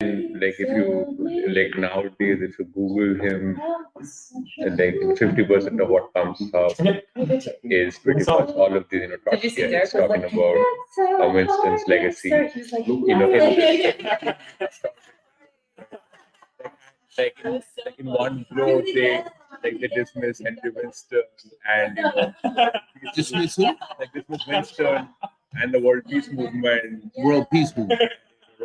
like if you like nowadays if you google him like 50% of what comes up is pretty much all of these you know Did you see Trotsky Derek is was talking about uh, Winston's legacy you know like in, like in one blow they like they dismiss Henry Winston and you know Dismiss who? like dismiss Winston and the world peace movement. World Peace Movement.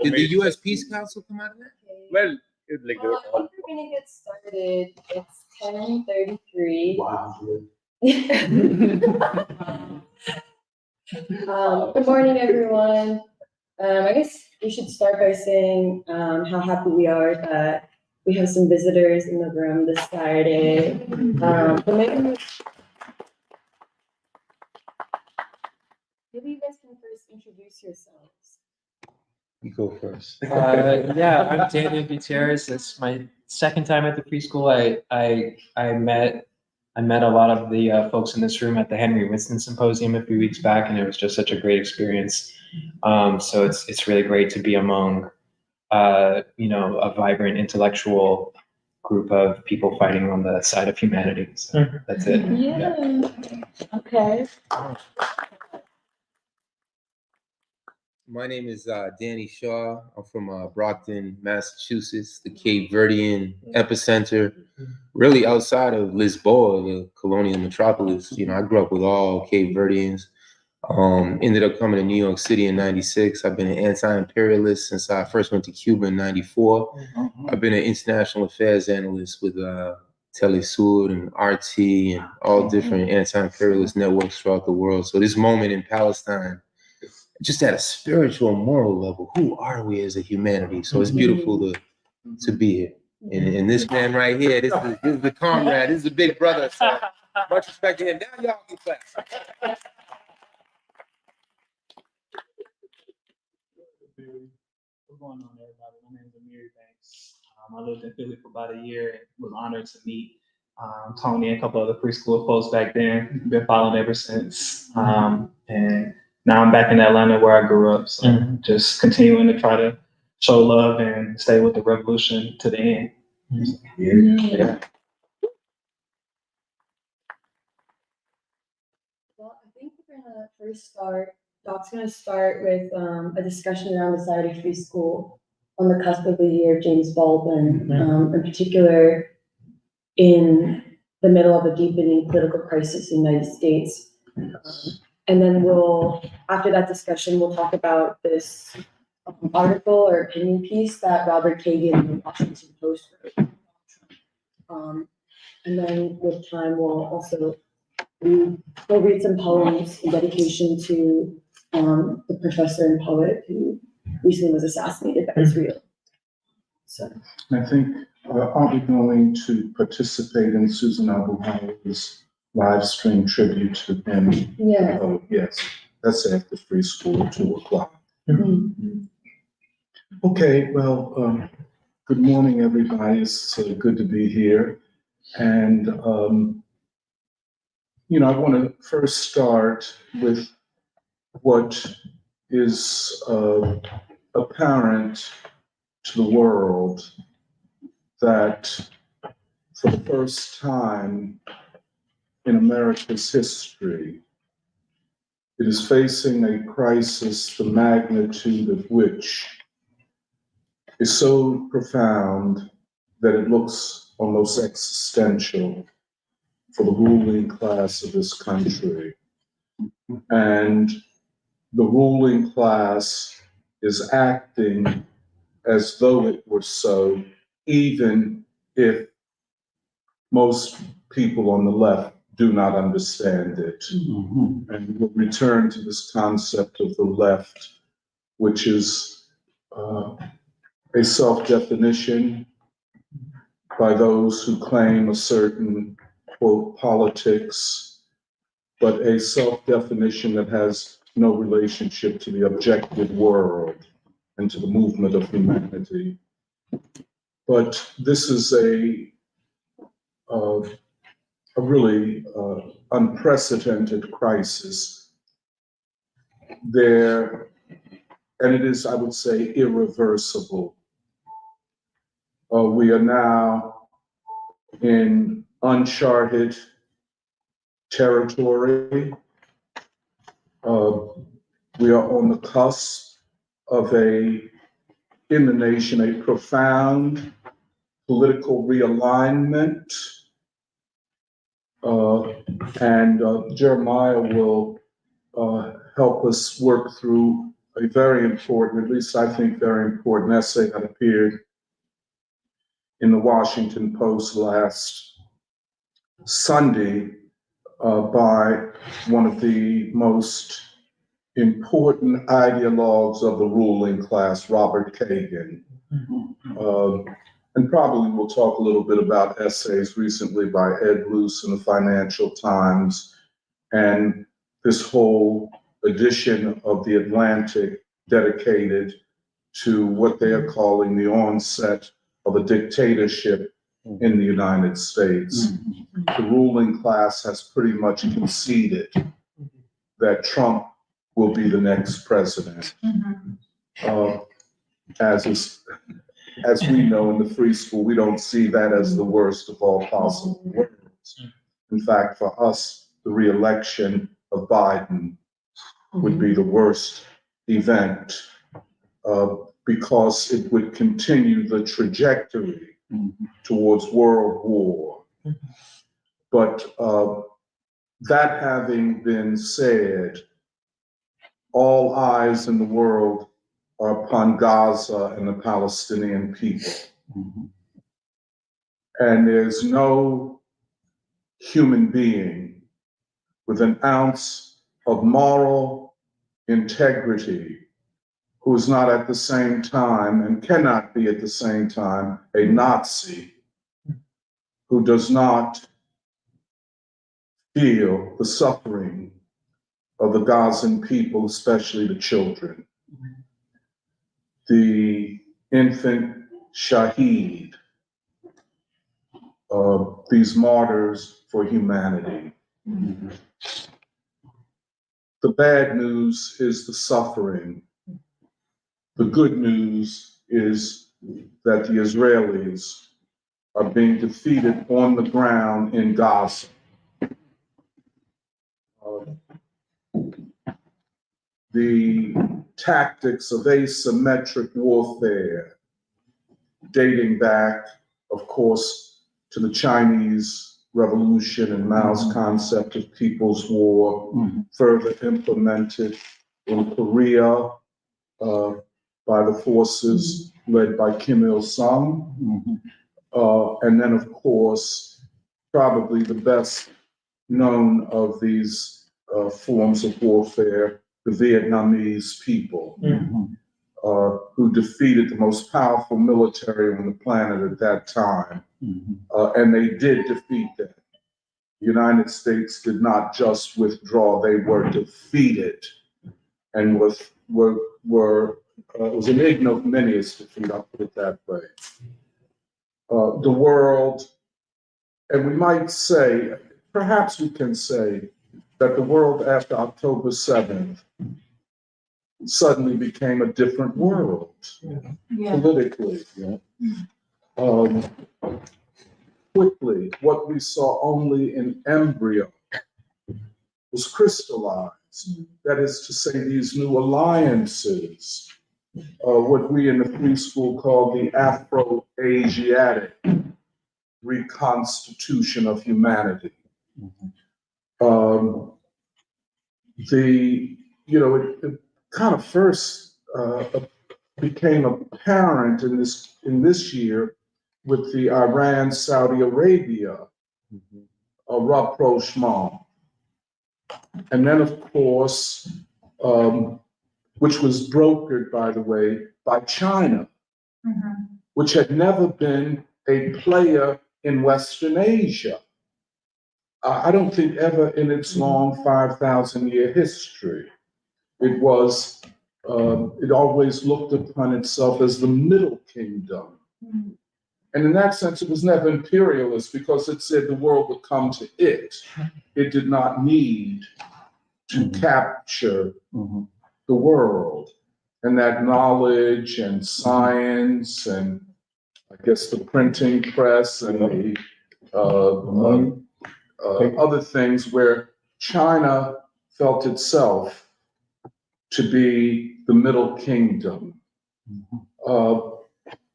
Did the U.S. Peace Council come out of that? well it's like they were Well, I think we're gonna get started. It's ten thirty-three. Wow. Um, good morning, everyone. Um, I guess we should start by saying, um, how happy we are that we have some visitors in the room this Saturday. Um, but maybe. Maybe you guys can first introduce yourselves. You go first Uh, yeah, I'm Daniel Gutierrez. It's my second time at the free school. I I I met I met a lot of the uh, folks in this room at the Henry Winston Symposium a few weeks back, and it was just such a great experience. Um, so it's it's really great to be among uh, you know a vibrant intellectual group of people fighting on the side of humanity. So that's it. Yeah, okay. My name is uh, Danny Shaw. I'm from uh, Brockton, Massachusetts, the Cape Verdean epicenter, really outside of Lisboa, the colonial metropolis. You know, I grew up with all Cape Verdeans. Um, ended up coming to New York City in 96. I've been an anti-imperialist since I first went to Cuba in 94. I've been an international affairs analyst with uh, Telesur and RT and all different anti-imperialist networks throughout the world. So this moment in Palestine, just at a spiritual, moral level, who are we as a humanity? So it's beautiful to to be here. And, and this man right here, this is, this is the comrade, this is the big brother. So much respect to him. Now y'all can clap. What's going on, everybody? My name is Amir Banks. Um, I lived in Philly for about a year and was honored to meet um, Tony and a couple other free school folks back then. Been following ever since. Um, and now I'm back in Atlanta where I grew up. So Mhm. just continuing to try to show love and stay with the revolution to the end. Yeah. Well, I think we're gonna first start, Doc's gonna start with, um, a discussion around the Saturday Free School on the cusp of the year of James Baldwin, um, in particular in the middle of a deepening political crisis in the United States. Um, And then we'll, after that discussion, we'll talk about this article or opinion piece that Robert Kagan in the Washington Post wrote. Um, and then with time, we'll also read, we'll read some poems in dedication to, um, the professor and poet who recently was assassinated by Israel. So, I think, uh, aren't we going to participate in Susan Abulhawa's live stream tribute to him? yeah. Oh, yes, that's at the free school, two o'clock. Mhm. Okay, well, um, good morning, everybody. It's uh, good to be here. And, um, you know, I want to first start with what is, uh, apparent to the world that for the first time in America's history, it is facing a crisis the magnitude of which is so profound that it looks almost existential for the ruling class of this country. And the ruling class is acting as though it were so, even if most people on the left do not understand it. And we'll return to this concept of the left, which is uh, a self-definition by those who claim a certain, quote, politics, but a self-definition that has no relationship to the objective world and to the movement of humanity. But this is a, uh, a really uh, unprecedented crisis. There, and it is, I would say, irreversible. uh, we are now in uncharted territory. Uh, we are on the cusp of a, in the nation, a profound political realignment. Uh, and uh, Jeremiah will uh, help us work through a very important, at least I think very important essay that appeared in the Washington Post last Sunday uh, by one of the most important ideologues of the ruling class, Robert Kagan. Um, and probably we'll talk a little bit about essays recently by Ed Luce in the Financial Times and this whole edition of the Atlantic dedicated to what they are calling the onset of a dictatorship in the United States. The ruling class has pretty much conceded that Trump will be the next president. Uh, As is, as we know in the free school, we don't see that as the mm-hmm. worst of all mm-hmm. possible worlds. In fact, for us, the reelection of Biden would be mm-hmm. the worst event uh, because it would continue the trajectory towards world war. But uh, that having been said, all eyes in the world upon Gaza and the Palestinian people. And there's no human being with an ounce of moral integrity who is not at the same time and cannot be at the same time a Nazi who does not feel the suffering of the Gazan people, especially the children. The infant Shahid, uh, these martyrs for humanity. The bad news is the suffering. The good news is that the Israelis are being defeated on the ground in Gaza. Uh, The tactics of asymmetric warfare dating back, of course, to the Chinese Revolution and Mao's concept of People's War, further implemented in Korea uh, by the forces led by Kim Il sung. Uh, and then, of course, probably the best known of these uh, forms of warfare, the Vietnamese people, uh, who defeated the most powerful military on the planet at that time. Uh, and they did defeat them. The United States did not just withdraw, they were defeated and was, were, were, uh, it was an ignominious defeat, I'll put it that way. Uh, the world, and we might say, perhaps we can say that the world after October 7th suddenly became a different world Yeah. politically. Um, quickly, what we saw only in embryo was crystallized. That is to say, these new alliances, uh, what we in the free school call the Afro-Asiatic reconstitution of humanity. Um, the, you know, it, it kind of first uh, became apparent in this in this year with the Iran Saudi Arabia uh, rapprochement, and then of course, um, which was brokered by the way by China, which had never been a player in Western Asia. I don't think ever in its long five thousand year history. It was, um, it always looked upon itself as the middle kingdom. And in that sense, it was never imperialist because it said the world would come to it. It did not need to capture the world. And that knowledge and science and I guess, the printing press and the, uh, uh, other things where China felt itself to be the Middle Kingdom. Uh,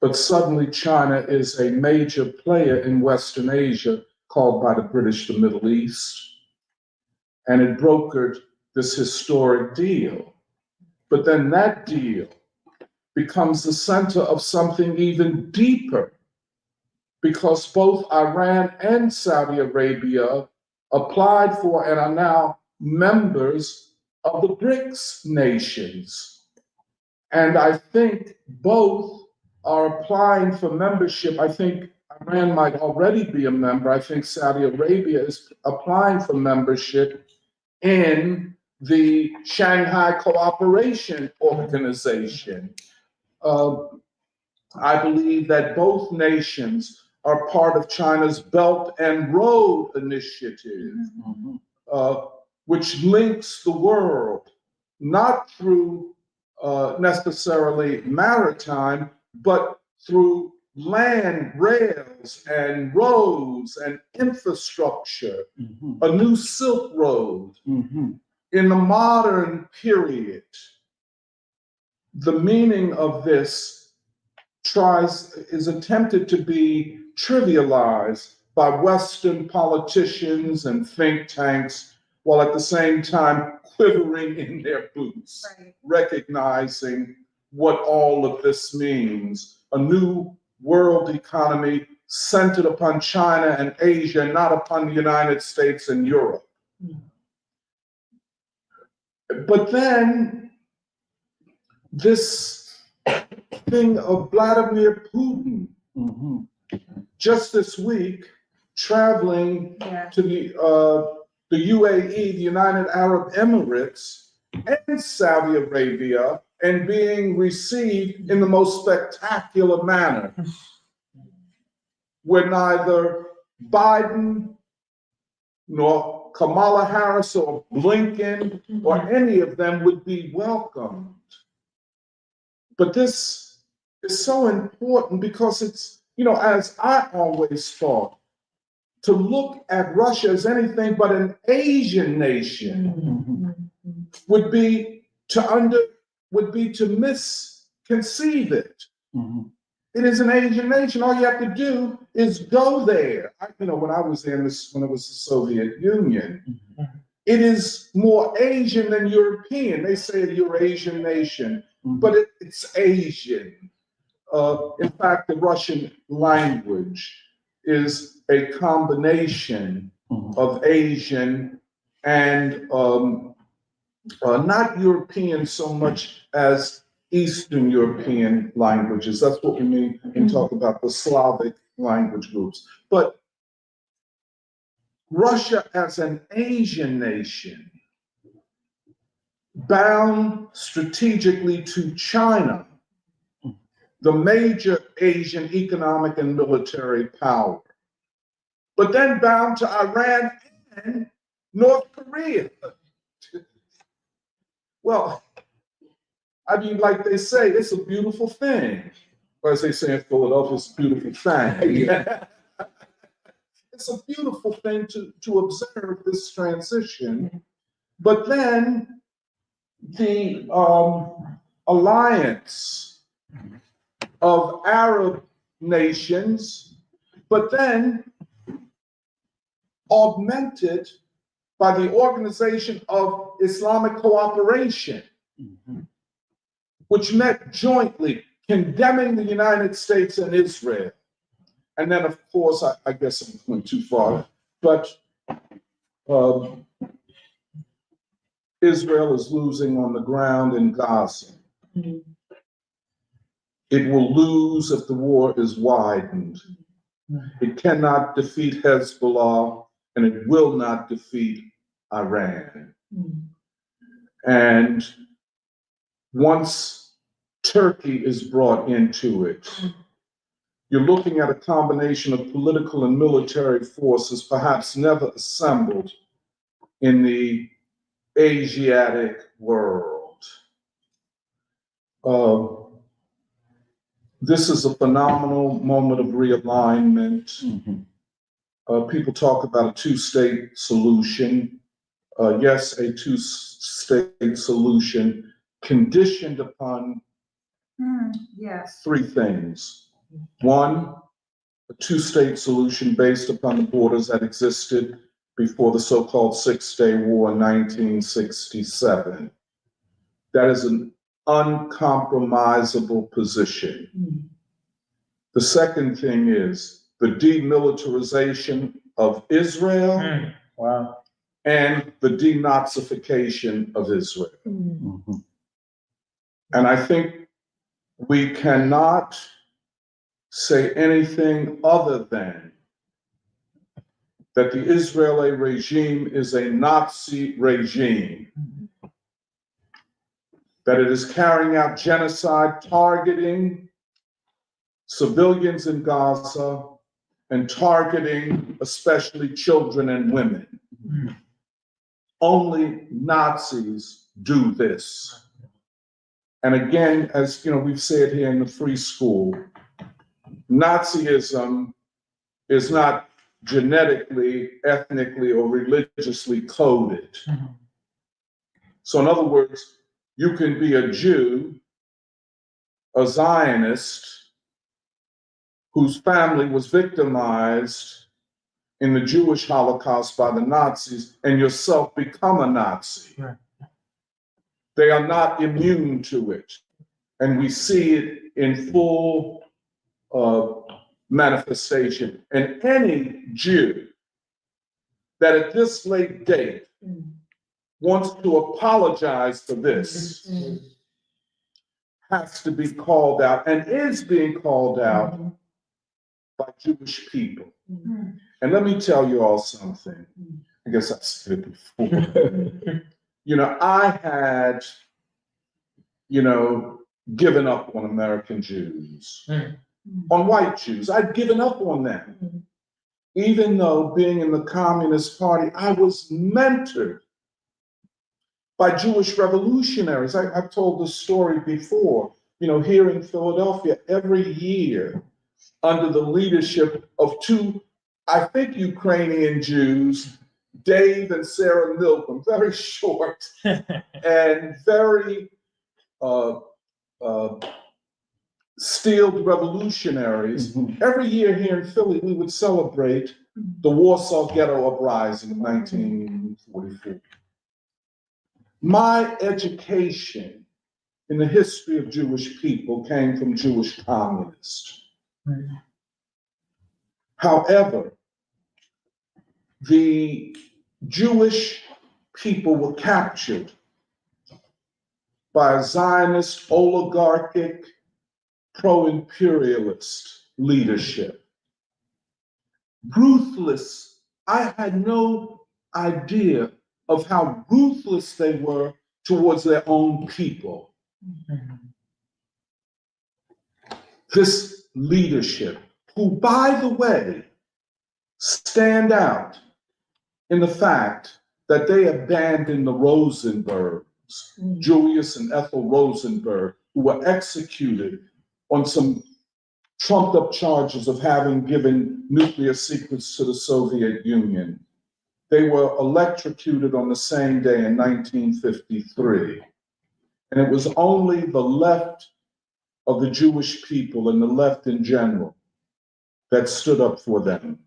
but suddenly China is a major player in Western Asia, called by the British the Middle East. And it brokered this historic deal. But then that deal becomes the center of something even deeper because both Iran and Saudi Arabia applied for and are now members of the BRICS nations. And I think both are applying for membership. I think Iran might already be a member. I think Saudi Arabia is applying for membership in the Shanghai Cooperation Organization. Uh, I believe that both nations are part of China's Belt and Road Initiative, uh, which links the world, not through uh, necessarily maritime, but through land, rails, and roads and infrastructure, a new Silk Road. In the modern period, the meaning of this tries is attempted to be trivialized by Western politicians and think tanks, while at the same time quivering in their boots Right. recognizing what all of this means. A new world economy centered upon China and Asia, not upon the United States and Europe. But then this thing of Vladimir Putin, mm-hmm. Just this week, traveling Yeah. to the uh, the UAE, the United Arab Emirates, and Saudi Arabia, and being received in the most spectacular manner, where neither Biden nor Kamala Harris or Blinken or any of them would be welcomed. But this is so important because it's, you know, as I always thought, to look at Russia as anything but an Asian nation mm-hmm. would be to under would be to misconceive it. Mm-hmm. It is an Asian nation. All you have to do is go there. I, you know, when I was there, in this, when it was the Soviet Union, mm-hmm. it is more Asian than European. They say a Eurasian nation, but it, it's Asian. Uh, in fact, the Russian language is a combination of Asian and um, uh, not European so much as Eastern European languages. That's what we mean when we talk about the Slavic language groups. But Russia as an Asian nation, bound strategically to China, the major Asian economic and military power, but then bound to Iran and North Korea. Well, I mean, like they say, it's a beautiful thing. Or as they say in Philadelphia, it's a beautiful thing. it's a beautiful thing to, to observe this transition. But then the um, alliance of Arab nations, but then augmented by the Organization of Islamic Cooperation, which met jointly condemning the United States and Israel. And then, of course, I, I guess I went too far, but um, Israel is losing on the ground in Gaza. It will lose if the war is widened. It cannot defeat Hezbollah and it will not defeat Iran. And once Turkey is brought into it, you're looking at a combination of political and military forces perhaps never assembled in the Asiatic world. Uh, this is a phenomenal moment of realignment. Uh, people talk about a two-state solution. Uh, yes, a two-state solution conditioned upon Hmm, yes. three things. One, a two-state solution based upon the borders that existed before the so-called Six-Day War in 1967. That is an uncompromisable position. The second thing is the demilitarization of Israel Wow. and the denazification of Israel. Mm. And I think we cannot say anything other than that the Israeli regime is a Nazi regime, that it is carrying out genocide, targeting civilians in Gaza and targeting especially children and women. Only Nazis do this. And again, as you know, we've said here in the free school, Nazism is not genetically, ethnically, or religiously coded. Mhm. So, in other words, you can be a Jew, a Zionist, whose family was victimized in the Jewish Holocaust by the Nazis, and yourself become a Nazi. Right. They are not immune to it. And we see it in full uh, manifestation. And any Jew that at this late date Mm. Wants to apologize for this Mm. has to be called out and is being called out Mhm. by Jewish people. Hmm. And let me tell you all something. I guess I've said it before. you know, I had, you know, given up on American Jews, Mm. on white Jews. I'd given up on them. Mhm. Even though being in the Communist Party, I was mentored by Jewish revolutionaries. I, I've told this story before. You know, here in Philadelphia, every year, under the leadership of two, I think, Ukrainian Jews, Dave and Sarah Milgram, very short and very uh, uh, steeled revolutionaries. Every year here in Philly, we would celebrate the Warsaw Ghetto Uprising of 1944. My education in the history of Jewish people came from Jewish communists. However, the Jewish people were captured by a Zionist, oligarchic, pro imperialist leadership. Ruthless. I had no idea of how ruthless they were towards their own people. This leadership, who, by the way, stand out in the fact that they abandoned the Rosenbergs, Mm. Julius and Ethel Rosenberg, who were executed on some trumped up charges of having given nuclear secrets to the Soviet Union. They were electrocuted on the same day in 1953. And it was only the left of the Jewish people and the left in general that stood up for them.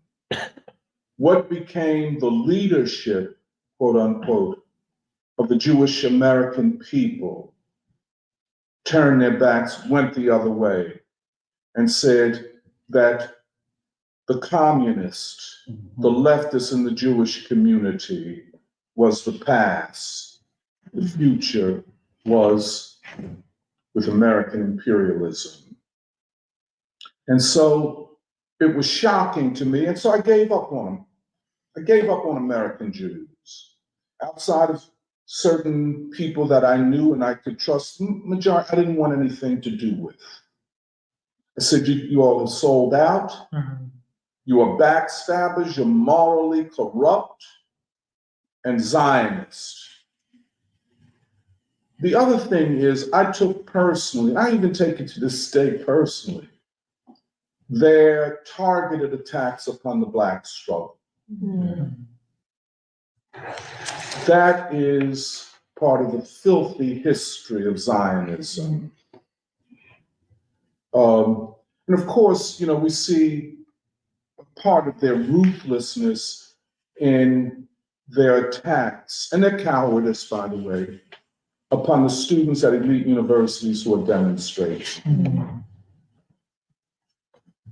What became the leadership, quote unquote, of the Jewish American people turned their backs, went the other way, and said that the communists, the mm-hmm. leftists in the Jewish community was the past. The mm-hmm. future was with American imperialism. And so it was shocking to me, and so I gave up on them. I gave up on American Jews. Outside of certain people that I knew and I could trust, majority, I didn't want anything to do with. I said, you, you all have sold out. Mm-hmm. You are backstabbers. You're morally corrupt and Zionist. the other thing is, I took personally, I even take it to this day personally, their targeted attacks upon the Black struggle. That is part of the filthy history of Zionism. Um, and of course, you know, we see part of their ruthlessness in their attacks and their cowardice, by the way, upon the students at elite universities who are demonstrating.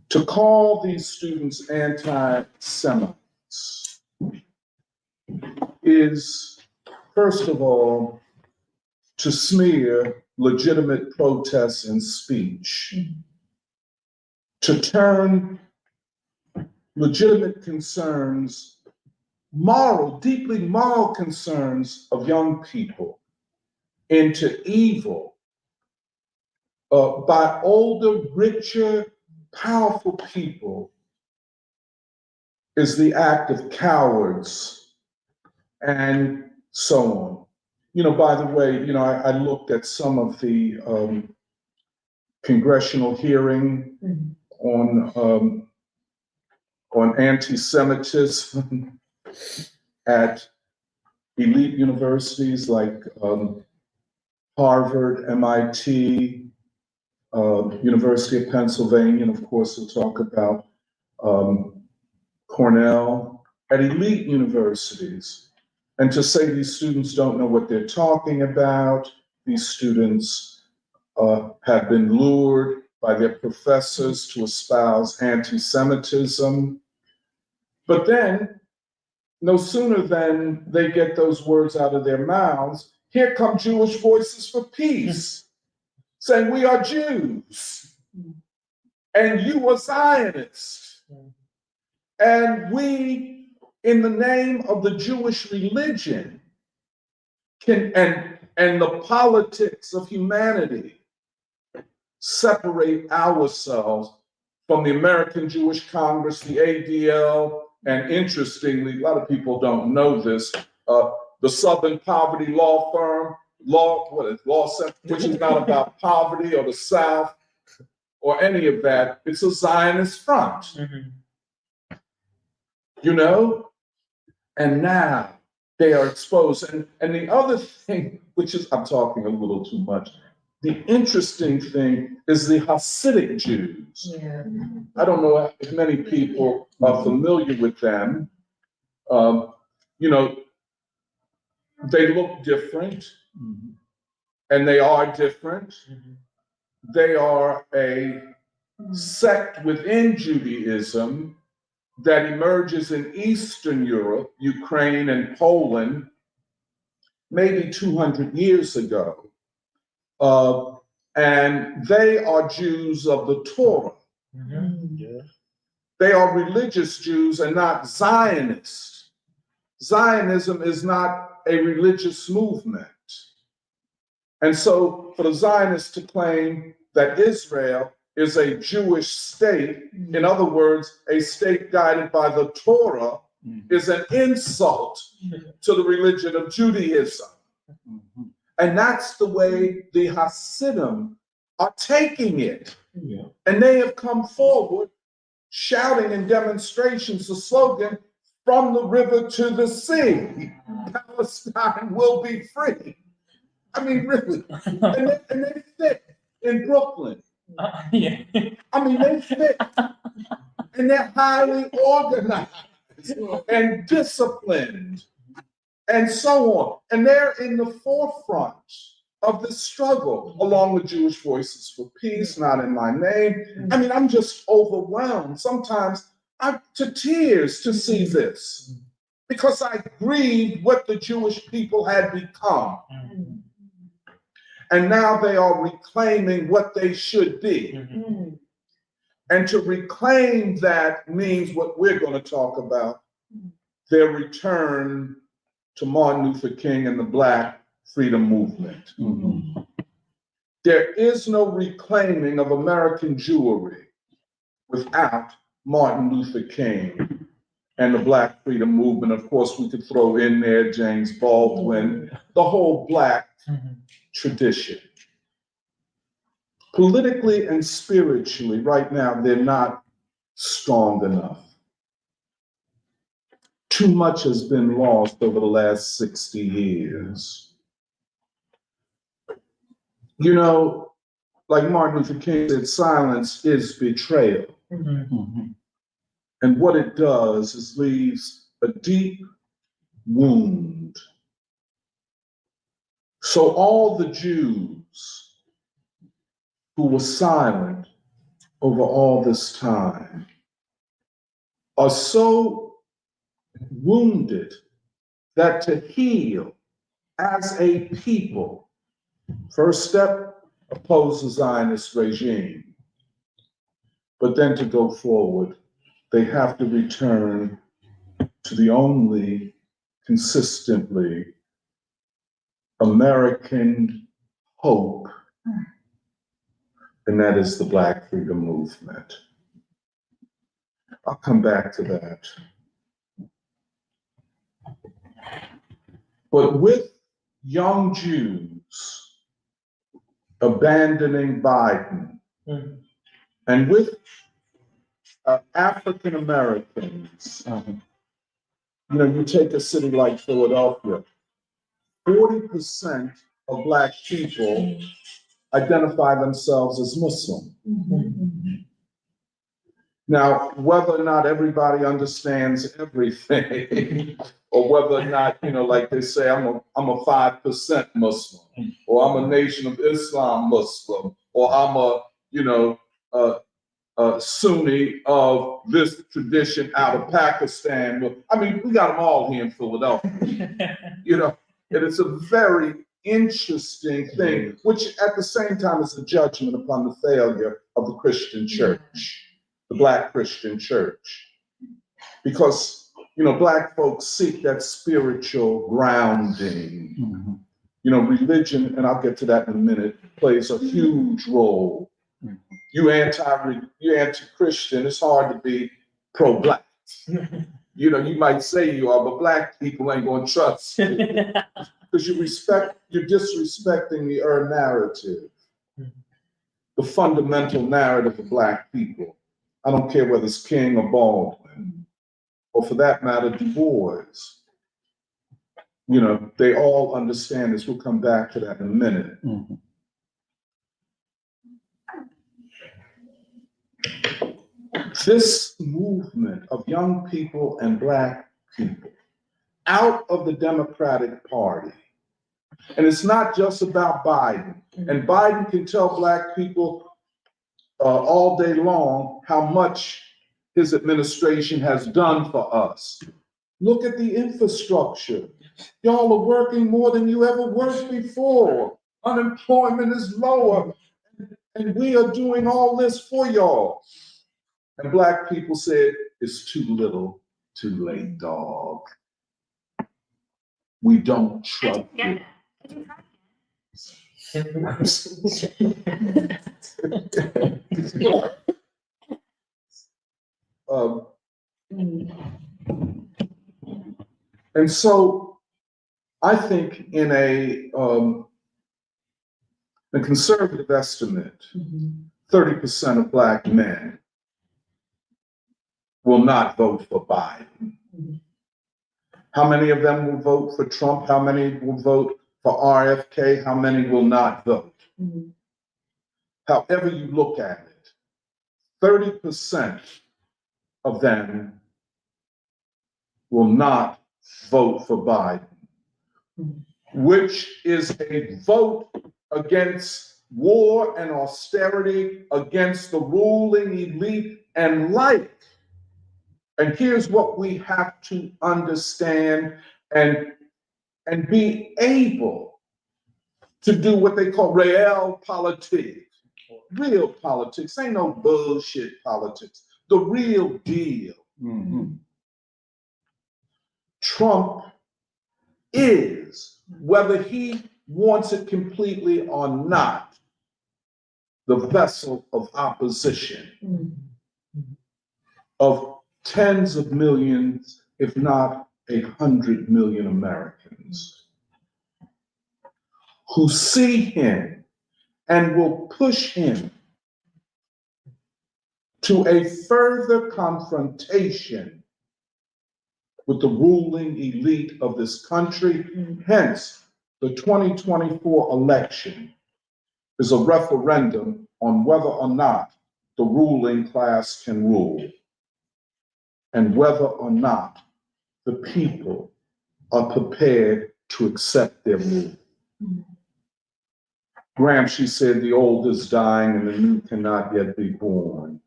To call these students anti-Semites is, first of all, to smear legitimate protests and speech, to turn legitimate concerns, moral, deeply moral concerns of young people into evil uh, by older, richer, powerful people is the act of cowards and so on. You know, by the way, you know, I, I looked at some of the um, congressional hearing Mhm. on um, on anti-Semitism at elite universities like um, Harvard, MIT, uh, University of Pennsylvania, and of course, we'll talk about um, Cornell, at elite universities. And to say these students don't know what they're talking about, these students uh, have been lured by their professors to espouse anti-Semitism. But then, no sooner than they get those words out of their mouths, here come Jewish Voices for Peace saying we are Jews and you are Zionists. And we, in the name of the Jewish religion, can and and the politics of humanity separate ourselves from the American Jewish Congress, the ADL, and interestingly, a lot of people don't know this, uh, the Southern Poverty Law Firm, law, what is law center, which is not about poverty or the South or any of that. It's a Zionist front, you know? And now they are exposed. And, and the other thing, which is, I'm talking a little too much, the interesting thing is the Hasidic Jews. Yeah. I don't know if many people are familiar with them. Um, you know, they look different mm-hmm. and they are different. Mm-hmm. They are a mm-hmm. sect within Judaism that emerges in Eastern Europe, Ukraine, and Poland, maybe 200 years ago. Uh, and they are Jews of the Torah. Mm-hmm. They are religious Jews and not Zionists. Zionism is not a religious movement. And so, for the Zionists to claim that Israel is a Jewish state, in other words, a state guided by the Torah, mm-hmm. is an insult to the religion of Judaism. Mm-hmm. And that's the way the Hasidim are taking it. Yeah. And they have come forward shouting in demonstrations the slogan, from the river to the sea, Palestine will be free. I mean, really. And they, and they fit in Brooklyn. Uh, yeah. I mean, they fit. And they're highly organized and disciplined and so on. And they're in the forefront of the struggle along with Jewish Voices for Peace, not in my name. I mean, I'm just overwhelmed. Sometimes I'm to tears to see this because I grieve what the Jewish people had become. And now they are reclaiming what they should be. And to reclaim that means what we're going to talk about their return to Martin Luther King and the Black Freedom Movement. There is no reclaiming of American Jewry without Martin Luther King and the Black Freedom Movement. Of course, we could throw in there James Baldwin, the whole Black tradition. Politically and spiritually, right now, they're not strong enough. Too much has been lost over the last 60 years. You know, like Martin Luther King said, silence is betrayal. Mm-hmm. And what it does is leaves a deep wound. So all the Jews who were silent over all this time are so wounded that to heal as a people, first step, oppose the Zionist regime. But then to go forward, they have to return to the only consistently American hope, and that is the Black Freedom Movement. I'll come back to that. But with young Jews abandoning Biden, mm. and with uh, African Americans, uh-huh. you know, you take a city like Philadelphia, forty percent of black people identify themselves as Muslim. Mm-hmm. Now, whether or not everybody understands everything, or whether or not, you know, like they say, I'm a, I'm a five percent Muslim, or I'm a Nation of Islam Muslim, or I'm a, you know, a, a Sunni of this tradition out of Pakistan. I mean, we got them all here in Philadelphia, you know, and it's a very interesting thing, which at the same time is a judgment upon the failure of the Christian church, the Black Christian church. Because, you know, Black folks seek that spiritual grounding. You know, religion, and I'll get to that in a minute, plays a huge role. You anti, you anti-Christian, it's hard to be pro-Black. You know, you might say you are, but Black people ain't gonna trust you. Because you respect, you're disrespecting the er narrative, the fundamental narrative of Black people. I don't care whether it's King or Baldwin, mm-hmm. or for that matter, Du Bois. You know, they all understand this. We'll come back to that in a minute. Mm-hmm. This movement of young people and Black people out of the Democratic Party. And it's not just about Biden. And mm-hmm. Biden can tell Black people uh, all day long how much his administration has done for us. Look at the infrastructure. Y'all are working more than you ever worked before. Unemployment is lower. And we are doing all this for y'all. And Black people said, it's too little, too late, dog. We don't trust you. Um, and so I think in a, um, a conservative estimate, thirty percent of black men will not vote for Biden. How many of them will vote for Trump? How many will vote for RFK? How many will not vote? Mm-hmm. However you look at it, thirty percent of them will not vote for Biden, mm-hmm. which is a vote against war and austerity, against the ruling elite and like. And here's what we have to understand and, and be able to do what they call real politics. Real politics, ain't no bullshit politics, the real deal. Mm-hmm. Trump is, whether he wants it completely or not, the vessel of opposition mm-hmm. of tens of millions, if not a hundred million Americans who see him and will push him to a further confrontation with the ruling elite of this country. Mm-hmm. Hence, the 2024 election is a referendum on whether or not the ruling class can rule and whether or not the people are prepared to accept their rule. Gramsci said the old is dying and the new cannot yet be born.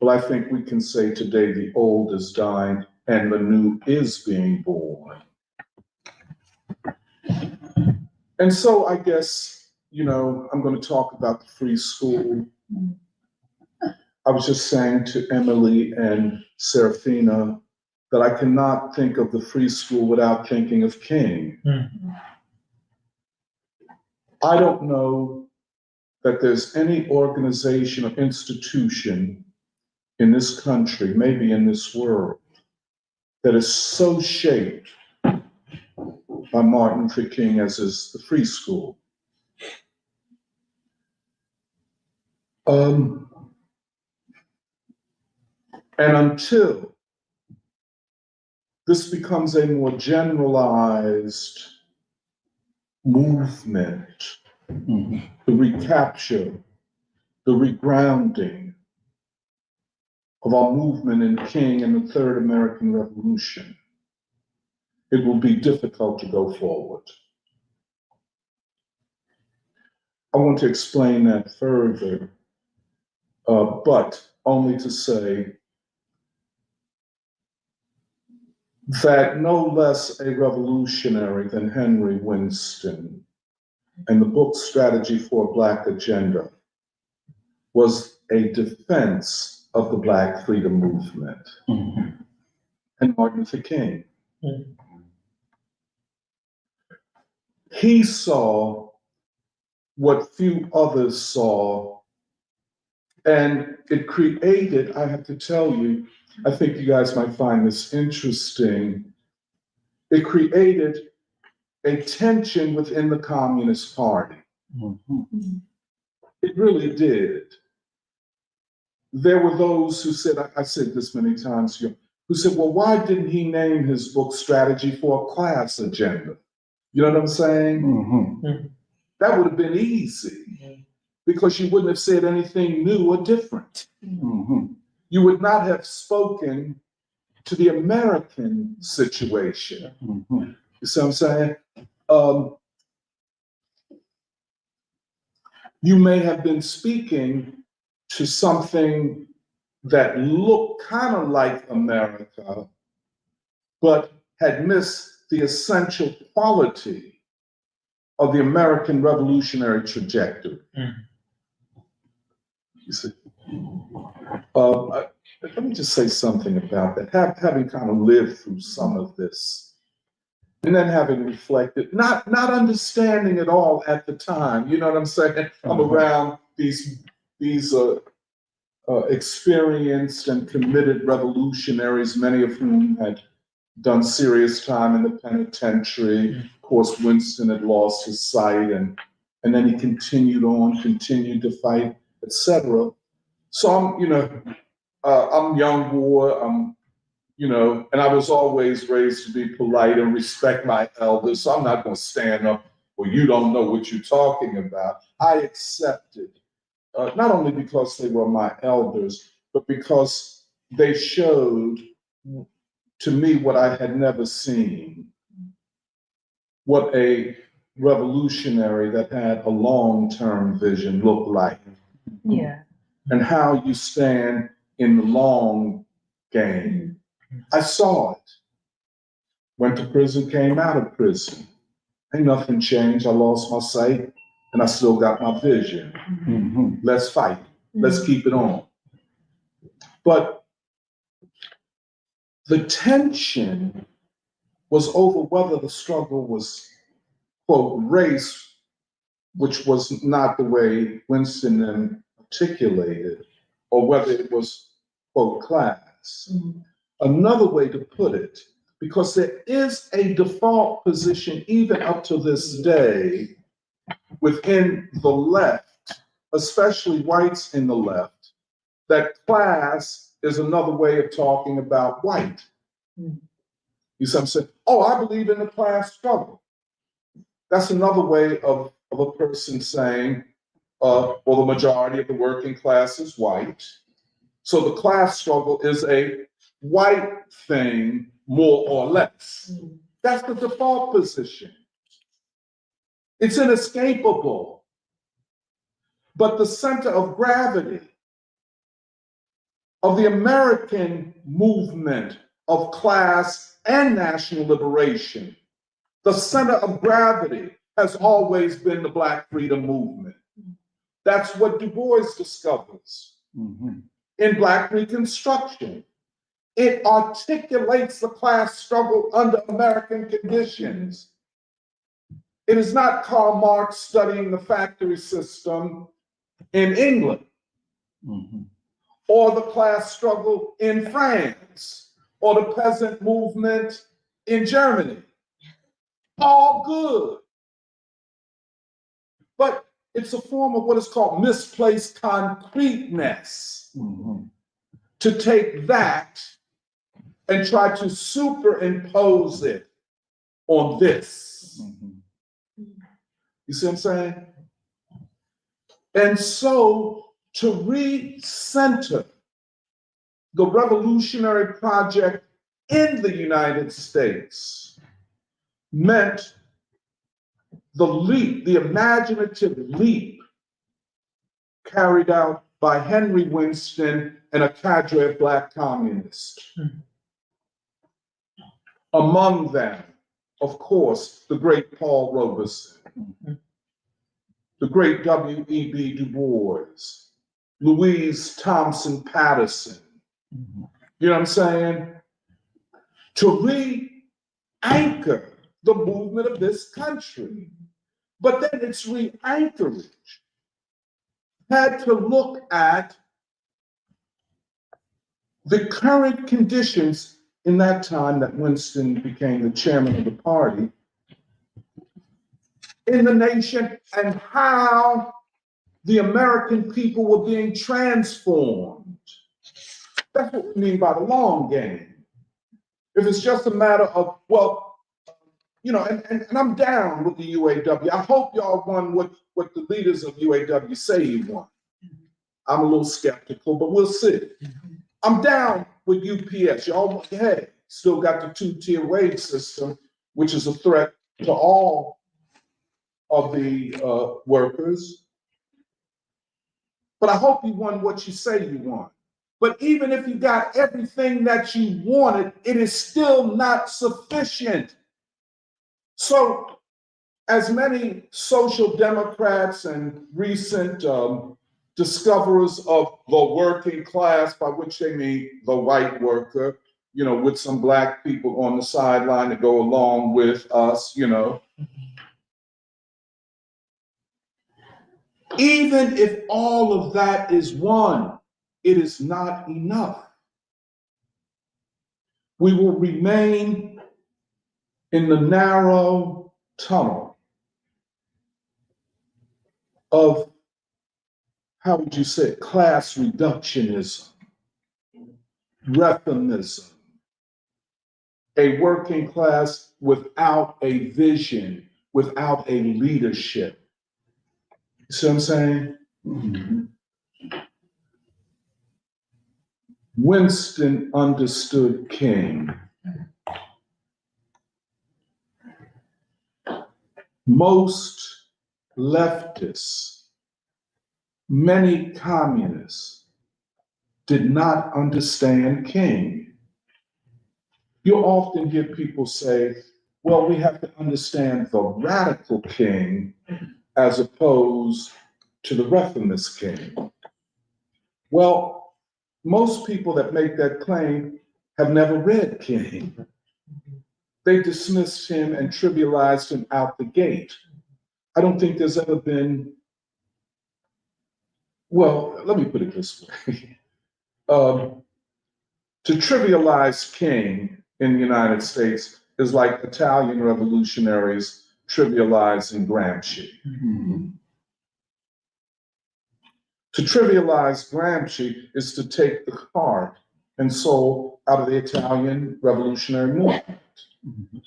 Well, I think we can say today the old is dying and the new is being born. And so I guess, you know, I'm going to talk about the free school. I was just saying to Emily and Serafina that I cannot think of the free school without thinking of King. I don't know that there's any organization or institution in this country, maybe in this world, that is so shaped by Martin Luther King as is the free school. Um, and until this becomes a more generalized movement, the recapture, the regrounding of our movement in King and the Third American Revolution, it will be difficult to go forward. I want to explain that further, uh, but only to say that no less a revolutionary than Henry Winston and the book Strategy for a Black Agenda was a defense of the Black freedom movement. Mm-hmm. And Martin Luther King. Mm-hmm. He saw what few others saw, and it created, I have to tell you, I think you guys might find this interesting. It created a tension within the Communist Party. It really did. There were those who said, I, I said this many times here, who said, well, why didn't he name his book Strategy for a Class Agenda? You know what I'm saying? Mm-hmm. That would have been easy mm-hmm. because you wouldn't have said anything new or different. Mm-hmm. You would not have spoken to the American situation. You see what I'm saying? Um, you may have been speaking to something that looked kind of like America, but had missed the essential quality of the American revolutionary trajectory. Mm. You see? I- let me just say something about that. Have, having kind of lived through some of this, and then having reflected, not not understanding it all at the time. You know what I'm saying? I'm Mhm. around these these uh, uh, experienced and committed revolutionaries, many of whom had done serious time in the penitentiary. Of course, Winston had lost his sight, and and then he continued on, continued to fight, etc. So I'm, you know, uh, I'm young boy. I'm, you know, and I was always raised to be polite and respect my elders. So I'm not going to stand up. Well, you don't know what you're talking about. I accepted, uh, not only because they were my elders, but because they showed to me what I had never seen. What a revolutionary that had a long-term vision looked like Yeah. And how you stand in the long game. I saw it. Went to prison, came out of prison. Ain't nothing changed. I lost my sight and I still got my vision. Mm-hmm. Let's fight. Let's keep it on. But the tension was over whether the struggle was, quote, race, which was not the way Winston then articulated, or whether it was, quote, class. Another way to put it, because there is a default position even up to this day within the left, especially whites in the left, that class is another way of talking about white. You see I'm saying? Oh, I believe in the class struggle. That's another way of, of a person saying, uh, well, the majority of the working class is white. So the class struggle is a white thing, more or less. That's the default position. It's inescapable. But the center of gravity of the American movement of class and national liberation, the center of gravity has always been the Black freedom movement. That's what Du Bois discovers mm-hmm. in Black Reconstruction. It articulates the class struggle under American conditions. It is not Karl Marx studying the factory system in England mm-hmm. or the class struggle in France or the peasant movement in Germany. All good. But it's a form of what is called misplaced concreteness mm-hmm. to take that and try to superimpose it on this. Mm-hmm. You see what I'm saying? And so to recenter the revolutionary project in the United States meant the leap, the imaginative leap carried out by Henry Winston and a cadre of Black communists. Among them, of course, the great Paul Robeson, the great W.E.B. Du Bois, Louise Thompson Patterson. You know what I'm saying? To re-anchor the movement of this country. But then its re-anchorage had to look at the current conditions in that time that Winston became the chairman of the party in the nation and how the American people were being transformed. That's what we mean by the long game. If it's just a matter of, well, you know, and, and, and I'm down with the UAW. I hope y'all won what, what the leaders of UAW say you won. I'm a little skeptical, but we'll see. I'm down with UPS. Y'all, hey, still got the two-tier wage system, which is a threat to all of the uh, workers. But I hope you won what you say you won. But even if you got everything that you wanted, it is still not sufficient. So, as many social democrats and recent um, discoverers of the working class, by which they mean the white worker, you know, with some black people on the sideline to go along with us, you know. Even if all of that is won, it is not enough. We will remain in the narrow tunnel of, how would you say, it, class reductionism, reformism, a working class without a vision, without a leadership. You see what I'm saying? Mm-hmm. Winston understood King. Most leftists, many communists did not understand King. You often hear people say, well, we have to understand the radical king as opposed to the reformist king. Well, most people that make that claim have never read King. They dismissed him and trivialized him out the gate. I don't think there's ever been, well, let me put it this way. um, to trivialize King in the United States is like Italian revolutionaries trivializing Gramsci. To trivialize Gramsci is to take the heart and soul out of the Italian revolutionary movement. Mm-hmm.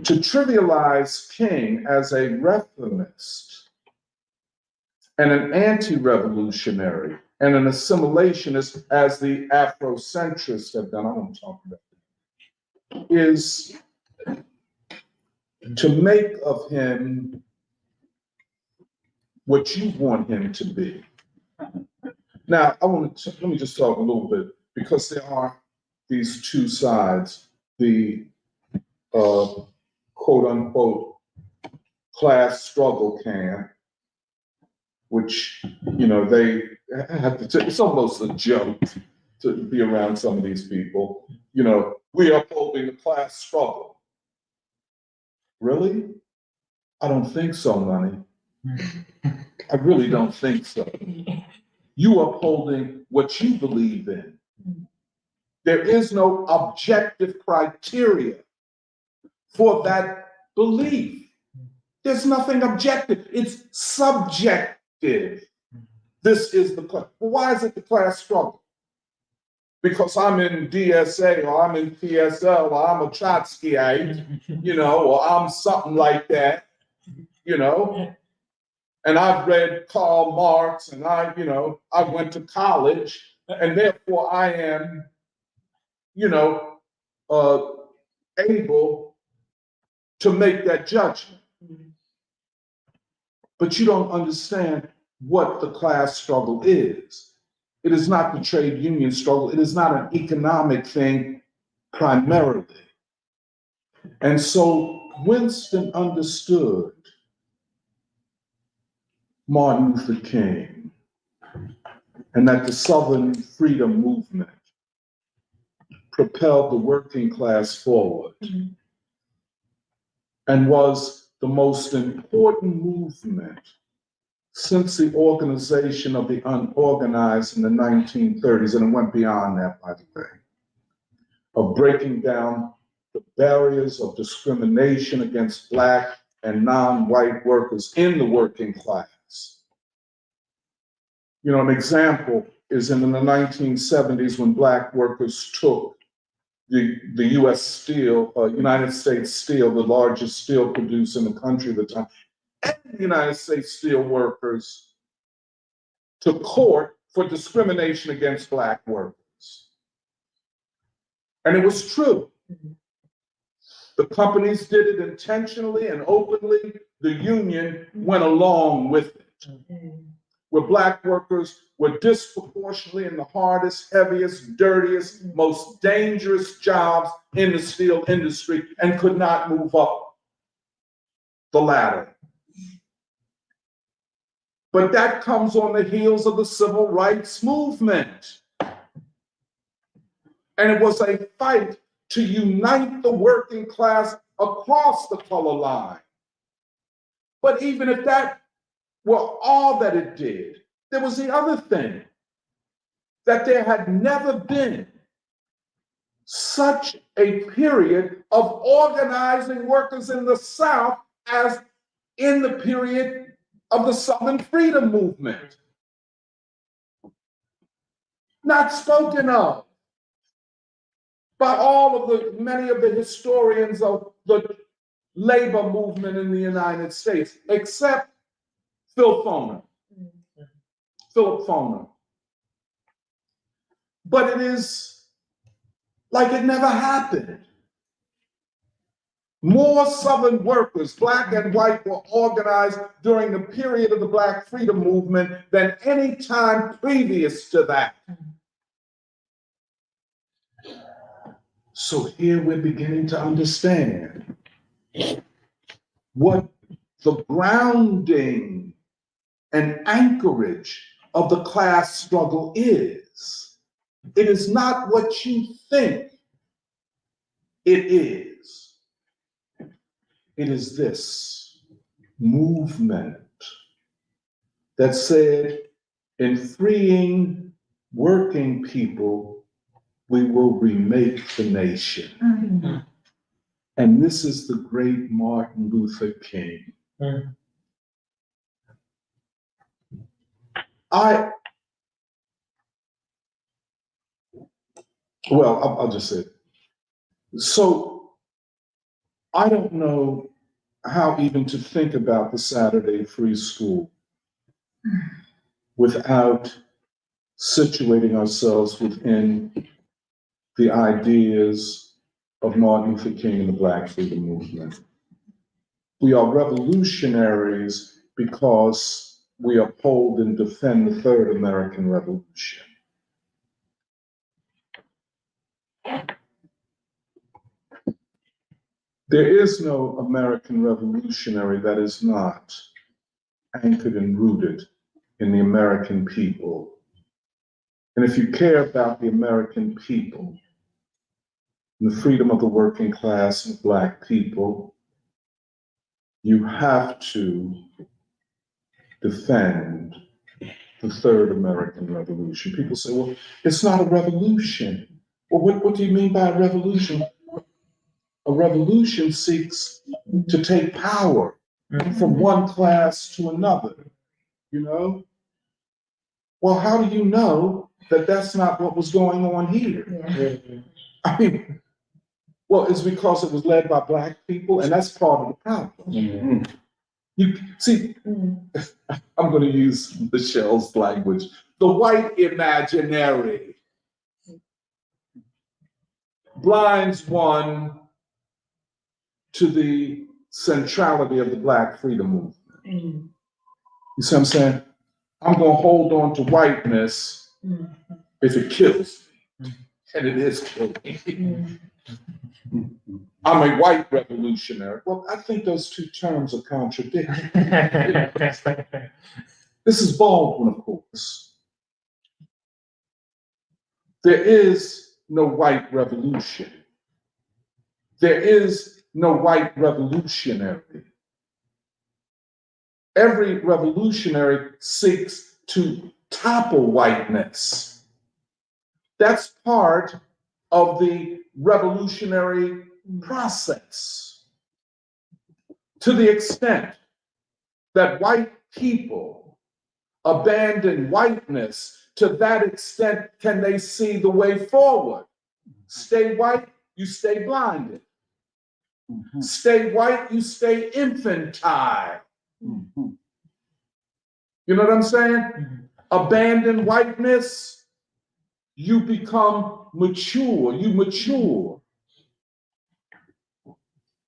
To trivialize King as a reformist and an anti-revolutionary and an assimilationist as the Afrocentrists have done, I want to talk about that, is to make of him what you want him to be. Now, I want to, let me just talk a little bit, because there are these two sides, the uh, quote unquote class struggle camp, which, you know, they have to, t- it's almost a joke to be around some of these people. You know, we are upholding the class struggle. Really? I don't think so, Money. I really don't think so. You upholding what you believe in. There is no objective criteria for that belief. There's nothing objective. It's subjective. This is the class. Well, why is it the class struggle? Because I'm in DSA or I'm in PSL or I'm a Trotskyite, you know, or I'm something like that, you know. And I've read Karl Marx and I, you know, I went to college and therefore I am, you know, uh, able to make that judgment. But you don't understand what the class struggle is. It is not the trade union struggle. It is not an economic thing primarily. And so Winston understood Martin Luther King and that the Southern freedom movement propelled the working class forward and was the most important movement since the organization of the unorganized in the 1930s, and it went beyond that, by the way, of breaking down the barriers of discrimination against Black and non-white workers in the working class. You know, an example is in the 1970s when Black workers took the, the US Steel, uh, United States Steel, the largest steel producer in the country at the time, and the United States Steel Workers to court for discrimination against Black workers. And it was true. The companies did it intentionally and openly. The union went along with it. Where Black workers were disproportionately in the hardest, heaviest, dirtiest, most dangerous jobs in the steel industry and could not move up the ladder. But that comes on the heels of the civil rights movement. And it was a fight to unite the working class across the color line. But even if that were all that it did, there was the other thing that there had never been such a period of organizing workers in the South as in the period of the Southern Freedom Movement. Not spoken of by all of the many of the historians of the labor movement in the United States, except Phil Foner. Philip Foner. But it is like it never happened. More Southern workers, black and white, were organized during the period of the Black Freedom Movement than any time previous to that. So here we're beginning to understand what the grounding and anchorage of the class struggle is. It is not what you think it is. It is this movement that said, in freeing working people, we will remake the nation. And this is the great Martin Luther King. Mm. I, well, I'll, I'll just say, so I don't know how even to think about the Saturday free school without situating ourselves within the ideas of Martin Luther King and the Black Freedom Movement. We are revolutionaries because we uphold and defend the Third American Revolution. There is no American revolutionary that is not anchored and rooted in the American people. And if you care about the American people, and the freedom of the working class and black people, you have to defend the third American Revolution. People say, well, it's not a revolution. Well, what, what do you mean by a revolution? A revolution seeks to take power from mm-hmm. one class to another, you know? Well, how do you know that that's not what was going on here? Yeah. I mean, well, it's because it was led by black people, and that's part of the problem. Mm-hmm. You see, I'm going to use Michelle's language. The white imaginary blinds one to the centrality of the Black freedom movement. Mm. You see what I'm saying? I'm going to hold on to whiteness Mm. if it kills and it is killing me. Mm. I'm a white revolutionary. Well, I think those two terms are contradictory. This is Baldwin, of course. There is no white revolution. There is no white revolutionary. Every revolutionary seeks to topple whiteness. That's part of the revolutionary mm. process. To the extent that white people abandon whiteness, to that extent can they see the way forward. Stay white, you stay blinded. Mm-hmm. Stay white, you stay infantile. Mm-hmm. You know what I'm saying? Mm-hmm. Abandon whiteness, you become mature, you mature.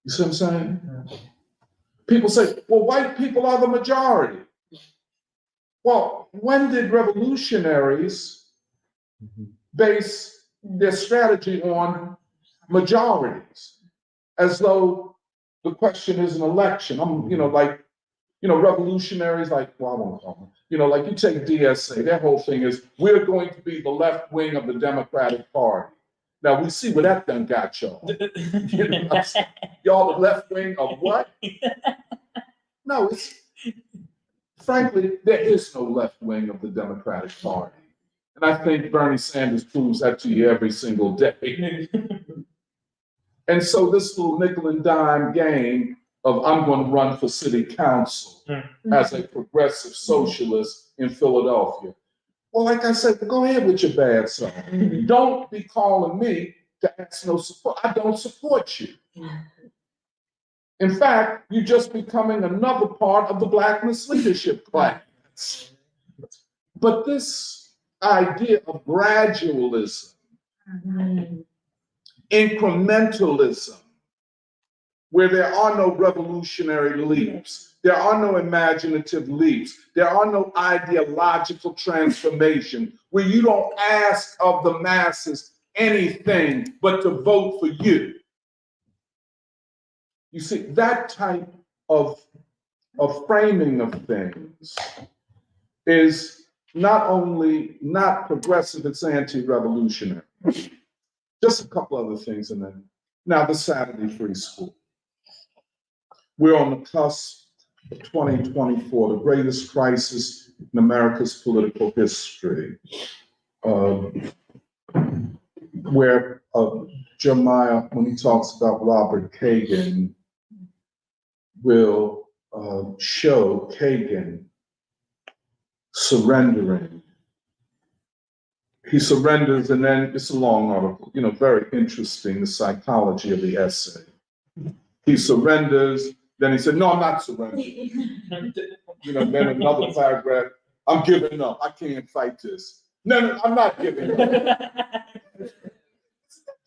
You see what I'm saying? People say, well, white people are the majority. Well, when did revolutionaries base their strategy on majorities? As though the question is an election. I'm, you know, like, you know, revolutionaries like, well, I won't call them, you know, like you take DSA, their whole thing is, we're going to be the left wing of the Democratic Party. Now, we see where that done got y'all. Y'all the left wing of what? No, it's, frankly, there is no left wing of the Democratic Party. And I think Bernie Sanders proves that to you every single day. And so this little nickel and dime game of I'm going to run for city council hmm. as a progressive socialist in Philadelphia. Well, like I said, go ahead with your bad self. Hmm. Don't be calling me to ask no support. I don't support you. Hmm. In fact, you're just becoming another part of the Black misleadership class. But this idea of gradualism, Mm. incrementalism, where there are no revolutionary leaps, there are no imaginative leaps, there are no ideological transformation, where you don't ask of the masses anything but to vote for you. You see, that type of, of framing of things is not only not progressive, it's anti-revolutionary. Just a couple other things and then, now the Saturday Free School. We're on the cusp of 2024, the greatest crisis in America's political history. um, Where a Jeremiah, when he talks about Robert Kagan, will uh, show Kagan surrendering. He surrenders, and then it's a long article, you know, very interesting, the psychology of the essay. He surrenders, then he said, No, I'm not surrendering. You know, then another paragraph, I'm giving up. I can't fight this. No, no, I'm not giving up.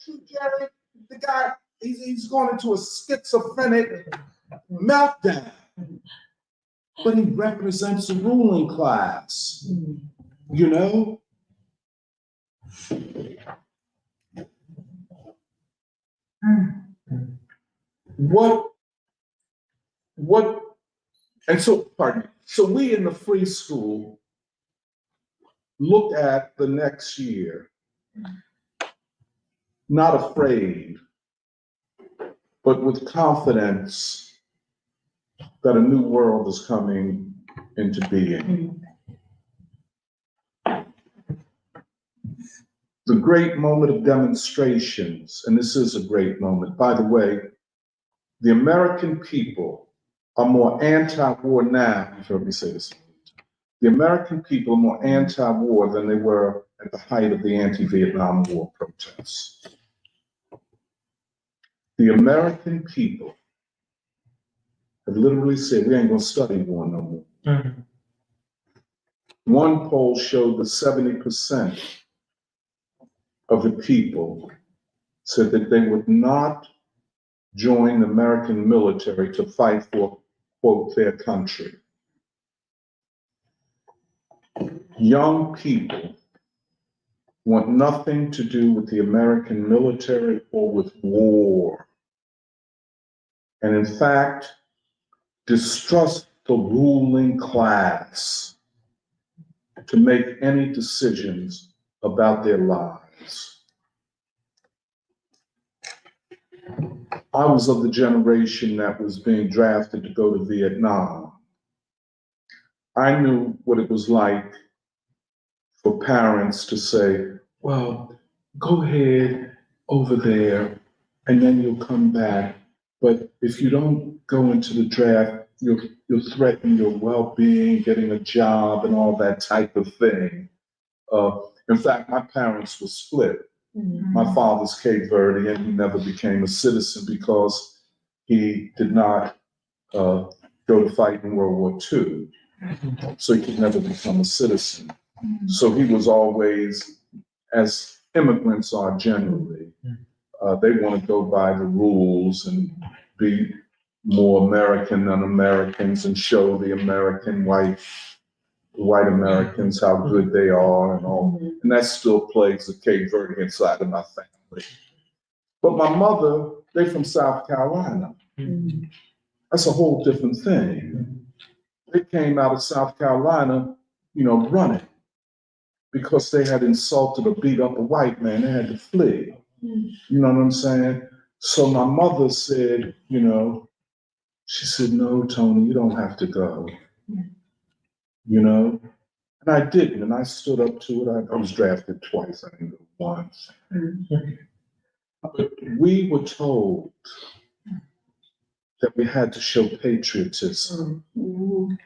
True, Jerry. The guy, he's, he's going into a schizophrenic meltdown. But he represents the ruling class, you know? Hmm. What, what, and so, pardon me, so we in the free school look at the next year, not afraid, but with confidence that a new world is coming into being. The great moment of demonstrations, and this is a great moment, by the way, the American people are more anti-war now, you've heard me say this. The American people are more anti-war than they were at the height of the anti-Vietnam War protests. The American people have literally said, we ain't gonna study war no more. Mm-hmm. One poll showed that seventy percent of the people said that they would not join the American military to fight for, quote, their country. Young people want nothing to do with the American military or with war. And in fact, distrust the ruling class to make any decisions about their lives. I was of the generation that was being drafted to go to Vietnam. I knew what it was like for parents to say, well, go ahead over there and then you'll come back. But if you don't go into the draft, you'll, you'll threaten your well-being, getting a job and all that type of thing. Uh, in fact, my parents were split. My father's Cape Verde and he never became a citizen because he did not uh, go to fight in World War II. So he could never become a citizen. So he was always, as immigrants are generally, uh, they want to go by the rules and be more American than Americans and show the American white, white Americans how good they are and all. Mm-hmm. And that still plagues the Cape Verdean side of my family. But my mother, they from South Carolina. Mm-hmm. That's a whole different thing. Mm-hmm. They came out of South Carolina, you know, running because they had insulted or beat up a white man. They had to flee. You know what I'm saying? So my mother said, you know, she said, no, Tony, you don't have to go. You know? And I didn't, and I stood up to it. I, I was drafted twice, I didn't go once. But we were told that we had to show patriotism. You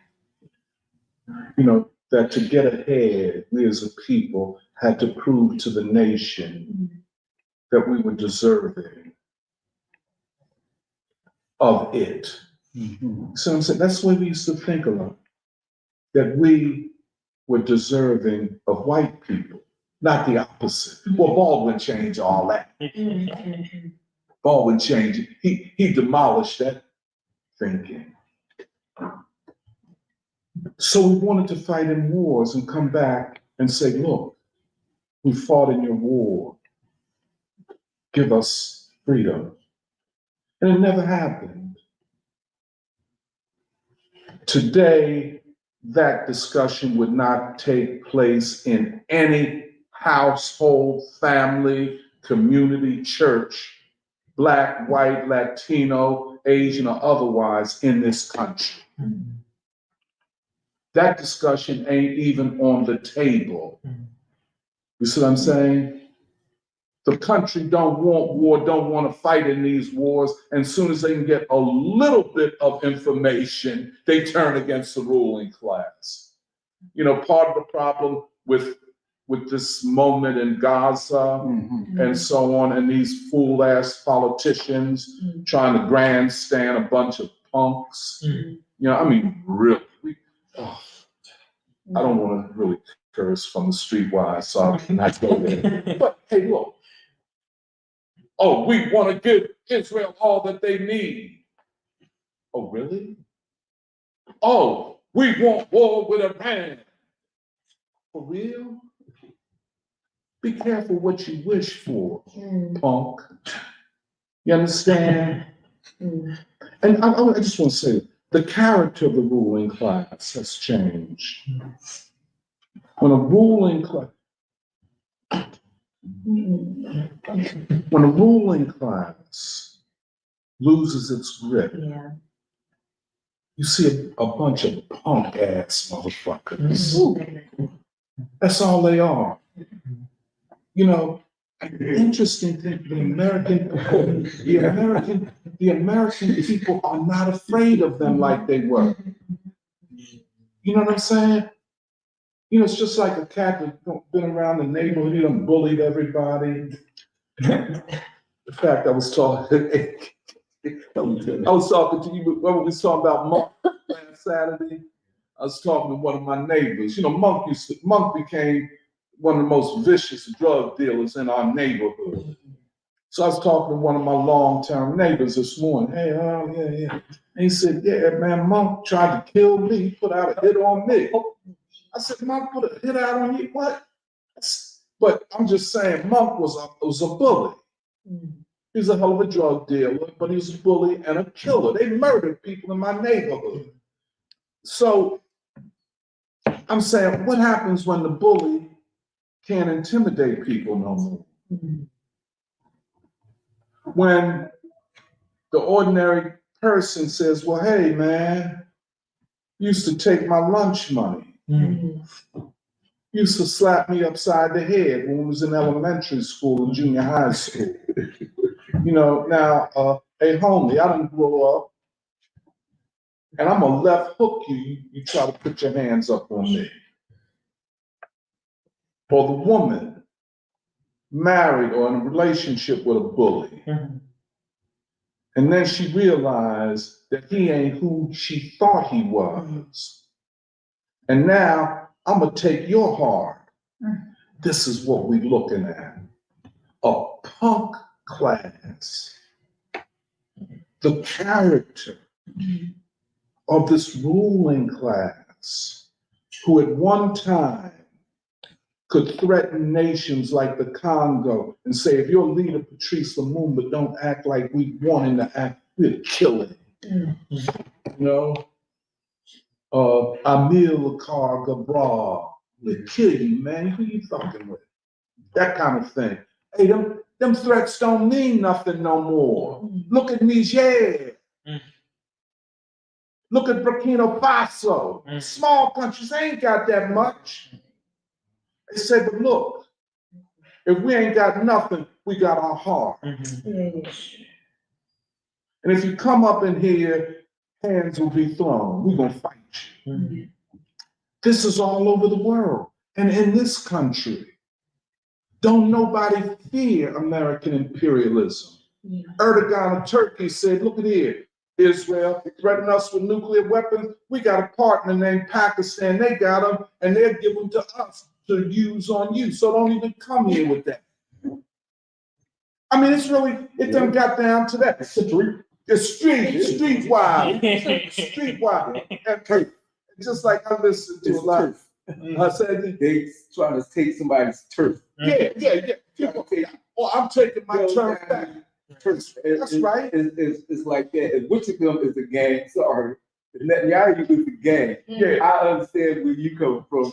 know, that to get ahead, we as a people had to prove to the nation that we were deserving of it. Mm-hmm. So I'm saying that's the way we used to think a lot. That we were deserving of white people, not the opposite. Mm-hmm. Well, Baldwin changed all that. Mm-hmm. Baldwin changed it. He he demolished that thinking. So we wanted to fight in wars and come back and say, look, we fought in your war. Give us freedom. And it never happened. Today, that discussion would not take place in any household, family, community, church, black, white, Latino, Asian, or otherwise in this country. That discussion ain't even on the table. Mm-hmm. You see what I'm saying? The country don't want war, don't want to fight in these wars, and as soon as they can get a little bit of information, they turn against the ruling class. You know, part of the problem with with this moment in Gaza and so on, and these fool ass politicians Mm. trying to grandstand a bunch of punks. Mm. You know, I mean, really, we, oh, I don't want to really curse from the streetwise, so I cannot go there. But hey, look. Oh, we want to give Israel all that they need. Oh, really? Oh, we want war with Iran. For real? Be careful what you wish for, Mm, punk. You understand? mm, And I, I just want to say, the character of the ruling class has changed. When a ruling class, when a ruling class loses its grip, Yeah. you see a, a bunch of punk ass motherfuckers. Mm. That's all they are. You know, interesting thing, the American, the American, the American people are not afraid of them like they were. You know what I'm saying? You know, it's just like a cat that's been around the neighborhood, he bullied everybody. In fact, I was talking, I was talking to you, when we was talking about Monk last Saturday. I was talking to one of my neighbors. You know, Monk used to, Monk became one of the most vicious drug dealers in our neighborhood. So I was talking to one of my long-term neighbors this morning. Hey, oh, yeah, yeah. And he said, yeah, man, Monk tried to kill me, He put out a hit on me. I said, Monk put a hit out on you? What? But I'm just saying, Monk was a, was a bully. He's a hell of a drug dealer, but he was a bully and a killer. They murdered people in my neighborhood. So I'm saying, what happens when the bully can't intimidate people no more? Mm. When the ordinary person says, well, hey, man, used to take my lunch money, Mm. used to slap me upside the head when we was in elementary school and junior high school. You know, now, uh, hey, homie, I didn't grow up. And I'm gonna left hook you, you, you try to put your hands up on me. Or the woman married or in a relationship with a bully. And then she realized that he ain't who she thought he was. And now I'm gonna take your heart. This is what we're looking at. A punk class. The character of this ruling class who at one time could threaten nations like the Congo and say, if your leader Patrice Lumumba don't act like we want him to act, we'll kill him. Mm. You know? Uh, Amil Akar Gabral, we'll kill you, man. Who you talking with? That kind of thing. Hey, them, them threats don't mean nothing no more. Mm. Look at Niger. Mm. Look at Burkina Faso. Mm. Small countries ain't got that much. They said, but look, if we ain't got nothing, we got our heart. Mhm. Yeah. And if you come up in here, hands will be thrown. We're gonna fight you. Mhm. This is all over the world. And in this country, don't nobody fear American imperialism. Yeah. Erdogan of Turkey said, look at here, Israel threatened us with nuclear weapons. We got a partner named Pakistan. They got them and they'll give them to us to use on you. So don't even come here with that. I mean, it's really, it done got down to that. It's street, it's street, street wild, street wild. And hey, just like I listened to a It's lot. turf. I said, They trying to take somebody's turf. yeah, yeah, yeah. People, well, I'm taking my turf back. Turf. It- That's it- right. It's, it's, it's like that. If which of them is the gang? Sorry. If Netanyahu is the gang. Yeah. I understand where you come from.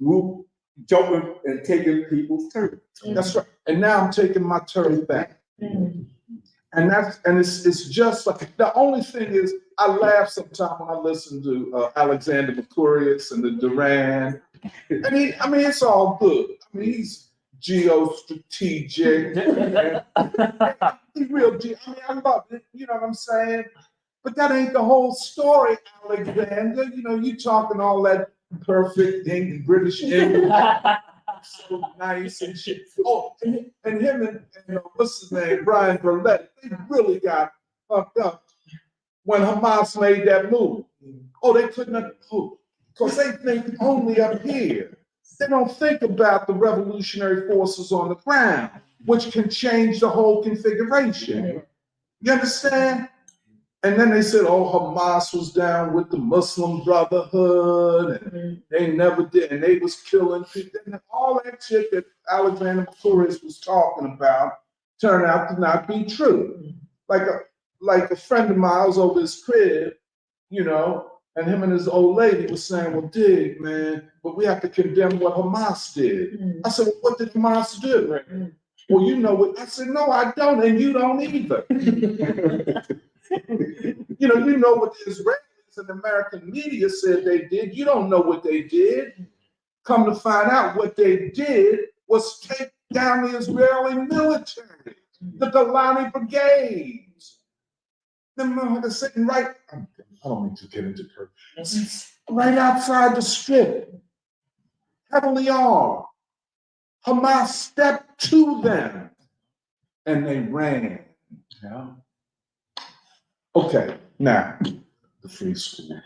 Move, jumping and taking people's turf. That's right. And now I'm taking my turf back. Mm. And that's and it's it's just like the only thing is I laugh sometimes when I listen to uh, Alexander Mercouris and the Duran. I mean, I mean, it's all good. I mean, he's geostrategic. he's real G. I mean, I love it. You know what I'm saying? But that ain't the whole story, Alexander. You know, you talking all that perfect English, British English, so nice and shit. Oh, and, and him and, and uh, what's his name, Brian Berletic, they really got fucked up when Hamas made that move. Oh, they couldn't have, oh, because they think only up here. They don't think about the revolutionary forces on the ground, which can change the whole configuration. You understand? And then they said, oh, Hamas was down with the Muslim Brotherhood, and mm-hmm. they never did, and they was killing people. And all that shit that Alexander Torres was talking about turned out to not be true. Mm-hmm. Like a like a friend of mine was over his crib, you know, and him and his old lady was saying, Well, dig, man, but we have to condemn what Hamas did. Mm-hmm. I said, Well, what did Hamas do? Well, you know what? I said, No, I don't, and you don't either. you know, you know what the Israelis and American media said they did. You don't know what they did. Come to find out, what they did was take down the Israeli military, the Golani brigades. Them motherfuckers sitting right, I don't mean to get into her, right outside the strip, heavily armed. Hamas stepped to them and they ran. Yeah. Okay, now, the free school.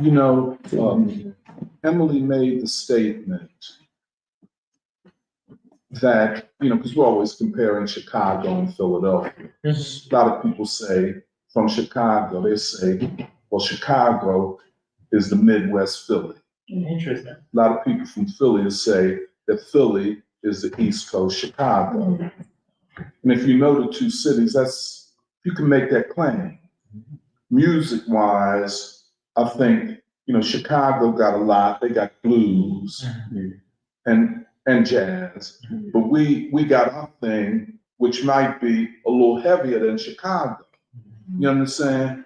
You know, um, Emily made the statement that, you know, because we're always comparing Chicago and Philadelphia. A lot of people say from Chicago, they say, well, Chicago is the Midwest Philly. Interesting. A lot of people from Philly say that Philly is the East Coast Chicago. Mm-hmm. And if you know the two cities, that's, you can make that claim. Music wise, I think, you know, Chicago got a lot, they got blues mm-hmm. and, and jazz. Mm-hmm. But we, we got our thing, which might be a little heavier than Chicago. You understand?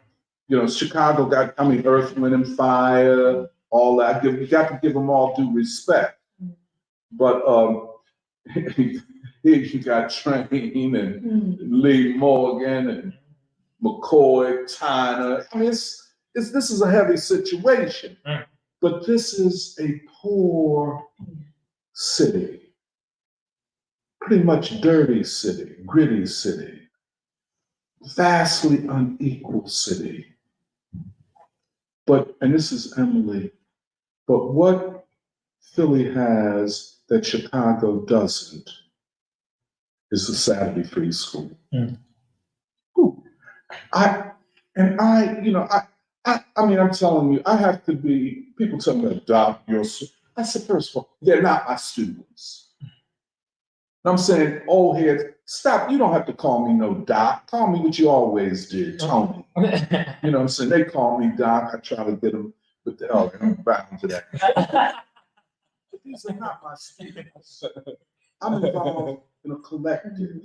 You know, Chicago got, I mean, Earth, Wind and Fire, all that. Give- You got to give them all due respect. But, um, you got Trane and Lee Morgan and McCoy, Tyner. I mean, it's, it's, this is a heavy situation. Mm. But this is a poor city. Pretty much dirty city, gritty city, vastly unequal city. But, and this is Emily, but what Philly has that Chicago doesn't is the Saturday free school. Mm. Whew. I, and I, you know, I, I, I mean, I'm telling you, I have to be, people tell me adopt your, I said, first of all, they're not my students. And I'm saying, old heads, stop, you don't have to call me no doc, call me what you always did, Tony. You know what I'm saying? They call me doc, I try to get them with the, oh, I'm bound to that. These are not my students. I'm involved in a collective.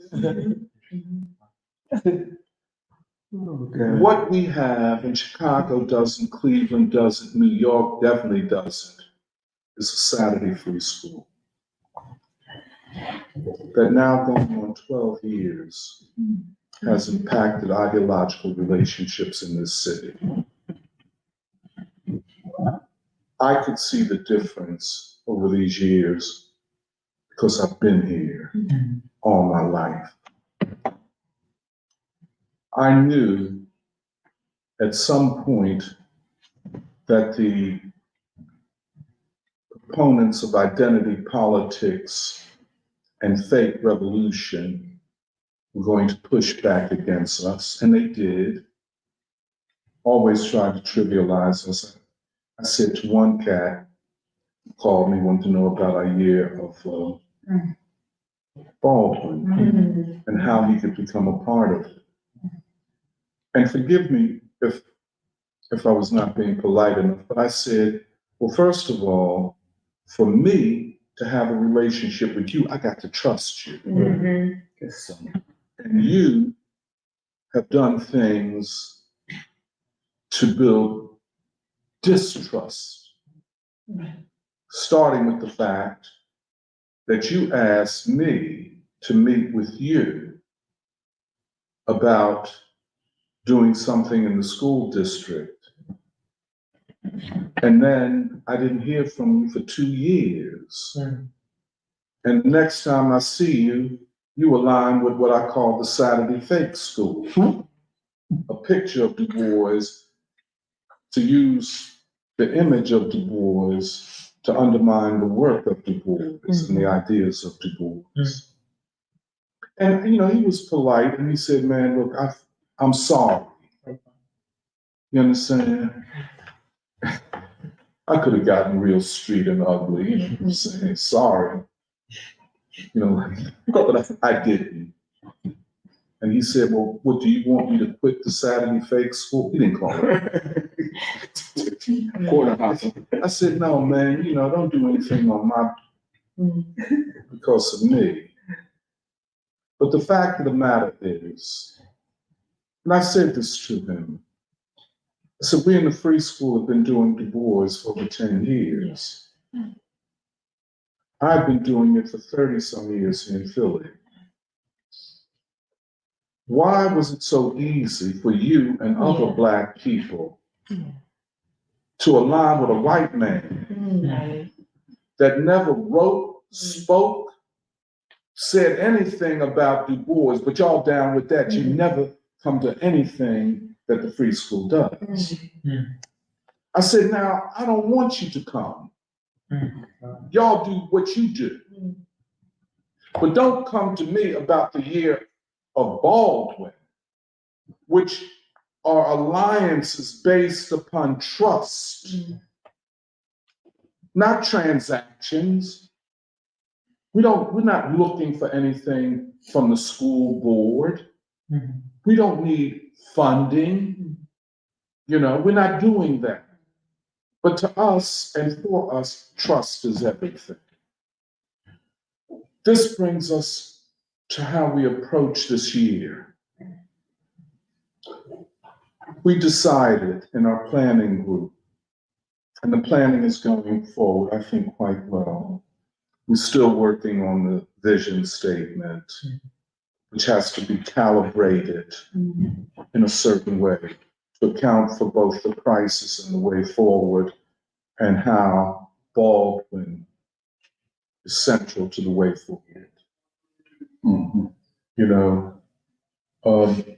What we have in Chicago doesn't, Cleveland doesn't, New York definitely doesn't, is a Saturday free school. That now going on twelve years has impacted ideological relationships in this city. I could see the difference over these years because I've been here all my life. I knew at some point that the proponents of identity politics and fake revolution were going to push back against us, and they did. Always tried to trivialize us. I said to one cat, called me, wanted to know about our year of uh, Baldwin and how he could become a part of it. And forgive me if, if I was not being polite enough, but I said, well, first of all, for me to have a relationship with you, I got to trust you. And you have done things to build distrust Starting with the fact that you asked me to meet with you about doing something in the school district. And then I didn't hear from you for two years. Hmm. And next time I see you, you align with what I call the Saturday fake school. Hmm. A picture of Du Bois to use the image of Du Bois to undermine the work of Du Bois mm-hmm. and the ideas of Du Bois. Mm-hmm. And, you know, he was polite and he said, man, look, I, I'm sorry. You understand? I could have gotten real street and ugly, you know what I'm mm-hmm. saying? Sorry. You know, but I, I didn't. And he said, well, what, do you want me to quit the Saturday fake school? He didn't call it. Quarter house. I said, no, man, you know, don't do anything on my, because of me. But the fact of the matter is, and I said this to him, I said, we in the free school have been doing Du Bois for over ten years. I've been doing it for thirty some years here in Philly. Why was it so easy for you and other black people to align with a white man mm-hmm. that never wrote, mm. spoke, said anything about Du Bois, but y'all down with that, you mm-hmm. never come to anything that the free school does. Mm-hmm. I said, now, I don't want you to come. Y'all do what you do. But don't come to me about the year of Baldwin, which are alliances based upon trust, mm-hmm. not transactions. We don't, we're not looking for anything from the school board. Mm-hmm. We don't need funding. Mm-hmm. You know, we're not doing that. But to us and for us, trust is everything. This brings us to how we approach this year. We decided in our planning group, and the planning is going forward, I think, quite well. We're still working on the vision statement, which has to be calibrated in a certain way to account for both the crisis and the way forward and how Baldwin is central to the way forward. Mhm. You know, um,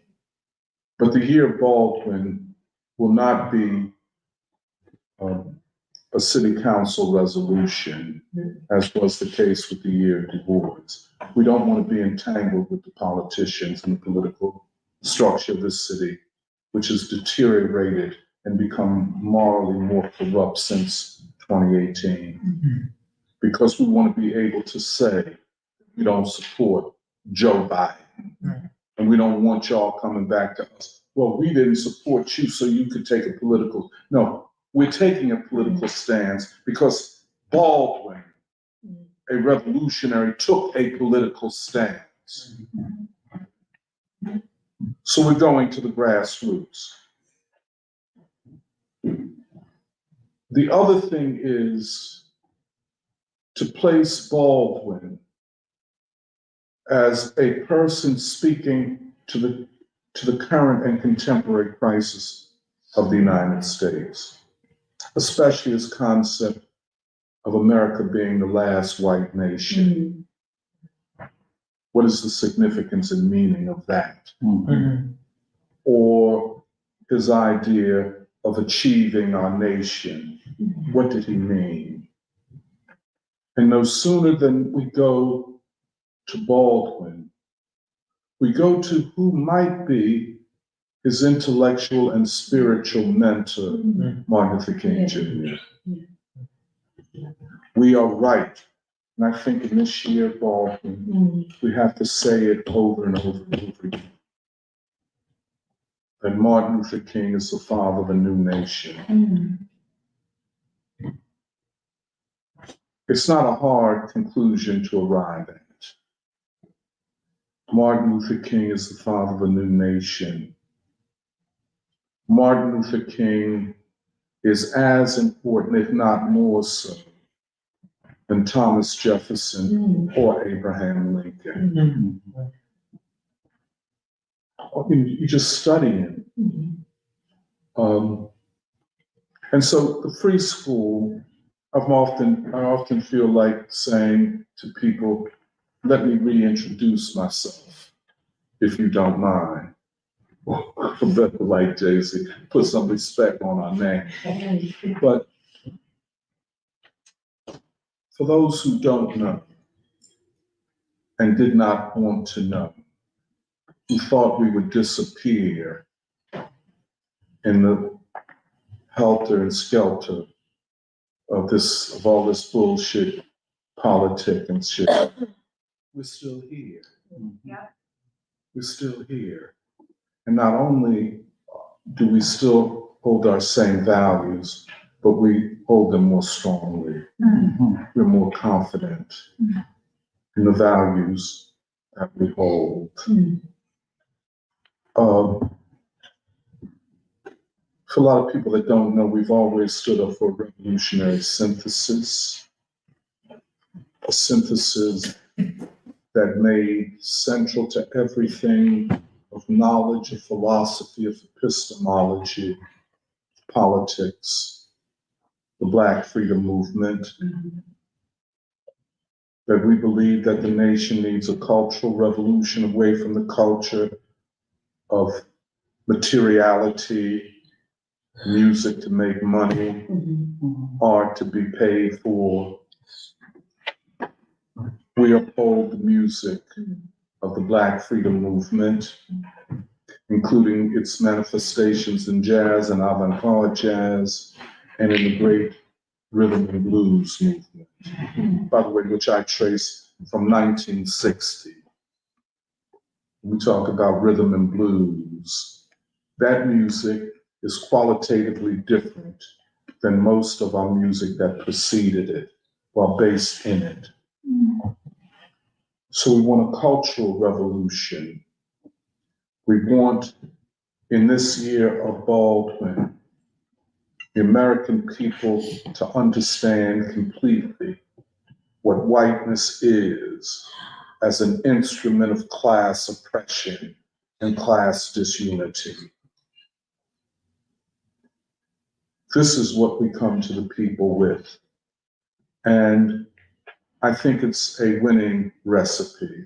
but the year of Baldwin will not be um, a city council resolution, as was the case with the year of Du Bois. We don't want to be entangled with the politicians and the political structure of this city, which has deteriorated and become morally more corrupt since 2018. Because we want to be able to say, we don't support Joe Biden. And we don't want y'all coming back to us. Well, we didn't support you, so you could take a political. No, we're taking a political mm-hmm. stance because Baldwin, a mm-hmm. revolutionary, took a political stance. So we're going to the grassroots. The other thing is to place Baldwin as a person speaking to the, to the current and contemporary crisis of the United States, especially his concept of America being the last white nation. Hmm. What is the significance and meaning of that? Mhm. Or his idea of achieving our nation. Hmm. What did he mean? And no sooner than we go to Baldwin, we go to who might be his intellectual and spiritual mentor, Martin Luther King Jr. We are right. And I think in this year, Baldwin, mm. we have to say it over and over and over again. That Martin Luther King is the father of a new nation. Mm. It's not a hard conclusion to arrive at. Martin Luther King is the father of a new nation. Martin Luther King is as important, if not more so, than Thomas Jefferson mm. or Abraham Lincoln. Mm-hmm. Oh, You just study it. Mm-hmm. Um, and so the free school, I've often, I often feel like saying to people, let me reintroduce myself, if you don't mind. Like Jay-Z, put some respect on our name. But for those who don't know and did not want to know, who thought we would disappear in the helter and skelter of this, of all this bullshit, politic and shit, we're still here. Mm-hmm. Yeah. We're still here. And not only uh, do we still hold our same values, but we hold them more strongly. Mm-hmm. We're more confident mm-hmm. in the values that we hold. Um, for a lot of people that don't know, we've always stood up for revolutionary synthesis. A synthesis that made central to everything of knowledge, of philosophy, of epistemology, politics, the Black Freedom Movement, that we believe that the nation needs a cultural revolution away from the culture of materiality, music to make money, mm-hmm. art to be paid for. We uphold the music of the Black Freedom Movement, including its manifestations in jazz and avant-garde jazz, and in the great rhythm and blues movement, by the way, which I trace from 1960. We talk about rhythm and blues. That music is qualitatively different than most of our music that preceded it, while based in it. So we want a cultural revolution. We want, in this year of Baldwin, the American people to understand completely what whiteness is as an instrument of class oppression and class disunity. This is what we come to the people with. And I think it's a winning recipe.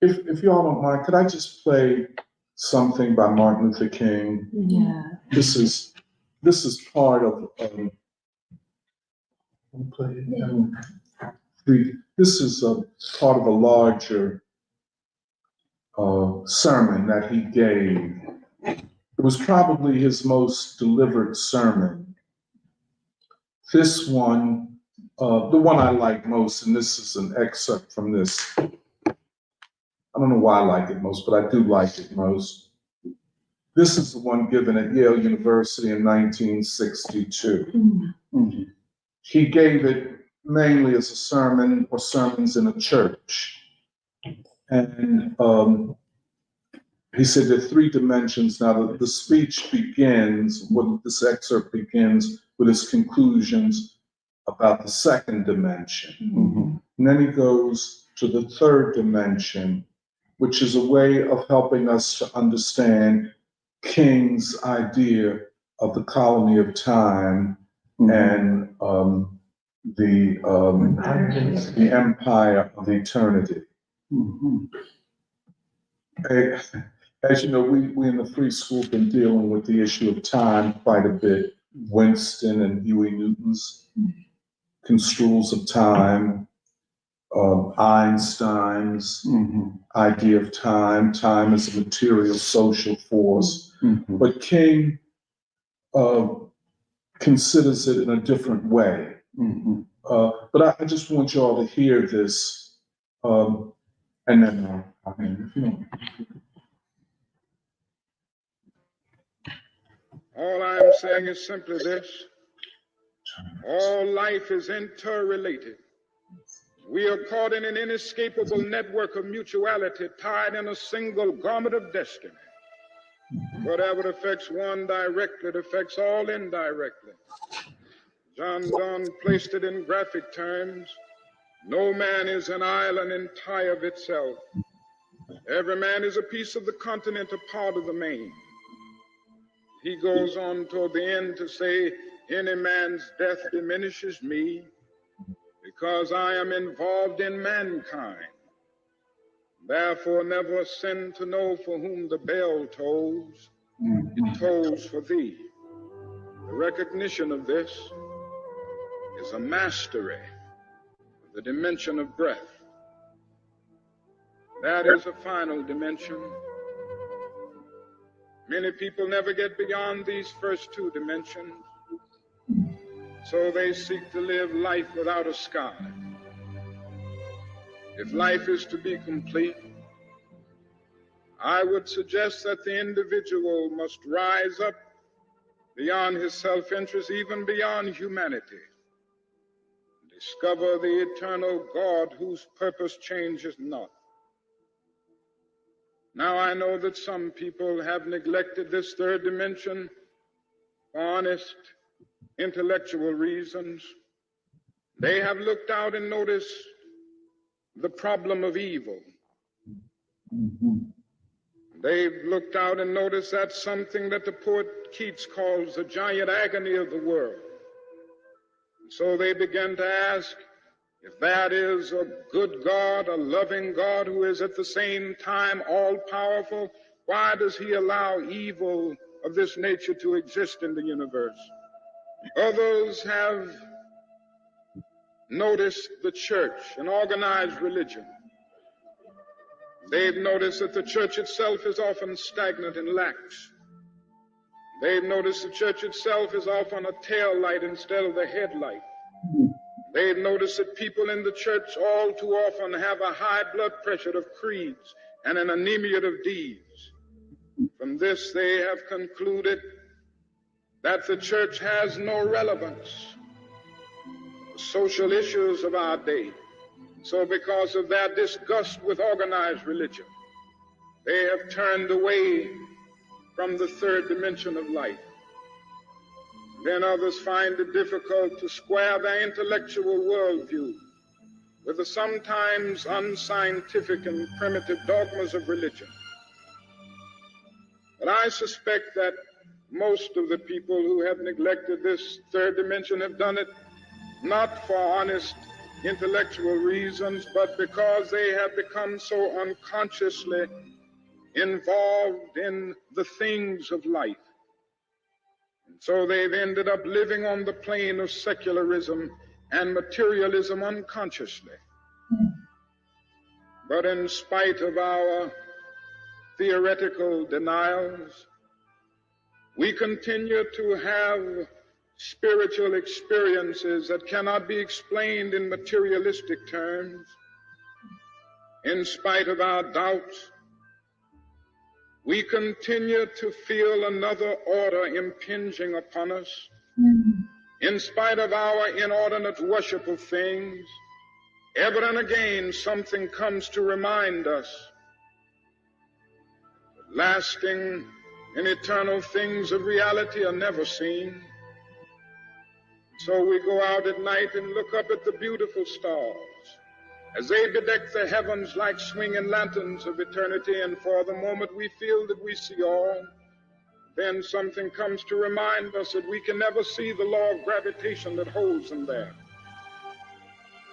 If, if y'all don't mind, could I just play something by Martin Luther King? Yeah. This is, this is part of, um, play it, um, the- this is a part of a larger uh, sermon that he gave. It was probably his most delivered sermon. This one, uh, the one I like most, and this is an excerpt from this. I don't know why I like it most, but I do like it most. This is the one given at Yale University in 1962. He gave it mainly as a sermon or sermons in a church. And um, he said there are three dimensions. Now, the, the speech begins, what this excerpt begins with his conclusions about the second dimension. And then he goes to the third dimension, which is a way of helping us to understand King's idea of the colony of time and um, the um, the empire of eternity. Eh, As you know, we, we in the free school have been dealing with the issue of time quite a bit. Winston and Huey Newton's construals of time, um, Einstein's idea of time, time as a material social force. But King uh, considers it in a different way. Uh, but I, I just want you all to hear this. Um, and then, uh, I mean, if you don't All I am saying is simply this. All life is interrelated. We are caught in an inescapable network of mutuality tied in a single garment of destiny. Whatever affects one directly, it affects all indirectly. John Donne placed it in graphic terms. No man is an island entire of itself. Every man is a piece of the continent, a part of the main. He goes on toward the end to say, Any man's death diminishes me because I am involved in mankind. Therefore, never sin to know for whom the bell tolls, it mm-hmm. tolls for thee. The recognition of this is a mastery of the dimension of breath. That is a final dimension. Many people never get beyond these first two dimensions, so they seek to live life without a sky. If life is to be complete, I would suggest that the individual must rise up beyond his self interest, even beyond humanity. Discover the eternal God whose purpose changes not. Now I know that some people have neglected this third dimension honest intellectual reasons. They have looked out and noticed the problem of evil. They've looked out and noticed that something that the poet Keats calls the giant agony of the world. So they begin to ask if that is a good God, a loving God who is at the same time all powerful, why does he allow evil of this nature to exist in the universe? Others have noticed the church, an organized religion. They've noticed that the church itself is often stagnant and lax. They've noticed the church itself is often a tail light instead of the headlight. They've noticed that people in the church all too often have a high blood pressure of creeds and an anemia of deeds. From this, they have concluded that the church has no relevance. The social issues of our day so, because of their disgust with organized religion, they have turned away from the third dimension of life. Then others find it difficult to square their intellectual worldview with the sometimes unscientific and primitive dogmas of religion. But I suspect that most of the people who have neglected this third dimension have done it not for honest intellectual reasons, but because they have become so unconsciously involved in the things of life. And so they've ended up living on the plane of secularism and materialism unconsciously. But in spite of our theoretical denials, we continue to have spiritual experiences that cannot be explained in materialistic terms. In spite of our doubts, we continue to feel another order impinging upon us. Hmm. In spite of our inordinate worship of things, ever and again something comes to remind us lasting and eternal things of reality are never seen. So we go out at night and look up at the beautiful stars as they bedeck the heavens like swinging lanterns of eternity, and for the moment we feel that we see all. Then something comes to remind us that we can never see the law of gravitation that holds them there.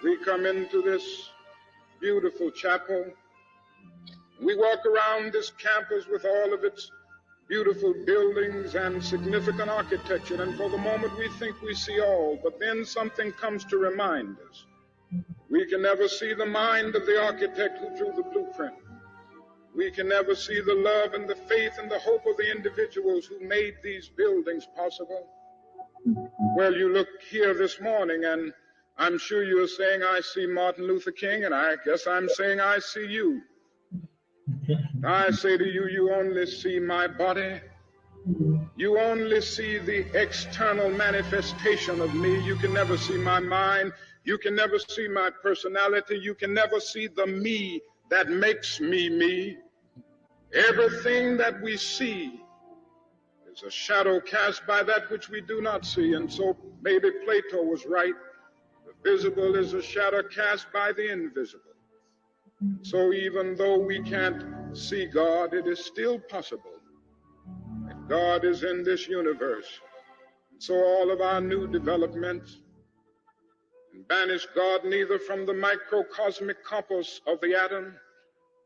We come into this beautiful chapel. We walk around this campus with all of its beautiful buildings and significant architecture, and for the moment we think we see all, but then something comes to remind us. We can never see the mind of the architect who drew the blueprint. We can never see the love and the faith and the hope of the individuals who made these buildings possible. Well, you look here this morning, and I'm sure you're saying, I see Martin Luther King, and I guess I'm saying, I see you. Mm-hmm. I say to you, you only see my body. Mm-hmm. You only see the external manifestation of me. You can never see my mind. You can never see my personality. You can never see the me that makes me me. Everything that we see is a shadow cast by that which we do not see. And so maybe Plato was right. The visible is a shadow cast by the invisible. So even though we can't see God, it is still possible that God is in this universe. So all of our new developments banish God neither from the microcosmic compass of the atom,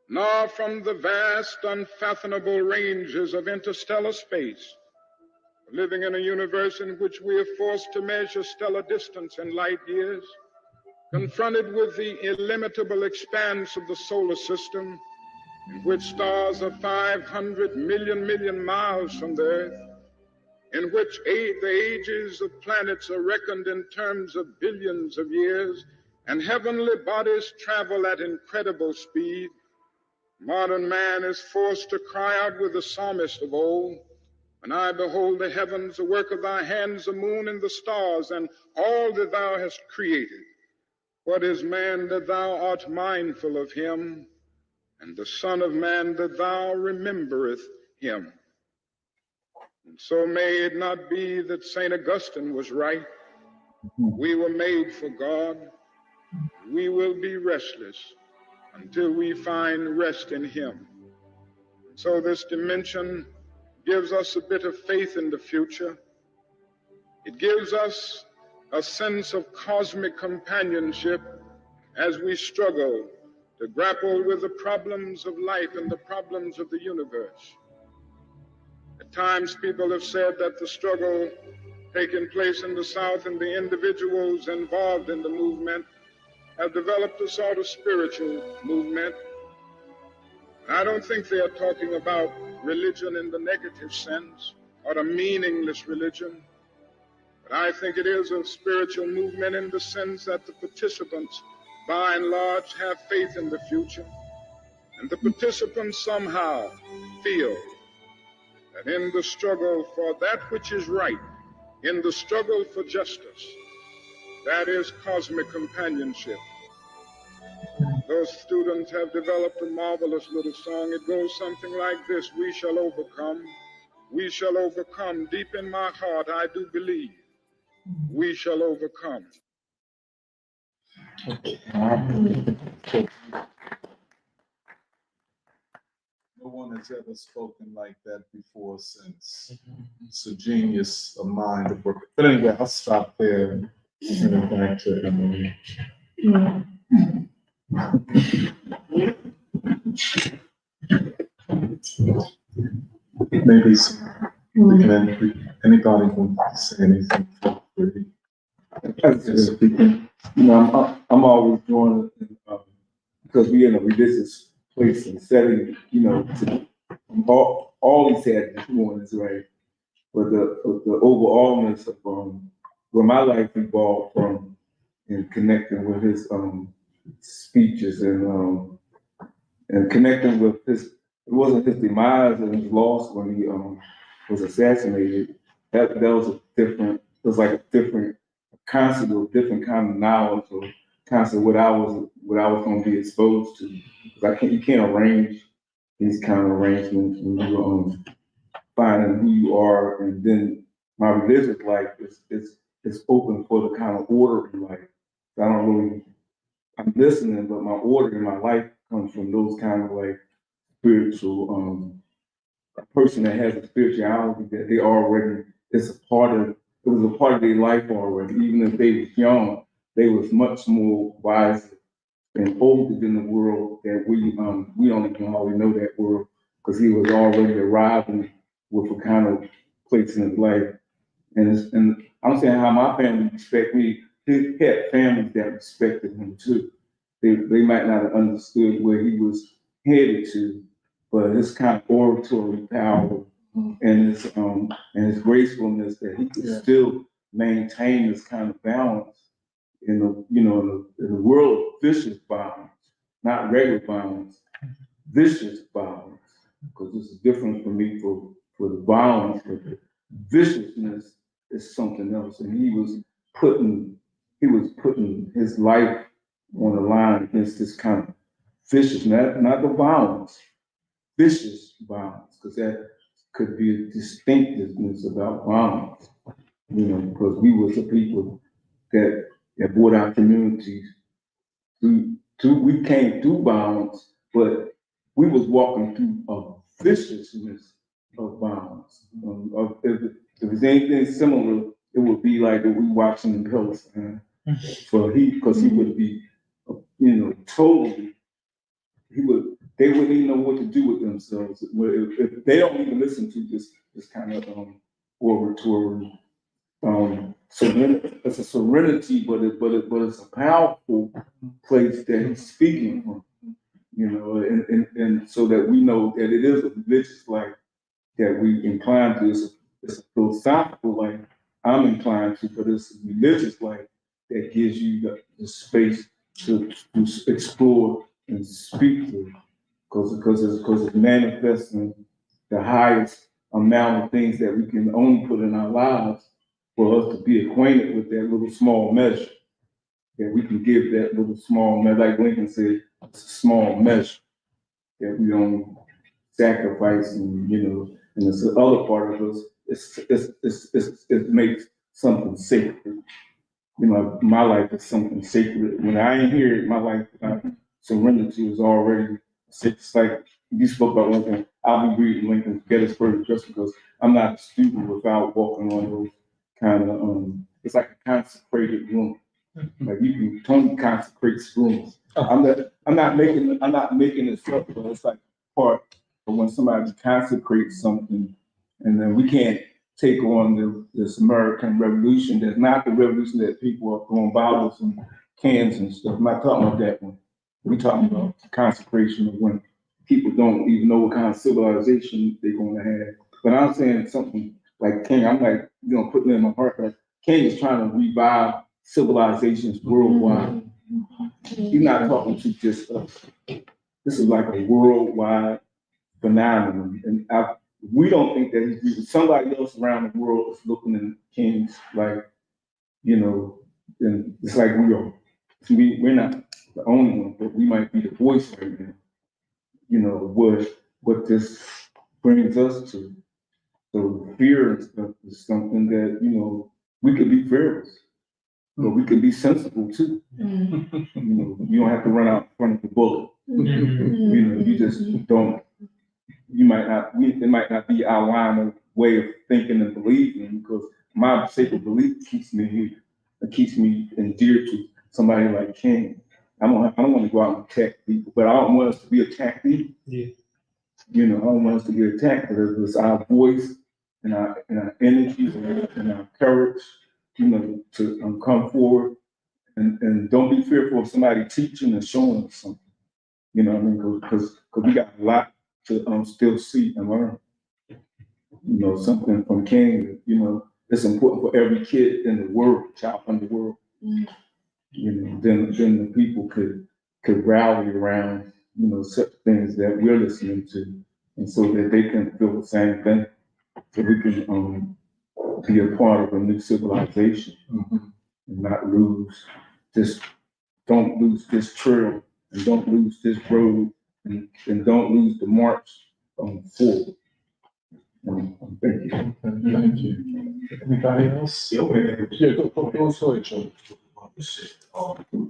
nor from the vast, unfathomable ranges of interstellar space. Living in a universe in which we are forced to measure stellar distance in light years, confronted with the illimitable expanse of the solar system, in which stars are 500 million million miles from the Earth, in which the ages of planets are reckoned in terms of billions of years, and heavenly bodies travel at incredible speed, modern man is forced to cry out with the psalmist of old. When I behold the heavens, the work of thy hands, the moon and the stars, and all that thou hast created, what is man that thou art mindful of him, and the Son of Man that thou remembereth him? And so may it not be that St. Augustine was right. We were made for God. We will be restless until we find rest in Him. So this dimension gives us a bit of faith in the future. It gives us a sense of cosmic companionship as we struggle to grapple with the problems of life and the problems of the universe. At times, people have said that the struggle taking place in the South and the individuals involved in the movement have developed a sort of spiritual movement. I don't think they are talking about religion in the negative sense or a meaningless religion. But I think it is a spiritual movement in the sense that the participants, by and large, have faith in the future. And the participants somehow feel that in the struggle for that which is right, in the struggle for justice, that is cosmic companionship. Those students have developed a marvelous little song. It goes something like this We shall overcome. We shall overcome. Deep in my heart, I do believe we shall overcome. No one has ever spoken like that before since. It's a genius, a mind of work. But anyway, I'll stop there and it back to Emily. Maybe can- anybody to say anything? You know, I'm, I'm always drawn, um, because we're in a religious place and setting, you know, to, all, all he said this morning is right. But the, the overallness of, um, where my life evolved from in connecting with his, um, speeches and, um, and connecting with his, it wasn't his demise and his loss when he, um, was assassinated. That, that was a different, was like a different concept of different kind of knowledge or concept what I was what I was going to be exposed to. 'Cause I can't you can't arrange these kind of arrangements when you um finding who you are and then my religious life is is is open for the kind of order in life. I don't really I'm listening, but my order in my life comes from those kind of like spiritual um a person that has a spirituality that they already it's a part of it was a part of their life already. Even if they was young, they was much more wise and older than the world that we um we only can hardly know that world because he was already arriving with a kind of place in his life. And and I'm saying how my family respect me. He had families that respected him too. They they might not have understood where he was headed to, but his kind of oratory power and his um and his gracefulness that he could Yeah. still maintain this kind of balance in the you know in the, in the world of vicious violence, not regular violence, vicious violence. Because this is different for me for for the violence, but the viciousness is something else. And he was putting he was putting his life on the line against this kind of vicious, not not the violence, vicious violence, because that could be a distinctiveness about violence. You know, because we was the people that, that brought our communities through, through, we came through violence, but we was walking through a viciousness of violence. Um, of, if, it- if it's anything similar, it would be like we watching in Palestine. For he, because he would be, you know, totally, he would, they wouldn't even know what to do with themselves. If, they don't even listen to this, this kind of, um, oratory, um, serenity, it's a serenity, but it, but it, but it's a powerful place that he's speaking from. You know, and, and, and so that we know that it is a religious life that we incline to, it's, a- it's a philosophical life I'm inclined to, but it's a religious life that gives you the, the space to, to explore and speak to. Cause, because it's, cause it's manifesting the highest amount of things that we can only put in our lives for us to be acquainted with that little small measure. That we can give that little small measure, like Lincoln said, it's a small measure. That we don't sacrifice and, you know, and it's the other part of us, it's, it's, it's, it's, it makes something sacred. You know, my life is something sacred. When I ain't here, my life, uh, to is already, it's like, you spoke about Lincoln, I'll be reading Lincoln Gettysburg just because I'm not a student without walking on those kind of, um, it's like a consecrated room. Like you can, Tony consecrates rooms. I'm not, I'm not making, I'm not making this up, but it's like part of when somebody consecrates something and then we can't take on the, this American revolution. That's not the revolution that people are throwing bottles and cans and stuff. I'm not talking about that one. We talking about consecration of when people don't even know what kind of civilization they're gonna have. But I'm saying something like King, I'm like, you know, putting it in my heart, like King is trying to revive civilizations mm-hmm. worldwide. Mm-hmm. You're not talking to just us. This is like a worldwide phenomenon. And I, we don't think that he's, somebody else around the world is looking at Kings like, you know, and it's like we are. We, we're not the only one, but we might be the voice right now. You know, what, what this brings us to. So fear and stuff is something that, you know, we could be fearless, but we could be sensible too. Mm. You know, you don't have to run out in front of the bullet. You know, you just don't, you might not, we, it might not be our line of way of thinking and believing, because my sacred belief keeps me here. It keeps me endeared to somebody like King. I don't, I don't want to go out and attack people, but I don't want us to be attacked either. Yeah. You know, I don't want us to get attacked, but it's our voice and our, and our energies and our, and our courage, you know, to um, come forward and, and don't be fearful of somebody teaching and showing us something. You know what I mean? Because, because we got a lot to um, still see and learn. You know, something from King, you know, it's important for every kid in the world, child in the world. Mm. You know, then, then the people could, could rally around, you know, such things that we're listening to. And so that they can feel the same thing. So we can, um, be a part of a new civilization and not lose this, don't lose this trail and don't lose this road and, and don't lose the march um, forward. Um, Thank you. Thank you. Anybody else? Yeah, go, go, go, sorry, Joe.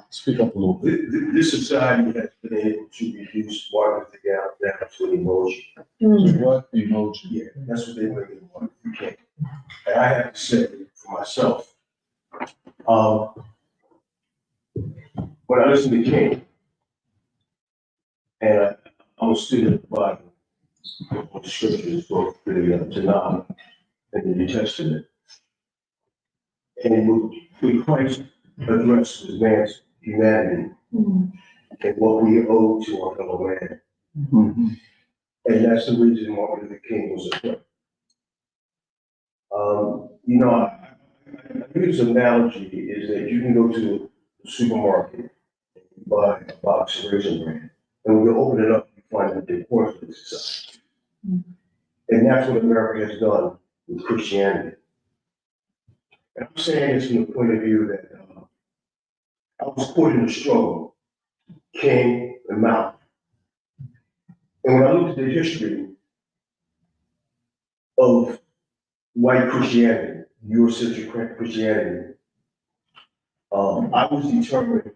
Speak up a little bit. Th- th- This society has been able to reduce Martin Luther King down to an emoji. Mm. What emoji? Yeah, that's what they make it Martin Luther King. And I have to say for myself, um, when I listen to King, and I, I'm a student of the Bible, of the scriptures, both the uh, Tanakh and the New Testament. And when- when Christ addresses man's humanity, Mm. and what we owe to our fellow man. Mhm. And that's the reason Martin Luther King was a threat. Um, you know, I, I use analogy is that you can go to the supermarket and buy a box of Raisin Bran, and when you open it up, you find that pour things inside. And that's what America has done with Christianity. And I'm saying this from the point of view that, uh, I was put in a struggle, King and Mount. And when I looked at the history, of white Christianity, Eurocentric Christianity, um, I was determined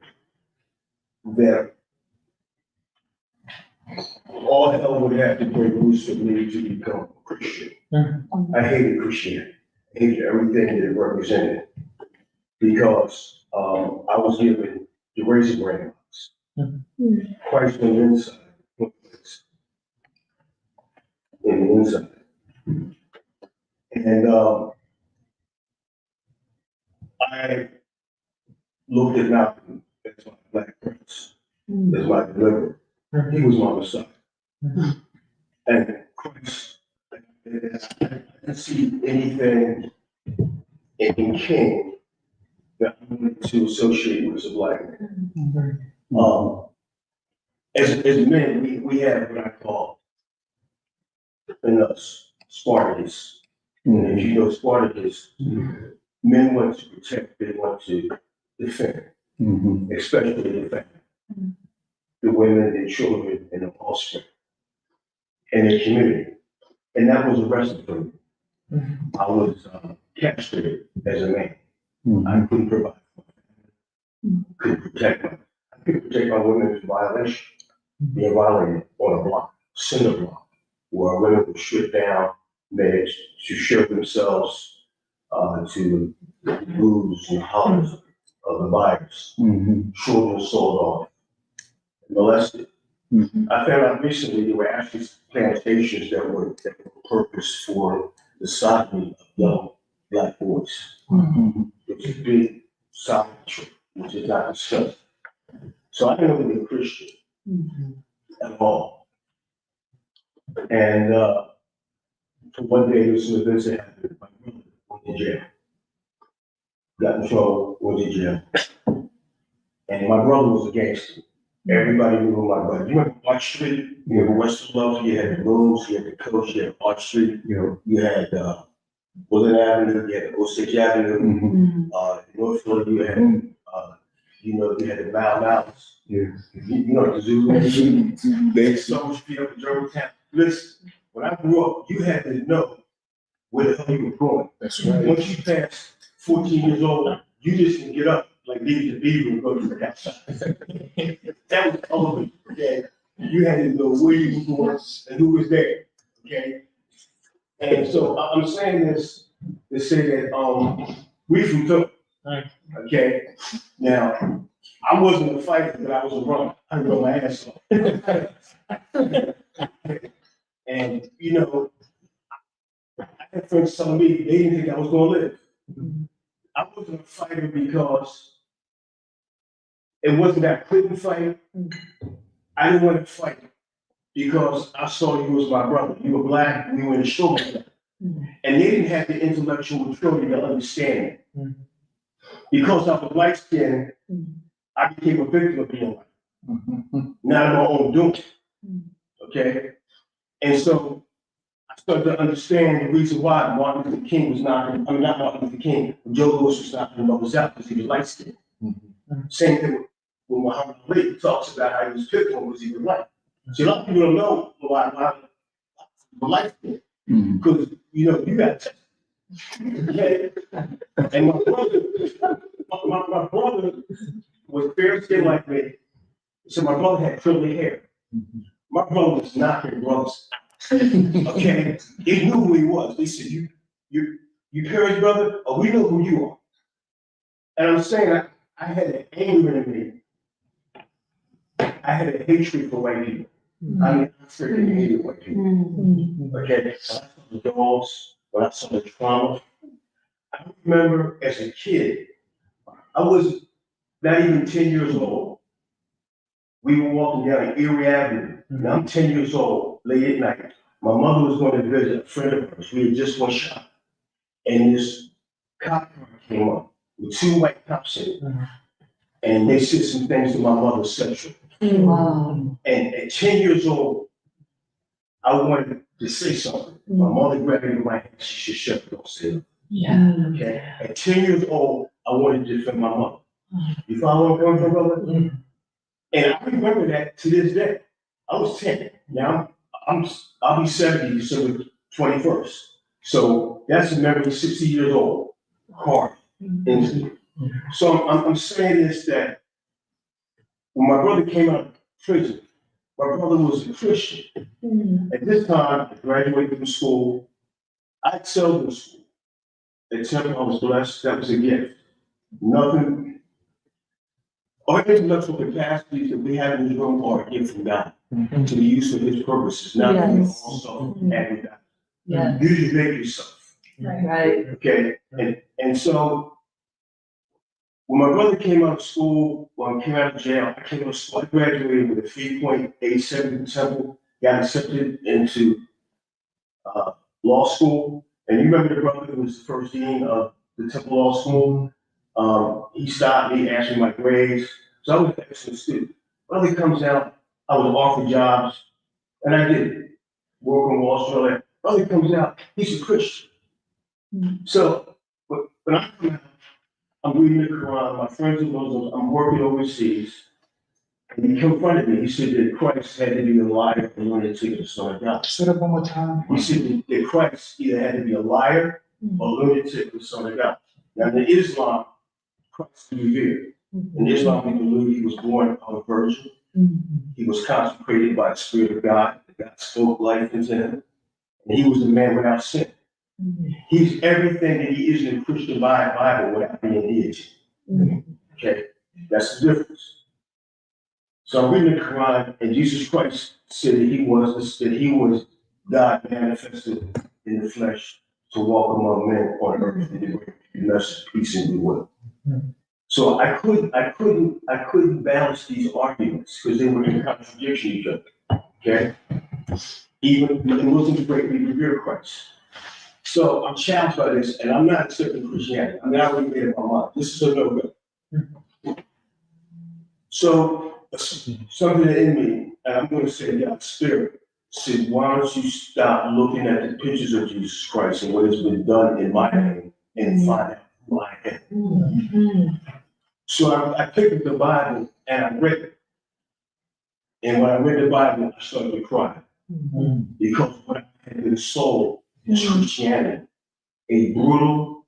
that all hell would have to break loose for me to become a Christian. I hated Christianity, I hated everything that it represented. Because, um, I was given the Raisin Bran box. Christ on the inside, in the inside. And, um, I looked at Malcolm as my black prince, as my deliverer. He was my Messiah. And Christ, I didn't see anything in King that I wanted to associate with as a black man. Um, as, as men, we, we have what I call in us Spartacus. And if you know Spartacus, men want to protect, they want to defend, especially the family. The women, the children, and the offspring. And the community. And that was a wrestle for me. I was uh, castrated as a man. Hmm. I couldn't provide. for my. Hmm. Couldn't protect my, I couldn't protect my women from violation. Hmm. Being violated on a block, cinder block, where women were stripped down, made to show themselves uh, to the blues and hollers of the buyers. Children sold off, molested. Mm-hmm. I found out recently there were actually plantations that were, that were purposed for the sodomy of young black boys. It's a big solid truth, which is not discussed. So I didn't know to be a Christian at all. And, uh, for one day, there was events that happened, my brother went to jail. Got in trouble, went to jail. And my brother was a gangster. Everybody knew who my brother. You remember Arch Street? You remember West Philadelphia? You had the rooms, you had the coach, you had Arch Street, you know, you had, uh, Woodland Avenue, you had Osage Avenue, uh, North Philly, you had, uh, you know, you had the Mile Mountains. Yeah. You, you know, the zoo. They so much feet up in Germantown. Listen, when I grew up, you had to know where the hell you were going. That's right. Once you passed fourteen years old, you just can get up like leave the beaver and go to the house. That was all, of it, okay? You had to know where you were going and who was there, okay? And so I- I'm saying this to say that, um, we from Philly. Right. Okay, now, I wasn't a fighter, but I was a runner. I run my ass off. And, you know, I had friends telling me they didn't think I was gonna live. I wasn't a fighter because it wasn't that couldn't fight. I didn't want to fight because I saw you as my brother. You were black, we were in the show. together. And they didn't have the intellectual maturity to understand. it. Because I was light skinned, I became a victim of being white not my own doing. Okay? And so I started to understand the reason why Martin Luther King was knocking, I mean, not Martin Luther King, Joe Louis was knocking the mothers out because he was light skinned. Mm-hmm. Same thing with, Muhammad Ali, talks about how he was picked on because he was white. See, a lot of people don't know why, why, why light skinned. Because, you know, you got Okay? And my brother, my, my, my brother was fair skinned like me. So my brother had curly hair. Mm-hmm. My brother was knocking brothers out. Okay, they knew who he was. They said, "You, you, you Perry's brother? Oh, we know who you are." And I'm saying, I, I had an anger in me. I had a hatred for white people. I mean, I freaking hated white people. Okay, when I saw the dogs, when I saw the trauma. I remember as a kid, I was not even ten years old. We were walking down Erie Avenue, and I'm ten years old, late at night. My mother was going to visit a friend of hers. We had just went shopping. And this cop car came up with two white cops in it. Mm-hmm. And they said some things to my mother sexual. Wow. And at ten years old, I wanted to say something. My mm. mother grabbed me by my hand. She said, shut up, say. Yeah. Okay? At ten years old, I wanted to defend my mother. You follow where I'm coming from, brother? Mm. And I remember that to this day. I was ten. Now, I'm, I'll be seventy December twenty-first. So that's a memory, sixty years old, hard. into it. So I'm, I'm saying this that when my brother came out of prison, my brother was a Christian. Mm. At this time, I graduated from school. I excelled in school. At Temple, I was blessed. That was a gift. Nothing. Our intellectual capacities that we have in this room are a gift from God mm-hmm. to be used for His purposes, not to be Yes. also added value. Yeah, You just make yourself. right. Okay, and, and so when my brother came out of school, when I came out of jail, I came out of school, I graduated with a three point eight seven Temple, got accepted into uh, law school. And you remember the brother who was the first dean of the Temple Law School? Um, he stopped me, asked me my grades. So I was an excellent student. Brother comes out, I was offered jobs, and I did. Work on Wall Street, brother comes out, he's a Christian. So, but when I come out, I'm reading the Quran, my friends are Muslims, I'm working overseas. And he confronted me, he said that Christ had to be a liar and lunatic and the son of God. Say that one more time. He said that- that Christ either had to be a liar mm-hmm. or lunatic or the son of God. Now, in Islam, Christ is revered. Mm-hmm. In Islam, we believe he was born of a virgin. Mm-hmm. He was consecrated by the Spirit of God. God spoke life into him. And he was a man without sin. He's everything that he is in the Christian Bi- Bible without being deity. Okay, that's the difference. So I'm reading the Quran, and Jesus Christ said that he was that he was God manifested in the flesh to walk among men on earth and to bring message, peace, and goodwill. So I couldn't, I couldn't, I couldn't balance these arguments because they were in contradiction to each other. Okay, even it the Muslims greatly revere Christ. So I'm challenged by this, and I'm not accepting mm-hmm. Christianity. I mean, I made up my mind. This is a no go. So something in me, and I'm going to say God's spirit, said, why don't you stop looking at the pictures of Jesus Christ and what has been done in my name and find out who I am. So I, I picked up the Bible and I read it. And when I read the Bible, I started to cry mm-hmm. because what I had been sold is Christianity, a brutal,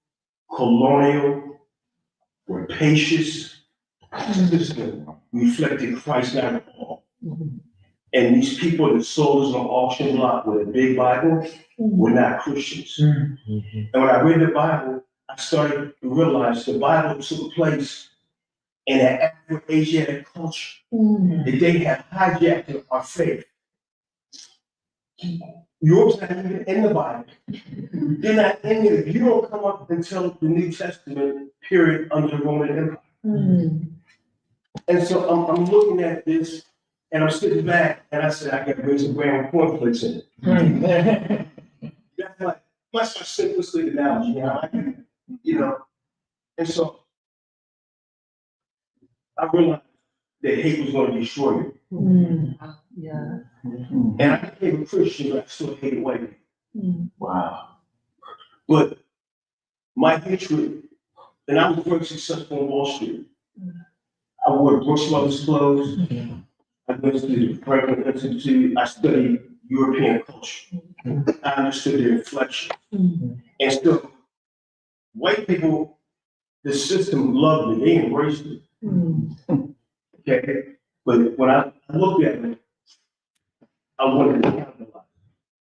colonial, rapacious system reflecting Christ at all. And these people that sold us on auction block with a big Bible were not Christians. And when I read the Bible, I started to realize the Bible took place in an Afro-Asiatic culture mm. that they have hijacked our faith. Yours not even in the Bible. They're not in there. You don't come up until the New Testament period under the Roman Empire. Hmm. And so I'm, I'm looking at this and I'm sitting back and I said, I got to raise a of cornflakes in it. Hmm. That's like, that's my simplistic analogy, you know, I can, you know, and so I realized that hate was gonna destroy me. Hmm. Yeah. Mm-hmm. And I became a Christian, but I still hated white people. Mm. Wow. But my hatred, and I was very successful on Wall Street. Mm. I wore Brooks Brothers clothes. Mm-hmm. I went to the Franklin Institute. I studied European culture. Mm-hmm. I understood the inflection. And so, white people, the system loved me. They embraced me. Mm. Okay, but when I looked at it, I wanted to capitalize.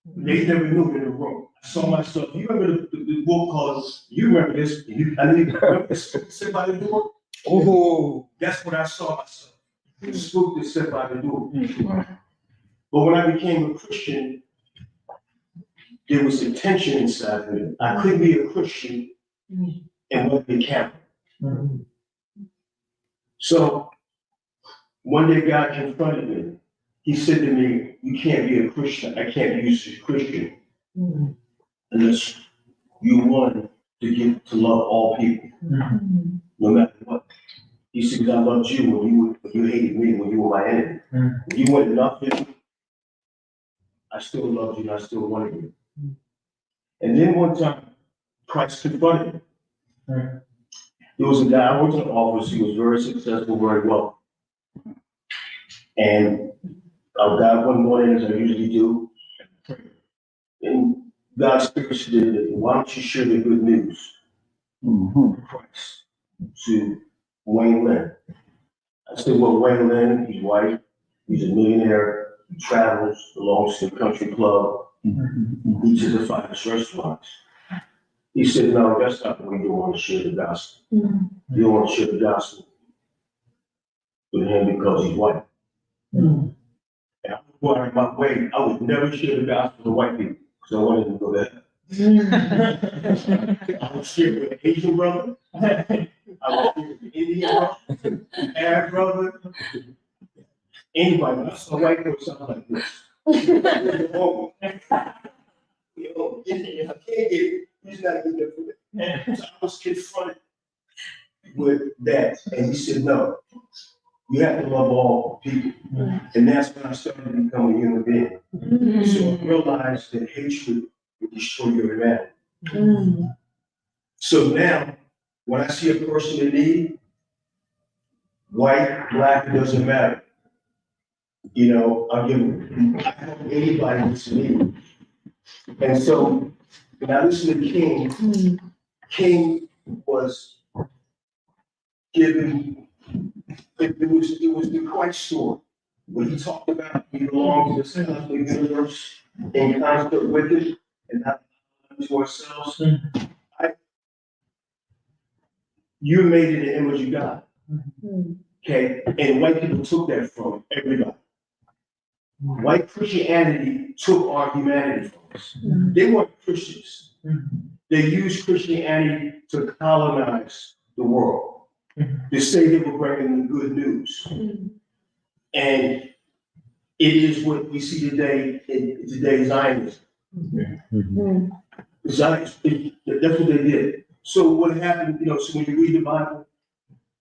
Mm-hmm. They never knew me in the room. I saw myself. You remember the, the, book called? You remember this? You, I think remember this? Sit by the door. Oh. That's what I saw myself. The spook that sat by the door. Mm-hmm. But when I became a Christian, there was a tension inside me. I couldn't be a Christian mm-hmm. and what be Catholic. So one day God confronted me. He said to me, You can't be a Christian. I can't as a Christian mm-hmm. unless you want to get to love all people, mm-hmm. no matter what. He said, I loved you when you when you hated me, when you were my enemy. Mm-hmm. When you went nothing, I still loved you and I still wanted you. And then one time, Christ confronted me. There was a guy, I worked in the office, he was very successful, very well. And I got up one morning, as I usually do. And God's Spirit said, why don't you share the good news of Christ to Wayne Lynn? I said, well, Wayne Lynn, he's white, he's a millionaire, he travels, belongs to a country club, eats at the finest restaurants. He said, no, that's not what we do want to share the gospel. Mm. You don't want to share the gospel with him because he's white. Mm. And I in my way, I would never share the gospel with white people, because I wanted them to go there. Mm. I would share with the Asian brother, I would share with the Indian brother, the Arab brother, anybody, when I saw a white people I was like this. Yo, I can't get it, he's not getting it for me. So I was confronted with that, and he said, no, you have to love all people. And that's when I started to become a human being. So I realized that hatred would destroy your humanity. Mm. So now, when I see a person in need, white, black, it doesn't matter. You know, I'll give, I help anybody that's in need. And so, now listen to King, Mm. King was given, it, it was, it was the Christ story. When he talked about he belonged to this cosmic universe in concert with it and not to ourselves. I, you made it an image of God, okay? And white people took that from everybody. White Christianity took our humanity from us. They weren't Christians. They used Christianity to colonize the world. To say they were bringing the good news. And it is what we see today in today's Zionism. Mm. Zionists, it- that's what they did. So what happened, you know, so when you read the Bible,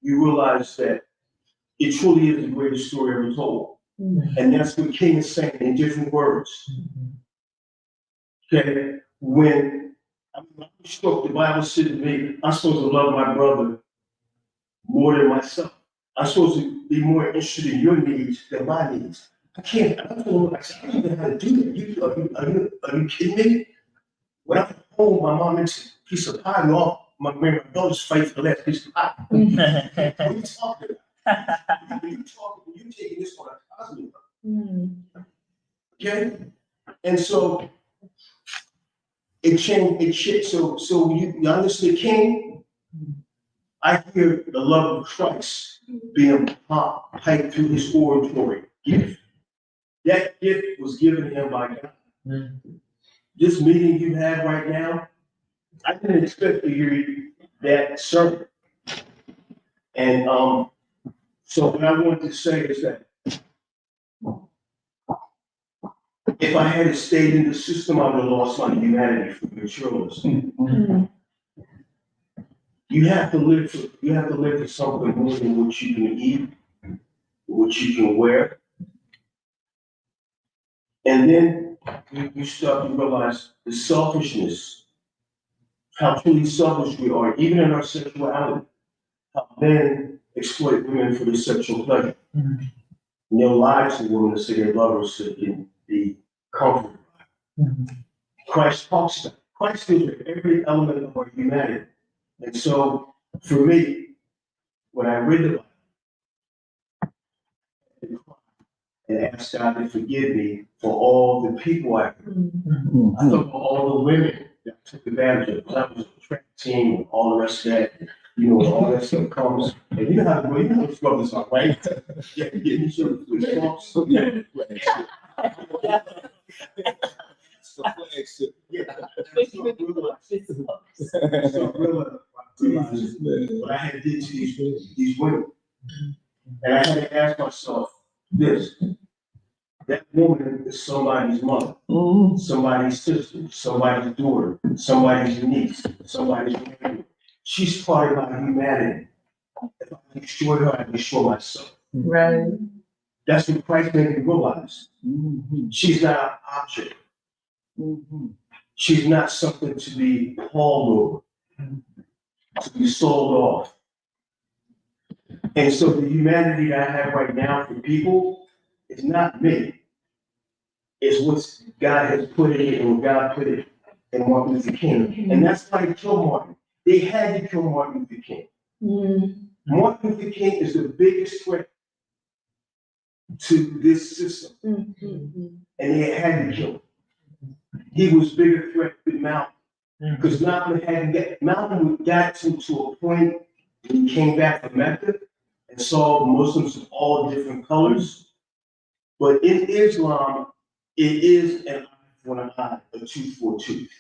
you realize that it truly is the greatest story ever told. Mm. And that's what King is saying in different words. Okay, when I'm struck, the Bible said to me, I'm supposed to love my brother more than myself. I'm supposed to be more interested in your needs than my needs. I can't, I don't know, I don't know how to do that. You, are you, are you, are you kidding me? When I'm home, my mom makes a piece of pie, and all, my, my brothers fight for the last piece of pie. What are you talking about? You talking, you taking this one, a cosmic Mm. Okay, and so it changed, it changed, so, so you, you understand king? I hear the love of Christ being piped through his oratory gift. That gift was given him by God. This meeting you have right now, I didn't expect to hear that sermon. And, um, so what I wanted to say is that if I had stayed in the system, I would have lost my humanity for materialism. Mm. You have to live for, you have to live for something more than what you can eat, what you can wear. And then you, you start to realize the selfishness, how truly selfish we are, even in our sexuality. How men exploit women for their sexual pleasure. And they'll lie to women to say they love her so they can be comforted. Mm-hmm. Christ talks about, Christ deals with every element of our humanity. And so, for me, when I read the Bible, and ask God to forgive me for all the people I hurt. Mm. I thought all the women that I took advantage of, because I was a track team and all the rest of that. You know, all that stuff comes, and you know how, well, you know how those brothers are, right? Yeah, you get each other with trunks. Yeah. Yeah. So I realized- so I realized- I realized what I had did to these, these women. And I had to ask myself this. That woman is somebody's mother, mm-hmm. somebody's sister, somebody's daughter, somebody's niece, somebody's nephew. She's part of my humanity. If I destroy her, I destroy myself. Mm-hmm. Right. That's what Christ made me realize. Mm-hmm. She's not an object. She's not something to be hauled over, to be sold off. And so the humanity that I have right now for people is not me. It's what God has put in it and what God put it and Martin Luther King. And that's why they killed Martin. They had to kill Martin Luther King. Mm, Martin Luther King is the biggest threat to this system, mm, mm, mm. and they had to kill him. He was bigger threat than Malcolm, mm. because Malcolm hadn't get, Malcolm got to, to a point when he came back from Mecca and saw Muslims of all different colors. But in Islam, it is an eye for an eye, a tooth for a tooth.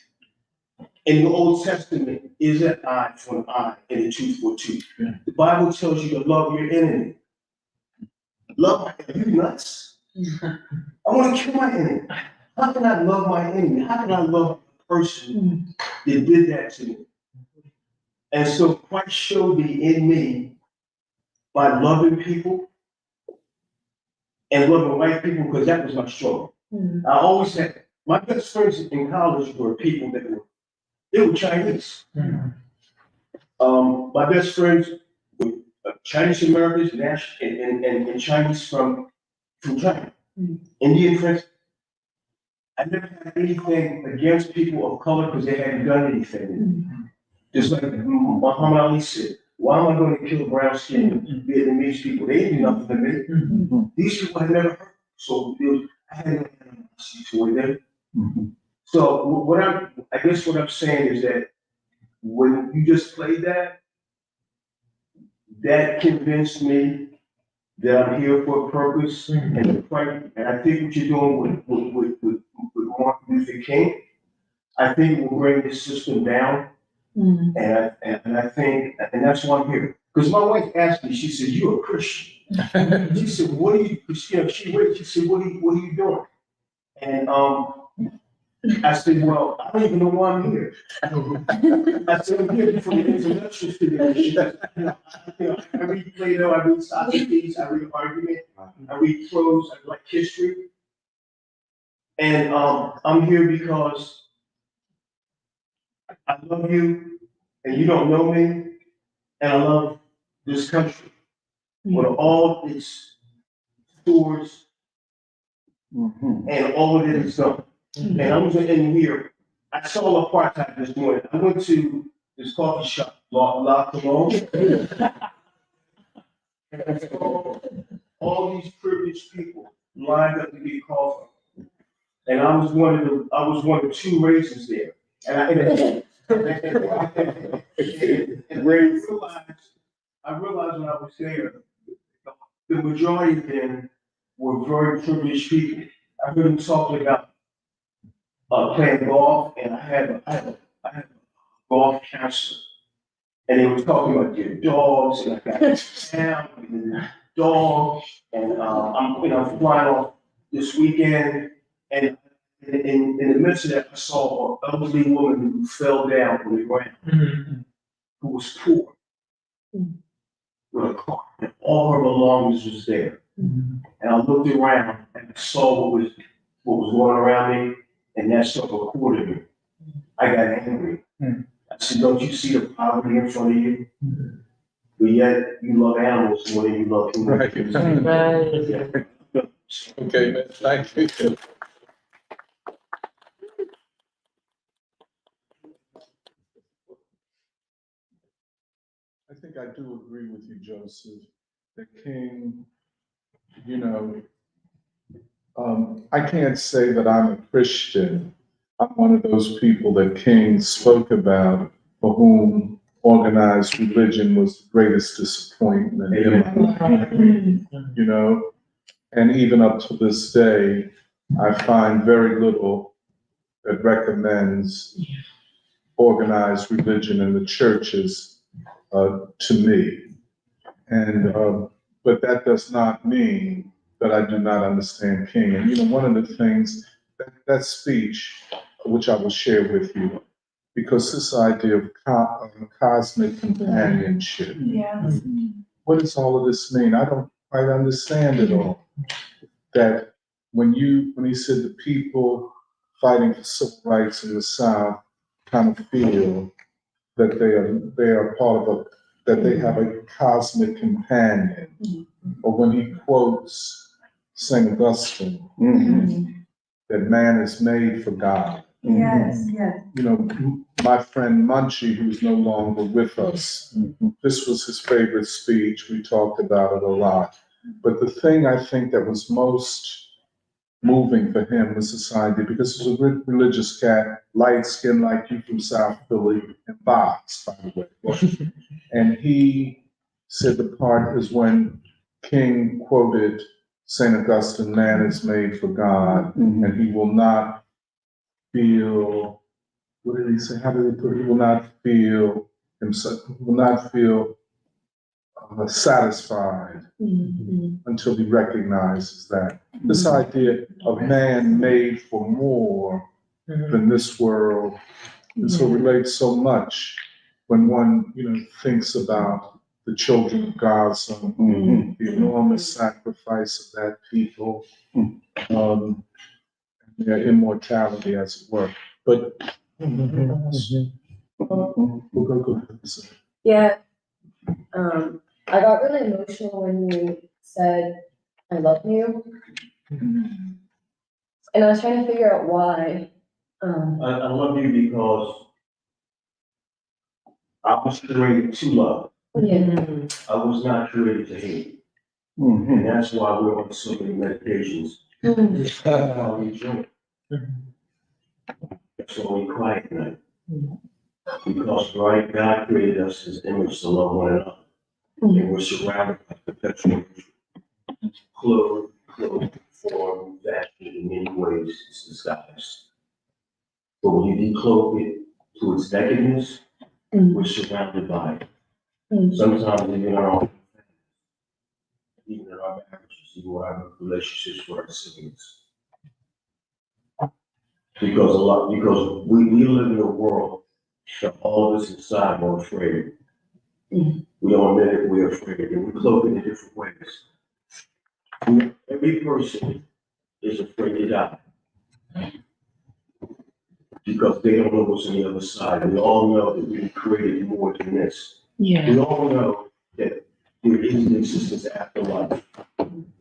In the Old Testament, is an eye for an eye and a tooth for a tooth. The Bible tells you to love your enemy. Love, are you nuts? I want to kill my enemy. How can I love my enemy? How can I love the person that did that to me? And so Christ showed me in me by loving people and loving white people because that was my struggle. Mm. I always had my best friends in college were people that were they were Chinese. Um, my best friends were uh, Chinese Americans, and, and, and, and Chinese from from China, Mm. Indian friends. I never had anything against people of color because they hadn't done anything. Just like Muhammad Ali said, why am I going to kill brown skinned Vietnamese people? They didn't do nothing to me. These people had never heard. So was, I had no animosity toward them. So what I'm, I guess what I'm saying is that when you just played that, that convinced me that I'm here for a purpose and to pray. And I think what you're doing with, with, with Martin Luther King, I think we'll bring this system down. Mm. And I, and I think, and that's why I'm here. Because my wife asked me, she said, you're a Christian. She said, what are you, 'cause, you know, she waited, she said, what are you, what are you doing? And, um, I said, well, I don't even know why I'm here. I said, I'm here for the the issue. You know, I read Plato, I read Socrates, I read argument, I read prose, I like history. And, um, I'm here because I love you, and you don't know me, and I love this country. Mm-hmm. With all its stores mm-hmm. and all of it is done. And I was in here, I saw apartheid this morning. I went to this coffee shop, La, La Colombe. And I saw all these privileged people lined up to get coffee. And I was one of the, I was one of two races there. And I, and I realized, I realized when I was there, the majority of them were very privileged people. I heard them talking about uh, playing golf, and I had, a- I had, a- I had a golf counselor. And they were talking about their dogs, and I got town, and the dog, and, um, I'm, you know, flying off this weekend, in, in, in the midst of that, I saw an elderly woman who fell down on the ground, who was poor. Mm-hmm. With a car, and all her belongings was there. Mm-hmm. And I looked around and I saw what was, what was going around me, and that struck a chord in me. I got angry. Mm-hmm. I said, don't you see the poverty in front of you? But yet you love animals more than you love Right. humans. Right. Okay, man, thank you. Think I do agree with you, Joseph, that King, you know, um, I can't say that I'm a Christian. I'm one of those people that King spoke about for whom organized religion was the greatest disappointment in my life, you know? And even up to this day, I find very little that recommends organized religion in the churches uh, to me. And, um, but that does not mean that I do not understand King. And, you know, one of the things, that, that speech, which I will share with you, because this idea of co- uh, cosmic companionship, Yes. what does all of this mean? I don't quite understand it all. That when you, when he said the people fighting for civil rights in the South kind of feel that they are, they are part of a, that they have a cosmic companion. Mm-hmm. Or when he quotes St. Augustine, Mhm. that man is made for God. Yes, mm-hmm. yes. You know, my friend Munchie, who's no longer with us, mm-hmm. this was his favorite speech. We talked about it a lot. But the thing I think that was most moving for him in society, because he's a re- religious cat, light skinned like you from South Philly, and box, by the way. And he said the part is when King quoted St. Augustine, man is made for God, mm-hmm. and he will not feel, what did he say? How did he put it? He will not feel himself, he will not feel satisfied Mhm. until he recognizes that. This idea of man made for more than this world, and so relates so much when one, you know, thinks about the children of God, so Mhm. the enormous sacrifice of that people, um, their immortality, as it were. But go, go, go ahead. Yeah. Um, I got really emotional when you said, I love you. And I was trying to figure out why. Um, I, I love you because I was created to love. yeah. I was not created to hate. Mhm. And that's why we're on so many medications. That's why we drink. That's why we cry at night. Because right, God created us His image to love one another. And we're surrounded by perpetual clothed, clothed, form, fashion, in many ways, it's disguised. But when you decloak it to its nakedness, Mm. we're surrounded by it. Mm. Sometimes even our, even in our marriages, even our relationships with our siblings. Because a lot, because we, we live in a world that all of us inside are afraid. Mhm. We don't admit it, we're afraid, and we cloak it in different ways. We- Every person is afraid to die. Because they don't know what's on the other side. We all know that we created more than this. Yeah. We all know that there is an existence after life.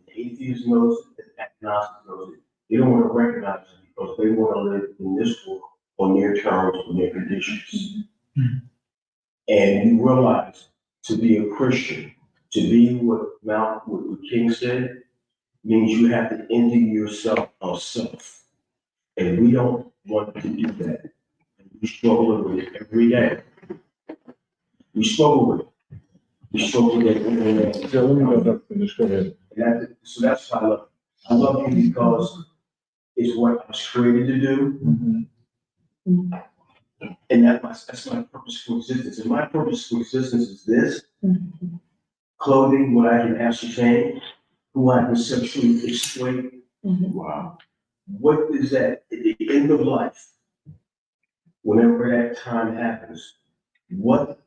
Atheists knows it, agnostics knows it. They don't want to recognize it because they want to live in this world on their terms, on their conditions. Mm-hmm. And you realize to be a Christian, to be what Mount, what King said, means you have to empty yourself of self. And we don't want to do that. And We struggle with it every day. We struggle with it. We struggle with it every day. Yeah, let me know that finish, go ahead. And that, so that's why I love, I love you because it's what I was created to do. Mm-hmm. And that my, that's my purpose for existence. And my purpose for existence is this, clothing, what I can ascertain, who I can sexually exploit. Mhm. Wow. What is that, at the end of life? Whenever that time happens, what,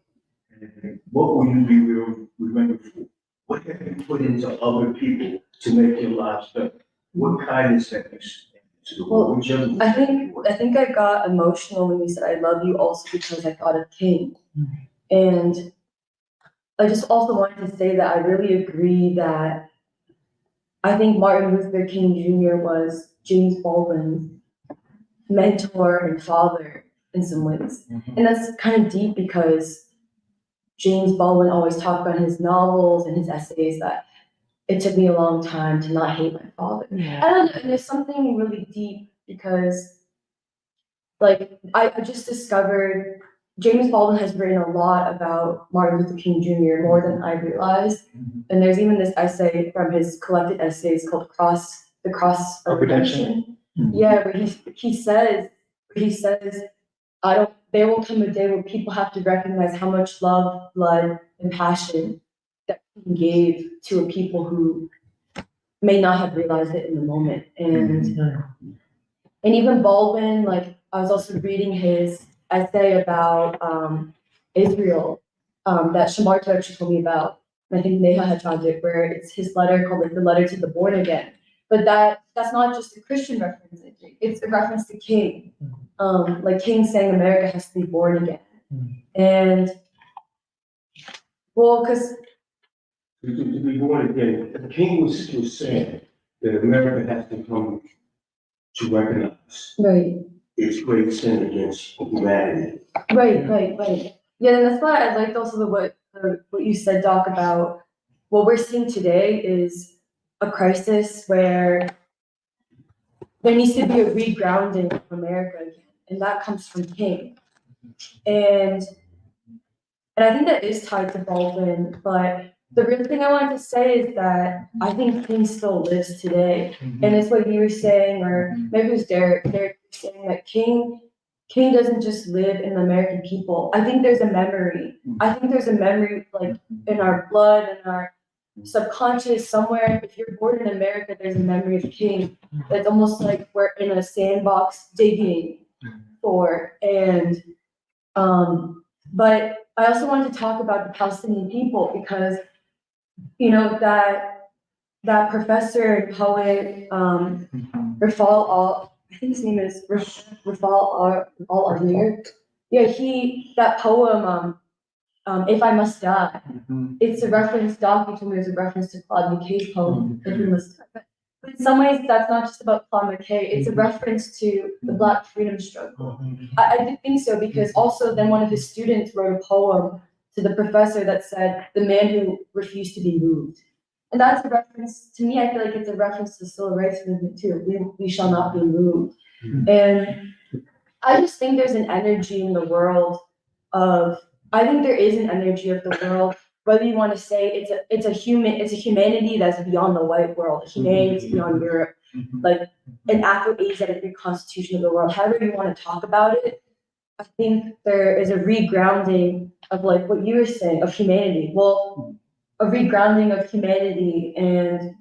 what will you be re- remembered for? What have you put into other people to make your lives better? What kindness have you to the world? Whichever- I think I think I got emotional when you said I love you also because I thought of King. And I just also wanted to say that I really agree that I think Martin Luther King Jr. was James Baldwin's mentor and father in some ways. Mm-hmm. And that's kind of deep because James Baldwin always talked about in his novels and his essays that it took me a long time to not hate my father. I don't know, and there's something really deep because, like, I, I just discovered James Baldwin has written a lot about Martin Luther King Jr. more than I realized. And there's even this essay from his collected essays called "Cross the Cross of Redemption. Redemption." Mhm. Yeah, where he he says he says, "I don't. There will come a day where people have to recognize how much love, blood, and passion he gave to a people who may not have realized it in the moment." And and even Baldwin, like I was also reading his essay about um, Israel um, that Shamar actually told me about. And I think Neha had found it, where it's his letter called like the letter to the born again. But that that's not just a Christian reference. It's a reference to King. Um, like King saying America has to be born again. And well, because To, be born again, the king was, was saying that America has to come to recognize right, it's great sin against humanity. Right, right, right. Yeah, and that's why I liked also the what, uh, what you said, Doc, about what we're seeing today is a crisis where there needs to be a regrounding of America again, and that comes from King. And and I think that is tied to Baldwin, but the real thing I wanted to say is that I think King still lives today. Mm-hmm. And it's what you were saying, or maybe it was Derek, Derek was saying that King, King doesn't just live in the American people. I think there's a memory. Mm-hmm. I think there's a memory like in our blood and our subconscious somewhere. If you're born in America, there's a memory of King. That's almost like we're in a sandbox digging mm-hmm. for. And um, but I also wanted to talk about the Palestinian people because you know that that professor and poet um, Rafal Al, I think his name is Raf- Rafal Al Amir. Yeah, he that poem, um, um, "If I Must Die." It's a reference. Doc you told me it was a reference to Claude McKay's poem, "If We Must Die." But in some ways, that's not just about Claude McKay. It's a reference to the Black freedom struggle. I, I do think so because also then one of his students wrote a poem to the professor that said, "The man who refused to be moved." And that's a reference, to me, I feel like it's a reference to the civil rights movement too. We, we shall not be moved. Mm-hmm. And I just think there's an energy in the world of, I think there is an energy of the world, whether you want to say it's a, it's a human, it's a humanity that's beyond the white world, humanity is beyond Europe, mm-hmm. like an Afro-Asiatic reconstitution of the world, however you want to talk about it. I think there is a regrounding of like what you were saying of humanity. Well, a regrounding of humanity and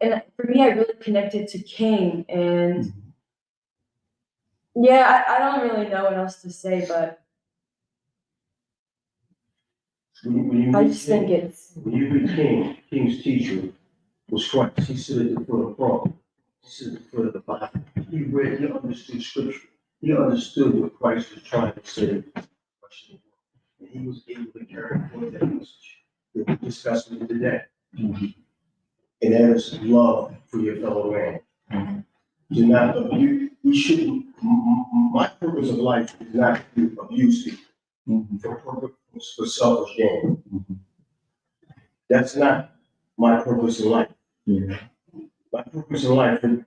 and for me, I really connected to King and mm-hmm. yeah, I, I don't really know what else to say, but When you, when you I just think it's when you read King, King's teacher was Christ. He stood at the foot of the cross. He stood at the foot of the Bible. He read, he understood scripture. He understood what Christ was trying to say. And he was able to carry forth that message that we're discussing today. Mm-hmm. And that is love for your fellow man. Mm-hmm. Do not abuse, we shouldn't, m- m- my purpose of life is not to abuse people mm-hmm. for purpose, for selfish gain. That's not my purpose in life. My purpose in life, and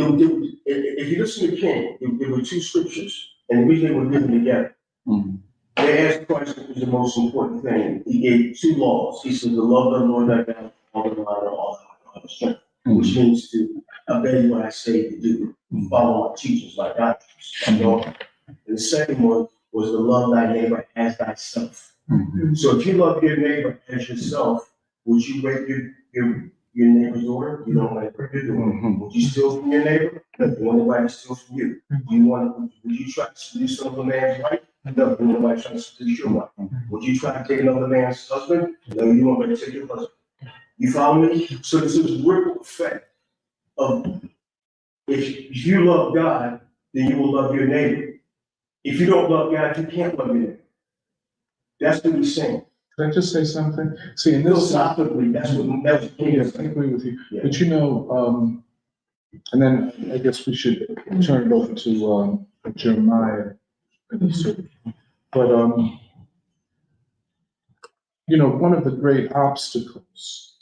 it, would- it, would- if, if you listen to King, there, there were two scriptures, and the reason they were given together. Mm-hmm. They asked Christ what was the most important thing. He gave two laws. He said, "The love of the Lord thy God, all the mind, all the heart, all the strength," mm-hmm. which means to obey what I say to do, mm-hmm. follow my teachings, my doctrines. know? And the second one was to love thy neighbor as thyself. So if you love your neighbor as yourself, would you rape your, your, your neighbor's daughter? You don't want to rape your daughter. Mm-hmm. Would you steal from your neighbor? You want anybody to steal from you. Do you want, would you try to seduce another man's wife? No, you want nobody trying to seduce your wife. Mm-hmm. Would you try to take another man's husband? No, you want nobody to take your husband. You follow me? So there's this ripple effect of, if, if you love God, then you will love your neighbor. If you don't love God, you can't love your neighbor. That's what he's saying. Can I just say something? See, in this. Philosophically, that's what, that's what King Yes, is I saying. agree with you. Yeah. But you know, um, and then I guess we should turn it over to, um, Jeremiah. But, um, you know, one of the great obstacles,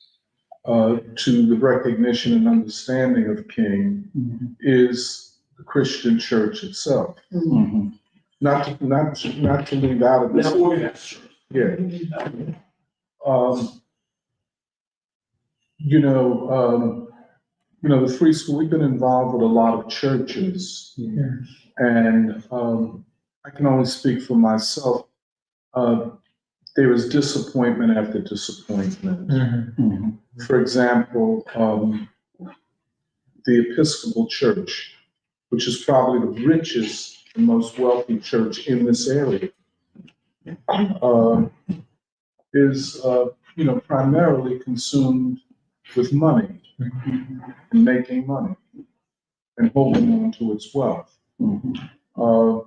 uh, to the recognition and understanding of King is the Christian church itself. Not, to- not, to- not to leave out of this. Now, organized church. Yeah. Um, you know, um, you know, the free school, we've been involved with a lot of churches. And, um, I can only speak for myself. Uh, there is disappointment after disappointment. For example, um, the Episcopal Church, which is probably the richest and most wealthy church in this area, uh, is, uh, you know, primarily consumed with money and making money and holding on to its wealth. Uh,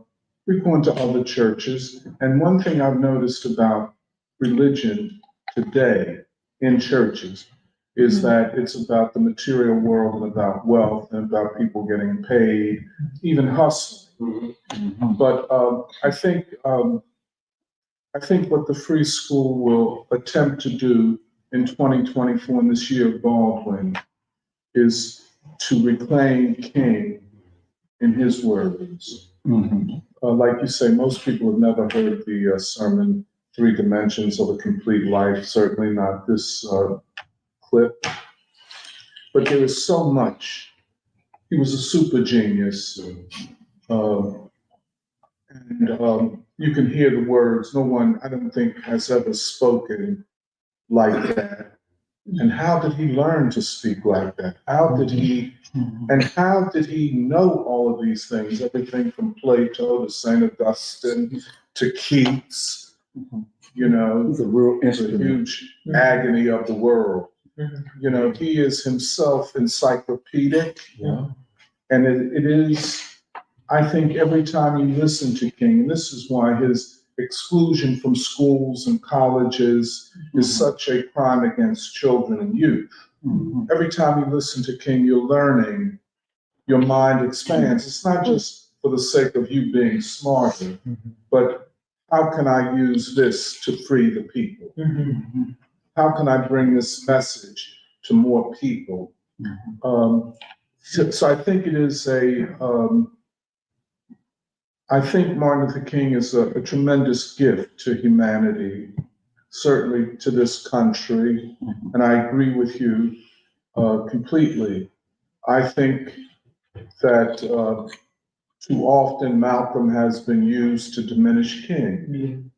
we go into other churches, and one thing I've noticed about religion today in churches is that it's about the material world and about wealth and about people getting paid, even hustling. But um, I think um, I think what the free school will attempt to do in 2024 in this year of Baldwin is to reclaim King in his words. Uh, like you say, most people have never heard the uh, sermon Three Dimensions of a Complete Life, certainly not this uh, clip. But there is so much. He was a super genius. Um, and um, you can hear the words. No one, I don't think, has ever spoken like that. And how did he learn to speak like that? How did he, and how did he know all of these things? Everything from Plato to St. Augustine to Keats, you know, a real the huge agony of the world. You know, he is himself encyclopedic. Yeah. And it, it is, I think, every time you listen to King, and this is why his exclusion from schools and colleges is mm-hmm. such a crime against children and youth. Mm-hmm. Every time you listen to King, you're learning, your mind expands. It's not just for the sake of you being smarter, mm-hmm. but how can I use this to free the people? How can I bring this message to more people? Um, so, so I think it is a, um, I think Martin Luther King is a, a tremendous gift to humanity, certainly to this country, and I agree with you uh, completely. I think that uh, too often Malcolm has been used to diminish King.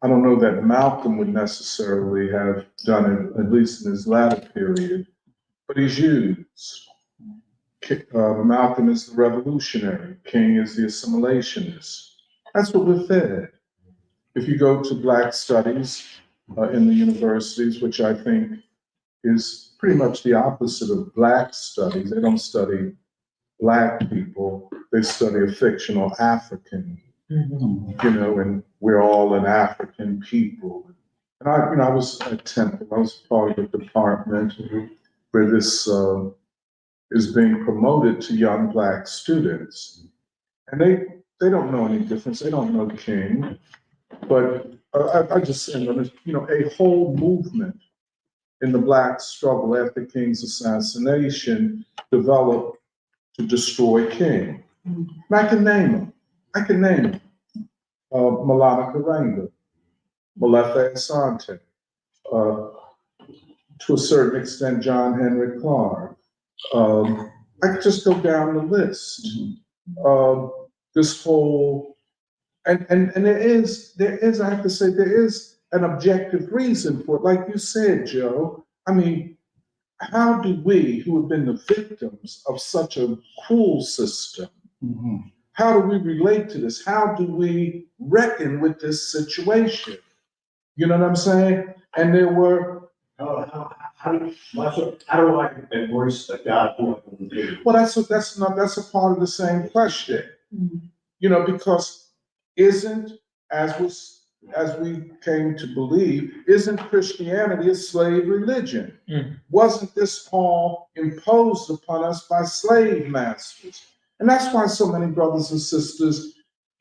I don't know that Malcolm would necessarily have done it, at least in his latter period, but he's used. Uh, Malcolm is the revolutionary, King is the assimilationist. That's what we're fed. If you go to Black studies uh, in the universities, which I think is pretty much the opposite of Black studies, they don't study Black people, they study a fictional African you know, and we're all an African people. And I, you know, I was at Temple, I was part of the department where this uh, is being promoted to young black students. And they, they don't know any difference, they don't know King. But uh, I, I just, you know, a whole movement in the black struggle after King's assassination developed to destroy King. And I can name them. I can name them. Uh, Maulana Karenga, Molefe Asante, uh, to a certain extent, John Henrik Clarke. Um, I could just go down the list. Um, this whole, and, and, and there is, there is, I have to say, there is an objective reason for it. Like you said, Joe, I mean, how do we, who have been the victims of such a cruel system, how do we relate to this? How do we reckon with this situation? You know what I'm saying? And there were, how, how do, why so- how do I embrace a God who I can do? well, that's, what- that's not, that's a part of the same question. You know, because isn't, as was, as we came to believe, isn't Christianity a slave religion? Mm. Wasn't this all imposed upon us by slave masters? And that's why so many brothers and sisters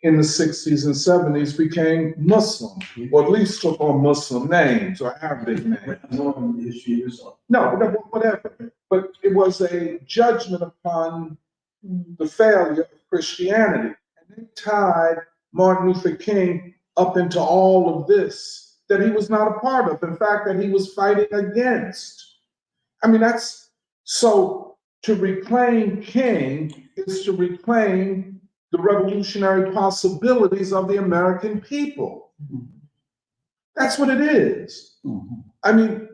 in the sixties and seventies became Muslim, or at least took on Muslim names or Arabic names. Normal history is on. No, no, whatever. But it was a judgment upon the failure of Christianity. And they tied Martin Luther King up into all of this that he was not a part of. In fact, that he was fighting against. I mean, that's so to reclaim King is to reclaim the revolutionary possibilities of the American people. That's what it is. I mean,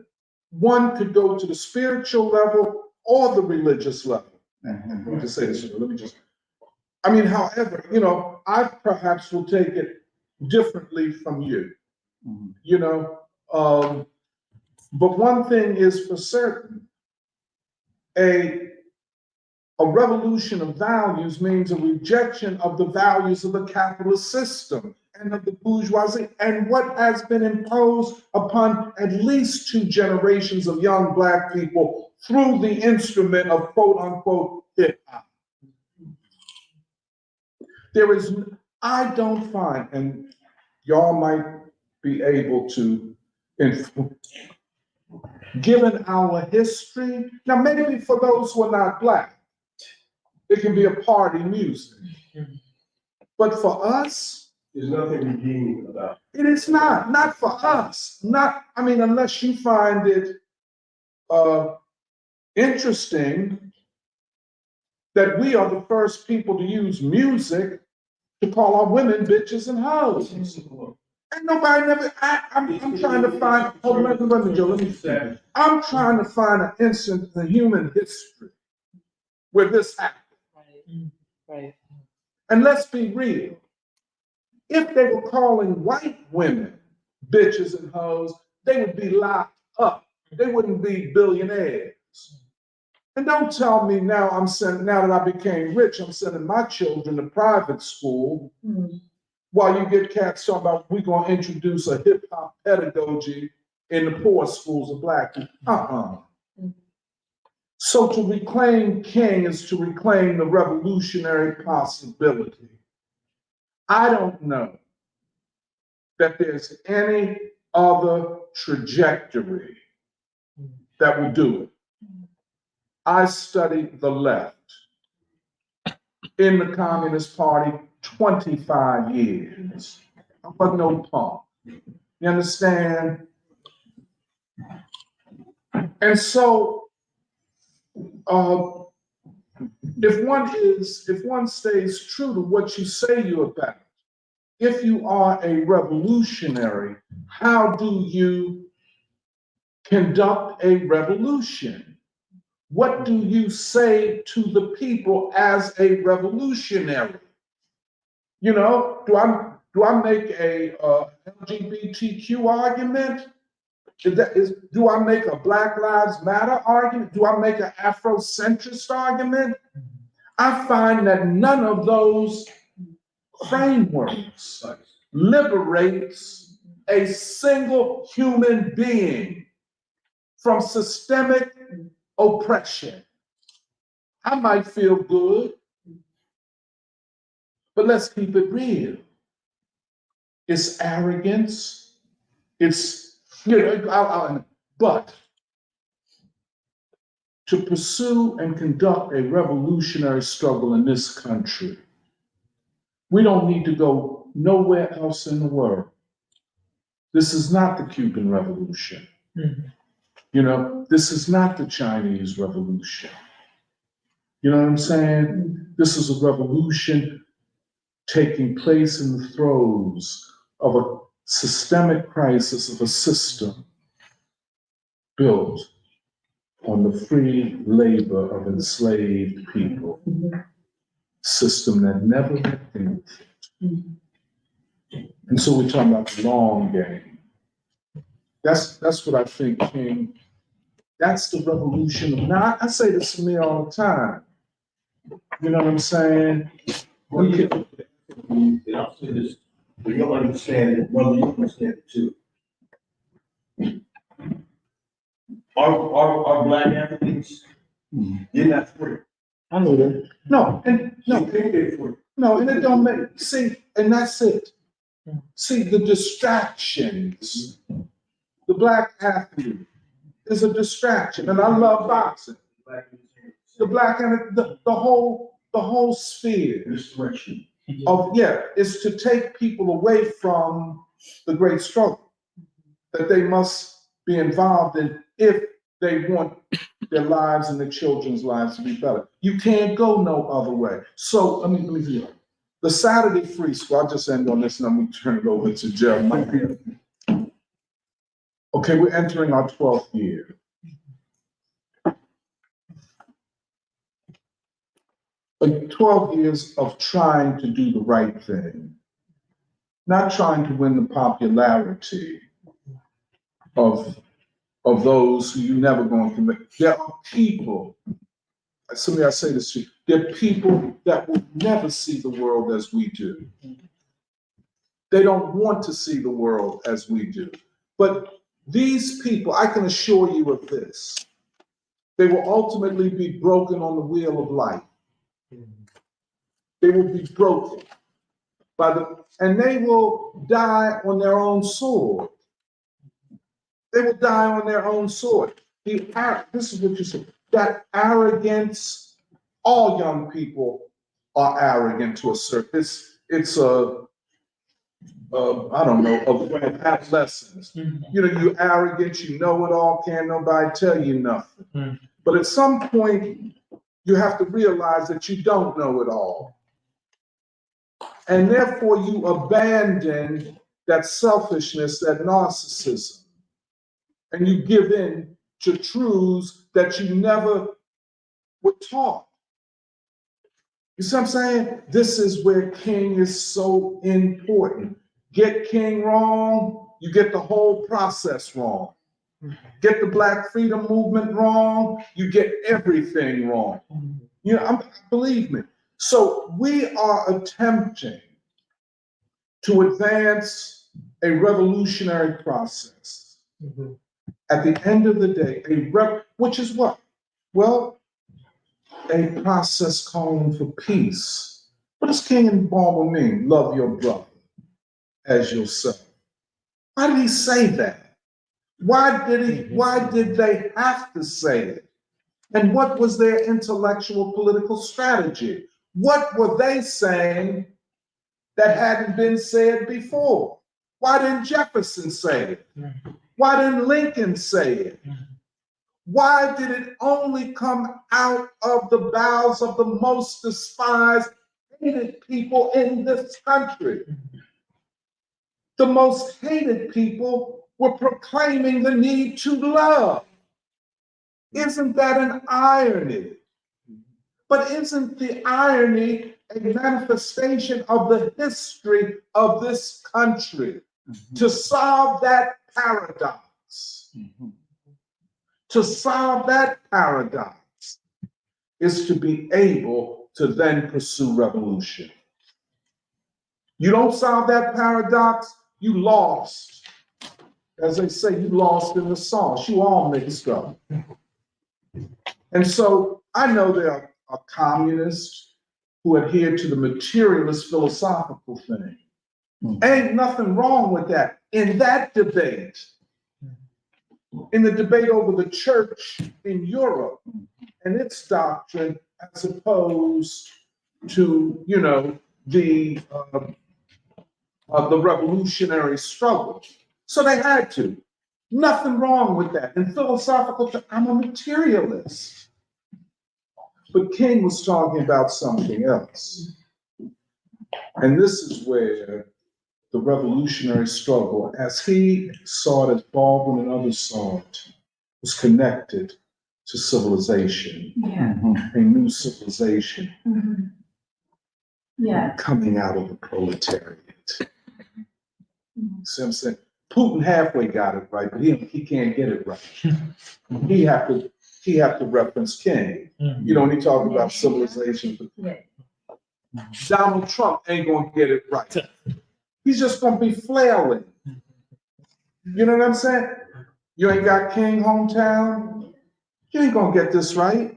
one could go to the spiritual level or the religious level. Let me just say this, let me just, I mean, however, you know, I perhaps will take it differently from you. You know, um, but one thing is for certain, a A revolution of values means a rejection of the values of the capitalist system and of the bourgeoisie and what has been imposed upon at least two generations of young black people through the instrument of quote unquote hip hop. There is, I don't find, and y'all might be able to influence. Given our history, now maybe for those who are not black, it can be a party music. But for us, There's nothing redeeming about it. it is not, not for us, not, I mean, unless you find it uh interesting that we are the first people to use music to call our women bitches and hoes. And nobody never, I, I'm, I'm trying to find, hold on, let me, let me, Joe, let me finish. I'm trying to find an instance in human history where this happened. Right. And let's be real. If they were calling white women bitches and hoes, they would be locked up. They wouldn't be billionaires. And don't tell me now I'm sending, now that I became rich, I'm sending my children to private school Hmm. while you get cats talking about we're gonna introduce a hip hop pedagogy in the poor schools of black people. Uh-uh. So to reclaim king is to reclaim the revolutionary possibility. I don't know that there's any other trajectory that will do it. I studied the left in the Communist Party 25 years. I wasn't no punk. You understand? And so, uh, if one is, if one stays true to what you say you're about, if you are a revolutionary, how do you conduct a revolution? What do you say to the people as a revolutionary? You know, do I do I make a uh, LGBTQ argument? That is do I make a Black Lives Matter argument? Do I make an Afrocentrist argument? I find that none of those frameworks liberates a single human being from systemic oppression. I might feel good, but let's keep it real. It's arrogance. It's, you know, I- I- but to pursue and conduct a revolutionary struggle in this country, we don't need to go nowhere else in the world. This is not the Cuban Revolution. Mm-hmm. You know, this is not the Chinese Revolution. You know what I'm saying? This is a revolution taking place in the throes of a systemic crisis of a system built on the free labor of enslaved people. System that never them. And so we're talking about the long game. That's, that's what I think King, that's the revolution now, I say this to me all the time. You know what I'm saying? You, and I'll say this, but you'll understand it, brother, you understand it too. Our, our, our black athletes, mm-hmm. they're not free. I know that. No, and, No, no, they they're free. no, and it don't make, see, and that's it. Mm. See, the distractions, the black athlete is a distraction, and I love boxing. The black and the, the whole, the whole sphere This of, yeah, is to take people away from the great struggle that they must be involved in if they want their lives and their children's lives to be better. You can't go no other way. So, let me, let me see. The Saturday Free School, I'll just end on this and I'm gonna turn it over to Jeremiah. Okay, we're entering our twelfth year. Like twelve years of trying to do the right thing. Not trying to win the popularity of, of those who you never gonna convince. There are people, somebody I say this to, you, there are people that will never see the world as we do. They don't want to see the world as we do. But these people, I can assure you of this, they will ultimately be broken on the wheel of life. They will be broken by the, and they will die on their own sword. They will die on their own sword. The, this is what you said, that arrogance, all young people are arrogant to a certain, it's, it's a, uh, I don't know, of adolescence. You know, you arrogant, you know it all, can't nobody tell you nothing. Mm. But at some point, you have to realize that you don't know it all. And therefore, you abandon that selfishness, that narcissism, and you give in to truths that you never were taught. You see what I'm saying? This is where King is so important. Get King wrong, you get the whole process wrong. Get the Black Freedom Movement wrong, you get everything wrong. You know, I'm, believe me. So we are attempting to advance a revolutionary process. Mm-hmm. At the end of the day, a rep, which is what? Well, a process calling for peace. What does King and Balmer mean? Love your brother as yourself. Why did he say that? Why did he, mm-hmm. why did they have to say it? And what was their intellectual political strategy? What were they saying that hadn't been said before? Why didn't Jefferson say it? Why didn't Lincoln say it? Why did it only come out of the bowels of the most despised, hated people in this country? The most hated people were proclaiming the need to love. Isn't that an irony? But isn't the irony a manifestation of the history of this country? Mm-hmm. To solve that paradox, mm-hmm. to solve that paradox is to be able to then pursue revolution. You don't solve that paradox, you lost. As they say, you lost in the sauce. You all mixed up. And so I know there are, are communists who adhered to the materialist philosophical thing. Ain't nothing wrong with that. In that debate, in the debate over the church in Europe and its doctrine, as opposed to, you know, the uh, uh, the revolutionary struggle. So they had to. Nothing wrong with that. In philosophical, I'm a materialist. But King was talking about something else. And this is where the revolutionary struggle, as he saw it, as Baldwin and others saw it, was connected to civilization, Yeah. a new civilization Mhm. Yeah. coming out of the proletariat. See what I'm saying? Putin halfway got it right, but he, he can't get it right. He have to, he have to reference King. Mm-hmm. You know, when he talked about civilization, Yeah. Donald Trump ain't gonna get it right. He's just gonna be flailing. You know what I'm saying? You ain't got King hometown, you ain't gonna get this right.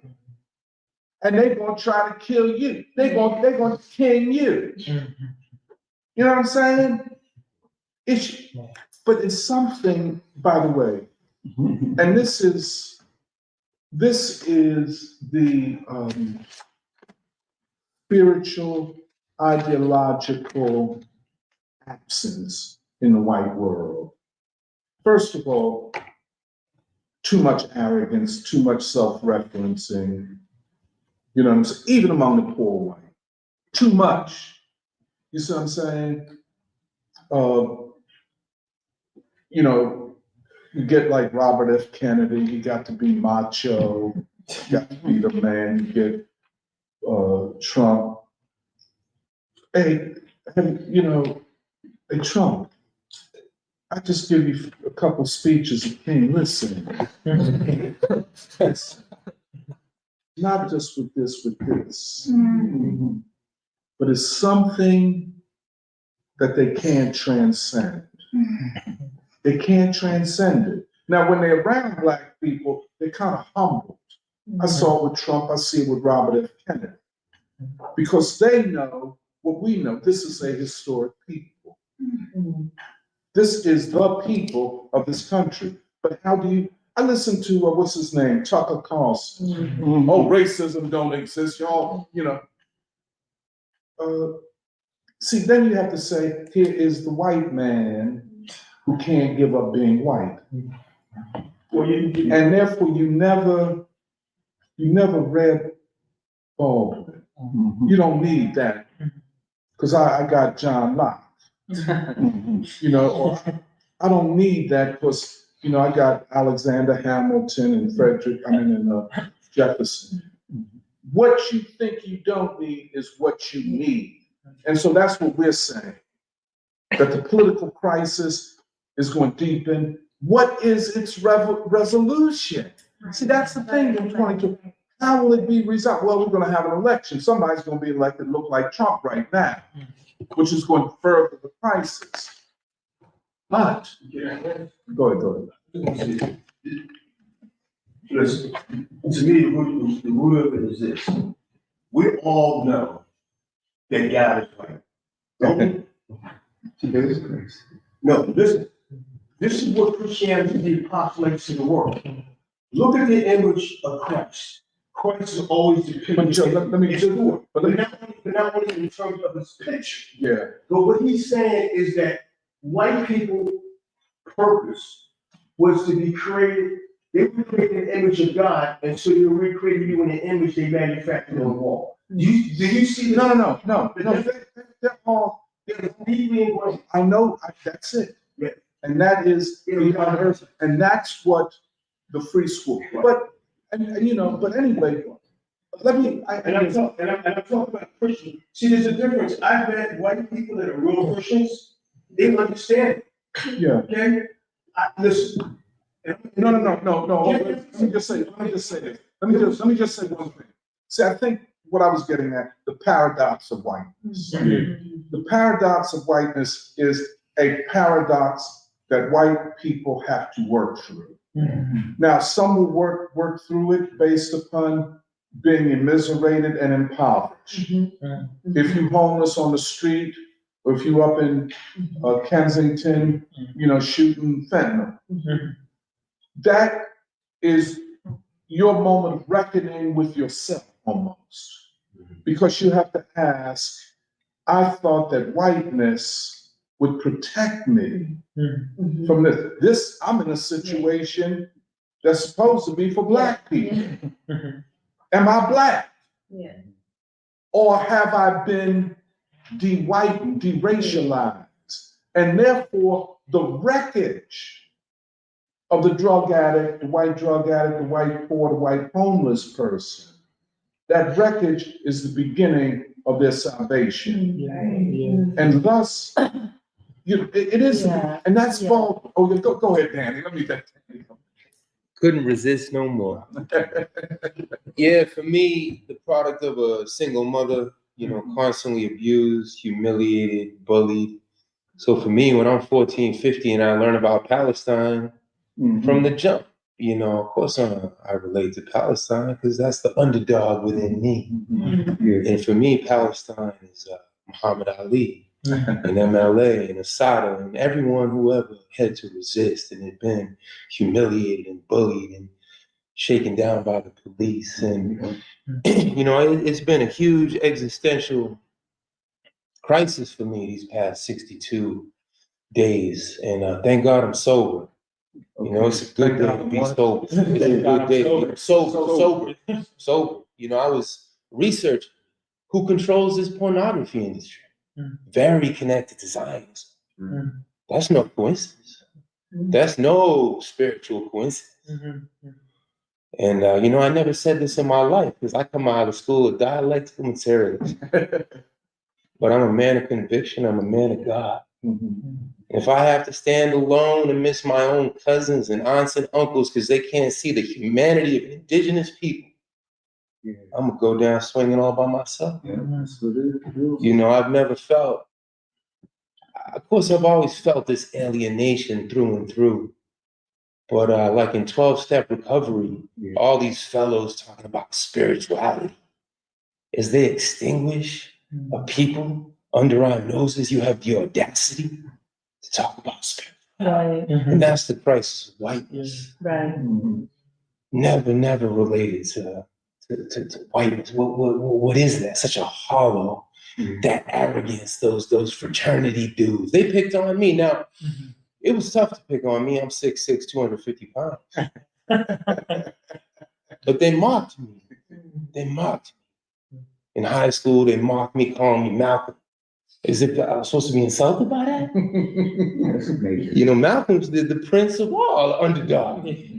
And they gonna try to kill you. They gonna, they gonna king you. You know what I'm saying? It's, but it's something, by the way, and this is, this is the um, spiritual, ideological absence in the white world. First of all, too much arrogance, too much self-referencing, you know what I'm saying? Even among the poor white. Too much. You see what I'm saying? Uh, you know, you get like Robert F. Kennedy, you got to be macho, you got to be the man. You get uh, Trump. Hey, hey, you know, hey, Trump, I just give you a couple speeches of King. Listen. Not just with this, with this, but it's something that they can't transcend. They can't transcend it. Now, when they're around black people, they're kind of humbled. I saw it with Trump, I see it with Robert F. Kennedy. Because they know what we know. This is a historic people. This is the people of this country. But how do you, I listened to, uh, what's his name, Tucker Carlson. Oh, racism don't exist, y'all, you know. Uh, see, then you have to say, here is the white man who can't give up being white. Well, you, you- And therefore, you never, you never read Baldwin. Mm-hmm. You don't need that. Mm-hmm. Cause I, I got John Locke, you know, or I don't need that because, you know, I got Alexander Hamilton and Frederick, I mean, and uh, Jefferson. Mm-hmm. What you think you don't need is what you need. And so that's what we're saying. That the political crisis is going to deepen. What is its rev- resolution? See, that's the thing in twenty-two. How will it be resolved? Well, we're gonna have an election. Somebody's gonna be elected, look like Trump right now, hmm. which is going to further the crisis. But, go ahead, go ahead. Listen, to me, the root, the root of it is this. We all know that God is right. Don't we? No, listen, this is what Christianity postulates in the world. Look at the image of Christ. Christ is always But depicted. Joe, let, let me just, Scripture. but But not, only- but not only in terms of his picture, yeah, but what he's saying is that white people purpose was to be created, they were created in the image of God, and so they recreated you in the image they manufactured on the wall. Do you, do you see? no, no, no, no, no, they- they- they're all, They're. I know, I- that's it. Yeah. And that is, Yeah. beyond earth, and that's what the free school, but, and, and you know, but anyway, let me, I, And I'm talking, and I'm, and I'm talking about Christians. See, there's a difference. I've met white people that are real Christians, they understand, yeah. okay? I, listen. No, no, no, no, no, let me just say, let me just say this, let me just, let me just say one thing. See, I think what I was getting at, the paradox of whiteness. The paradox of whiteness is a paradox that white people have to work through. Mm-hmm. Now, some will work, work through it based upon being immiserated and impoverished. Mm-hmm. If you're homeless on the street, or if you up in mm-hmm. uh, Kensington, you know, shooting fentanyl. That is your moment of reckoning with yourself almost. Because you have to ask, I thought that whiteness would protect me mm-hmm. from this. This, I'm in a situation that's supposed to be for black people. Mm-hmm. Am I black? Yeah. Or have I been de-whitened, de-racialized? And therefore, the wreckage of the drug addict, the white drug addict, the white poor, the white homeless person, that wreckage is the beginning of their salvation. And thus, you, it, it is, Yeah. and that's Yeah. fault. Oh, yeah, go, go ahead, Danny. Let me get. Couldn't resist no more. Yeah, for me, the product of a single mother, you know, constantly abused, humiliated, bullied. So for me, when I'm 14, 15, I learn about Palestine from the jump. You know, of course, uh, I relate to Palestine because that's the underdog within me. And for me, Palestine is uh, Muhammad Ali and MLK and Assata and everyone who ever had to resist and had been humiliated and bullied and shaken down by the police. And, you know, it, it's been a huge existential crisis for me these past 62 days. And uh, thank God I'm sober. You know, it's a good day to be sober. It's a good day to be sober, sober, sober. You know, I was researching who controls this pornography industry. Mm. Very connected to Zionism. Mm. That's no coincidence. Mm. That's no spiritual coincidence. Mm-hmm. Mm-hmm. And uh, you know, I never said this in my life because I come out of school a dialectical materialist. but I'm a man of conviction. I'm a man of God. Mm-hmm. If I have to stand alone and miss my own cousins and aunts and uncles because they can't see the humanity of indigenous people, Yeah, I'm gonna go down swinging all by myself. yeah, that's what it is. You know, I've never felt, of course, I've always felt this alienation through and through. But uh, like in 12 step recovery, Yeah. all these fellows talking about spirituality. As they extinguish a people under our noses, you have the audacity to talk about spirituality. Right, And that's the price of whiteness. right. Mhm. Never, never related to, to, to, to whiteness. What, what, what is that? Such a hollow, Yeah. Mm-hmm. that arrogance, those those fraternity dudes. They picked on me. Now, it was tough to pick on me. I'm 6'6", 250 pounds. but they mocked me. Mm-hmm. They mocked me. In high school, they mocked me, calling me Malcolm. Is it I was supposed to be insulted by that. That's amazing. You know, Malcolm's the, the prince of all underdog.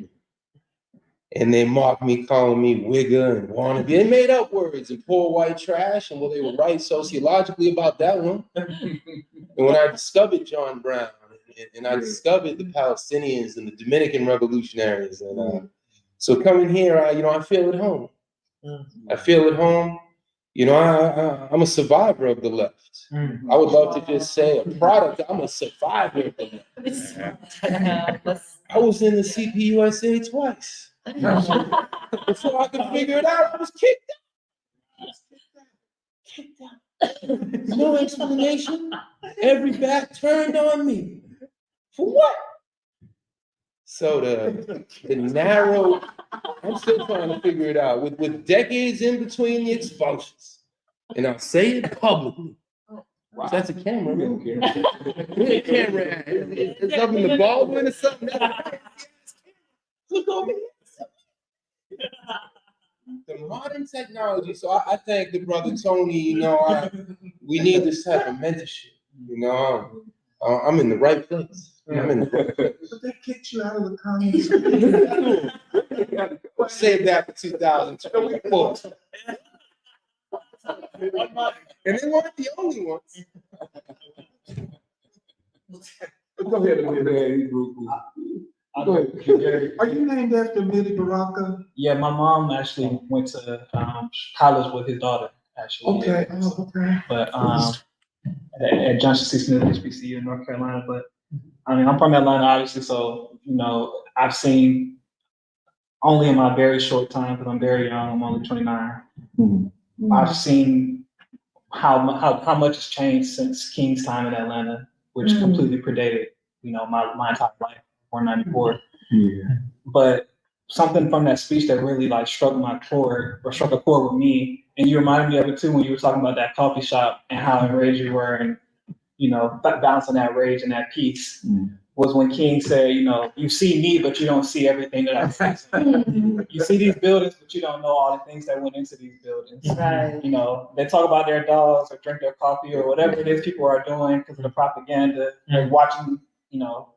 And they mocked me, calling me wigger and wannabe. They made up words and poor white trash, and well, they were right sociologically about that one. And when I discovered John Brown, and, and I discovered the Palestinians and the Dominican revolutionaries, and uh, so coming here, I, you know, I feel at home. I feel at home. You know, I, I, I'm a survivor of the left. I would love to just say a product. I'm a survivor of the left. I was in the CPUSA twice. Before I could figure it out, I was kicked out. Kicked out. No explanation. Every back turned on me. For what? So the the narrow, I'm still trying to figure it out with, with decades in between the expulsions. And I'll say it publicly. That's a camera. Okay. Where the camera at? Is is up in the Baldwin or something? Look over here. The modern technology. So I, I thank the brother Tony. You know, I, we need this type of mentorship. You know, uh, I'm in the right place. I'm in the right place. But they kicked you out of the comments. Save that for 2024. And they weren't the only ones. Go ahead, man. Go ahead. Are you named after Amiri Baraka? Yeah, my mom actually went to um, college with his daughter, actually. Okay, Yeah. oh, okay. But um, at, at Johnson C. Smith HBCU in North Carolina. But I mean, I'm from Atlanta, obviously, so you know, I've seen only in my very short time because I'm very young. I'm only 29. I've seen how how how much has changed since King's time in Atlanta, which Mm. completely predated you know my my entire life, 494 Yeah. but something from that speech that really like struck my chord or struck a chord with me. And you reminded me of it too when you were talking about that coffee shop and how enraged you were and, you know, ba- balancing that rage and that peace Mm. was when King said, you know, you see me, but you don't see everything that I see. you see these buildings, but you don't know all the things that went into these buildings. Right. You know, they talk about their dogs or drink their coffee or whatever it is people are doing because of the propaganda. They're watching, you know,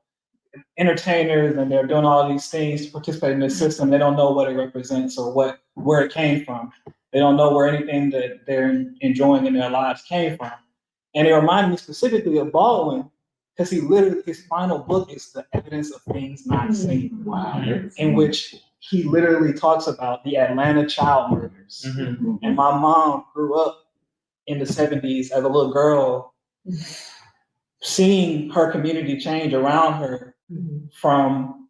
entertainers and they're doing all these things to participate in the mm-hmm. system. They don't know what it represents or what where it came from. They don't know where anything that they're enjoying in their lives came from. And it reminded me specifically of Baldwin because he literally his final book is the evidence of things not mm-hmm. seen. Wow. In which he literally talks about the Atlanta child murders. Mm-hmm. And my mom grew up in the 70s as a little girl, seeing her community change around her from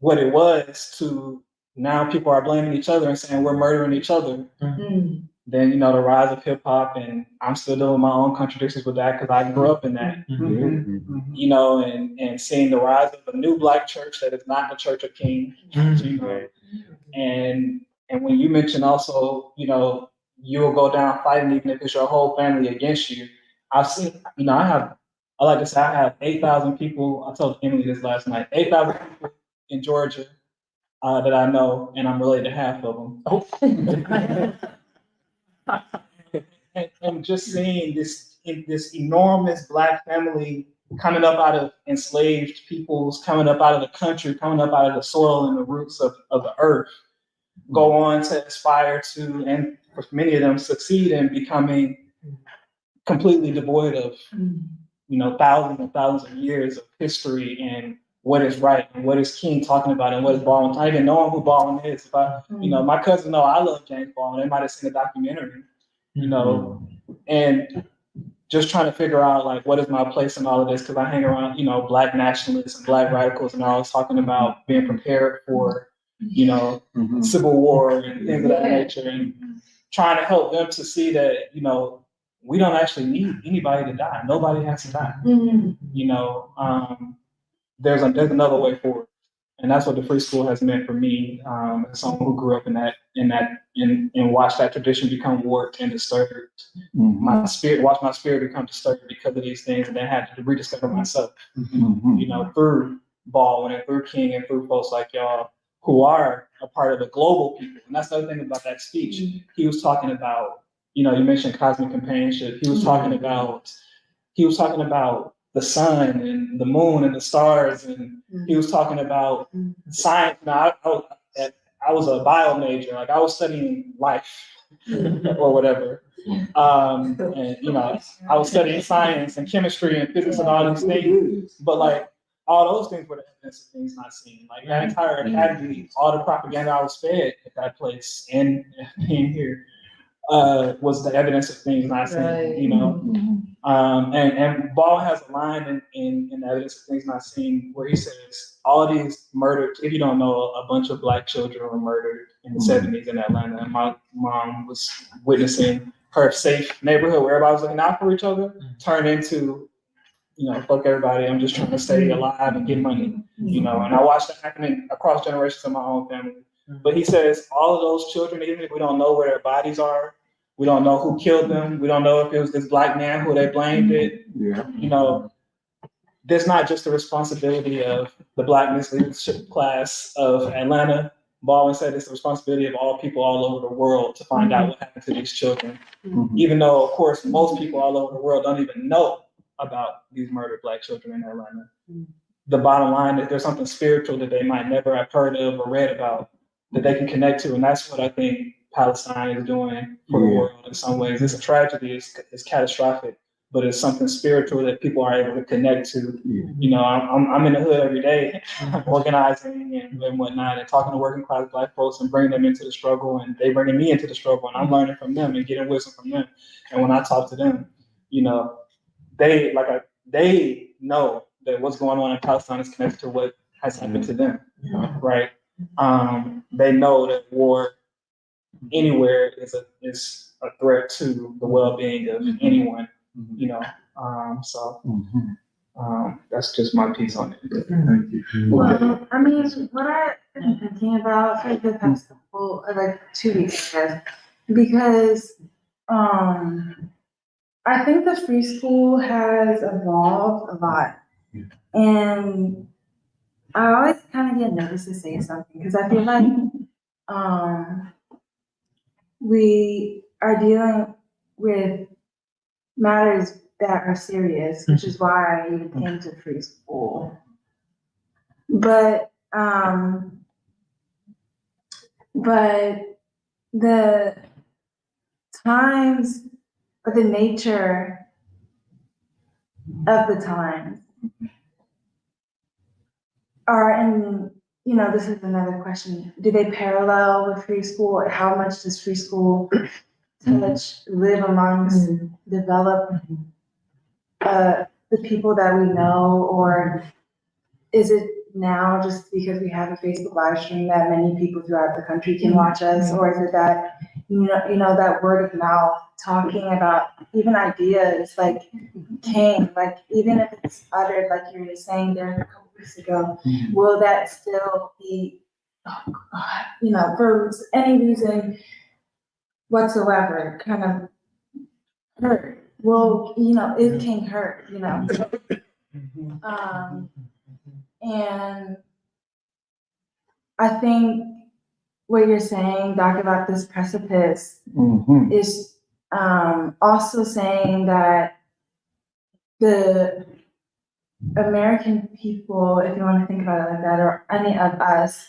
what it was to now people are blaming each other and saying we're murdering each other. Mm. Then, you know, the rise of hip hop, and I'm still dealing with my own contradictions with that because I grew up in that, mm-hmm. Mm-hmm. you know, and, and seeing the rise of a new black church that is not the Church of King, you know, and and when you mention also, you know, you will go down fighting even if it's your whole family against you. I've seen, you know, I have, I like to say, I have eight thousand people. I told Emily this last night. Eight thousand people in Georgia uh, that I know, and I'm related to half of them. and, and just seeing this this enormous black family coming up out of enslaved peoples, coming up out of the country, coming up out of the soil and the roots of, of the earth, go on to aspire to, and many of them succeed in becoming completely devoid of, you know, thousands and thousands of years of history and what is right and what is King talking about and what is Baldwin. I even knowing who Baldwin is. If I, you know, my cousin know I love James Baldwin. They might have seen a documentary, you know, and just trying to figure out like what is my place in all of this because I hang around, you know, black nationalists and black radicals and I was talking about being prepared for, you know, Mhm. civil war and things of that nature and trying to help them to see that, you know, we don't actually need anybody to die. Nobody has to die. Mhm. You know, um, there's a, there's another way forward. And that's what the free school has meant for me, um, as someone who grew up in that, in that, in, and watched that tradition become warped and disturbed Mhm. my spirit, watch my spirit become disturbed because of these things, and then had to rediscover myself, Mhm. you know, through Baldwin and through King and through folks like y'all who are a part of the global people. And that's the other thing about that speech. He was talking about, you know, you mentioned cosmic companionship. He was mm-hmm. talking about, he was talking about the sun and the moon and the stars, and he was talking about mm-hmm. science. Now, I, I, I was a bio major, like I was studying life mm-hmm. or whatever. Um, and you know, I was studying science and chemistry and physics and all these things, but like all those things were the evidence of things not seen. Like that entire academy, all the propaganda I was fed at that place and being here uh, was the evidence of things not seen. Right. You know, mm-hmm. um, and and Ball has a line in, in, in the evidence of things not seen where he says all these murdered. If you don't know, a bunch of black children were murdered in the mm-hmm. seventies in Atlanta, and my mom was witnessing her safe neighborhood where everybody was looking out for each other mm-hmm. turn into, you know, fuck everybody. I'm just trying to stay alive and get money, you know. And I watched that happening across generations in my own family. But he says all of those children, even if we don't know where their bodies are, we don't know who killed them, we don't know if it was this black man who they blamed it, Yeah. you know, there's not just the responsibility of the black misleadership class of Atlanta. Baldwin said it's the responsibility of all people all over the world to find out what happened to these children. Mhm. Even though, of course, most people all over the world don't even know about these murdered black children in Atlanta. The bottom line is there's something spiritual that they might never have heard of or read about that they can connect to. And that's what I think Palestine is doing for the world in some ways. It's a tragedy, it's, it's catastrophic, but it's something spiritual that people are able to connect to. Yeah. You know, I'm, I'm, in the hood every day, organizing and, and whatnot, and talking to working class black folks and bringing them into the struggle, and they bringing me into the struggle, and I'm learning from them and getting wisdom from them. And when I talk to them, you know, they like I, they know that what's going on in Palestine is connected to what has happened to them, right? Um, they know that war anywhere is a is a threat to the well-being of anyone, you know. Um, so Mhm. um, that's just my piece on it. Thank you. Well, I mean, what I've been thinking about for the past couple, uh, like two weeks, I because, um, I think the free school has evolved a lot. Yeah. And I always kind of get nervous to say something, because I feel like, um, we are dealing with matters that are serious, which is why I even came to free school. But, um, but the times or the nature of the times are in, you know, this is another question. Do they parallel with free school? How much does free school touch, live amongst, mm-hmm. develop uh, the people that we know, or is it now just because we have a Facebook live stream that many people throughout the country can mm-hmm. watch us, or is it that you know, you know that word of mouth, talking about even ideas like mm-hmm. came, like even if it's uttered like you were saying there are a couple weeks ago, will that still be, oh God, you know, for any reason whatsoever, kind of hurt? Well, you know, it can hurt, you know. Um, and I think what you're saying, Doc, about this precipice Mhm. is um, also saying that the American people, if you want to think about it like that, or any of us,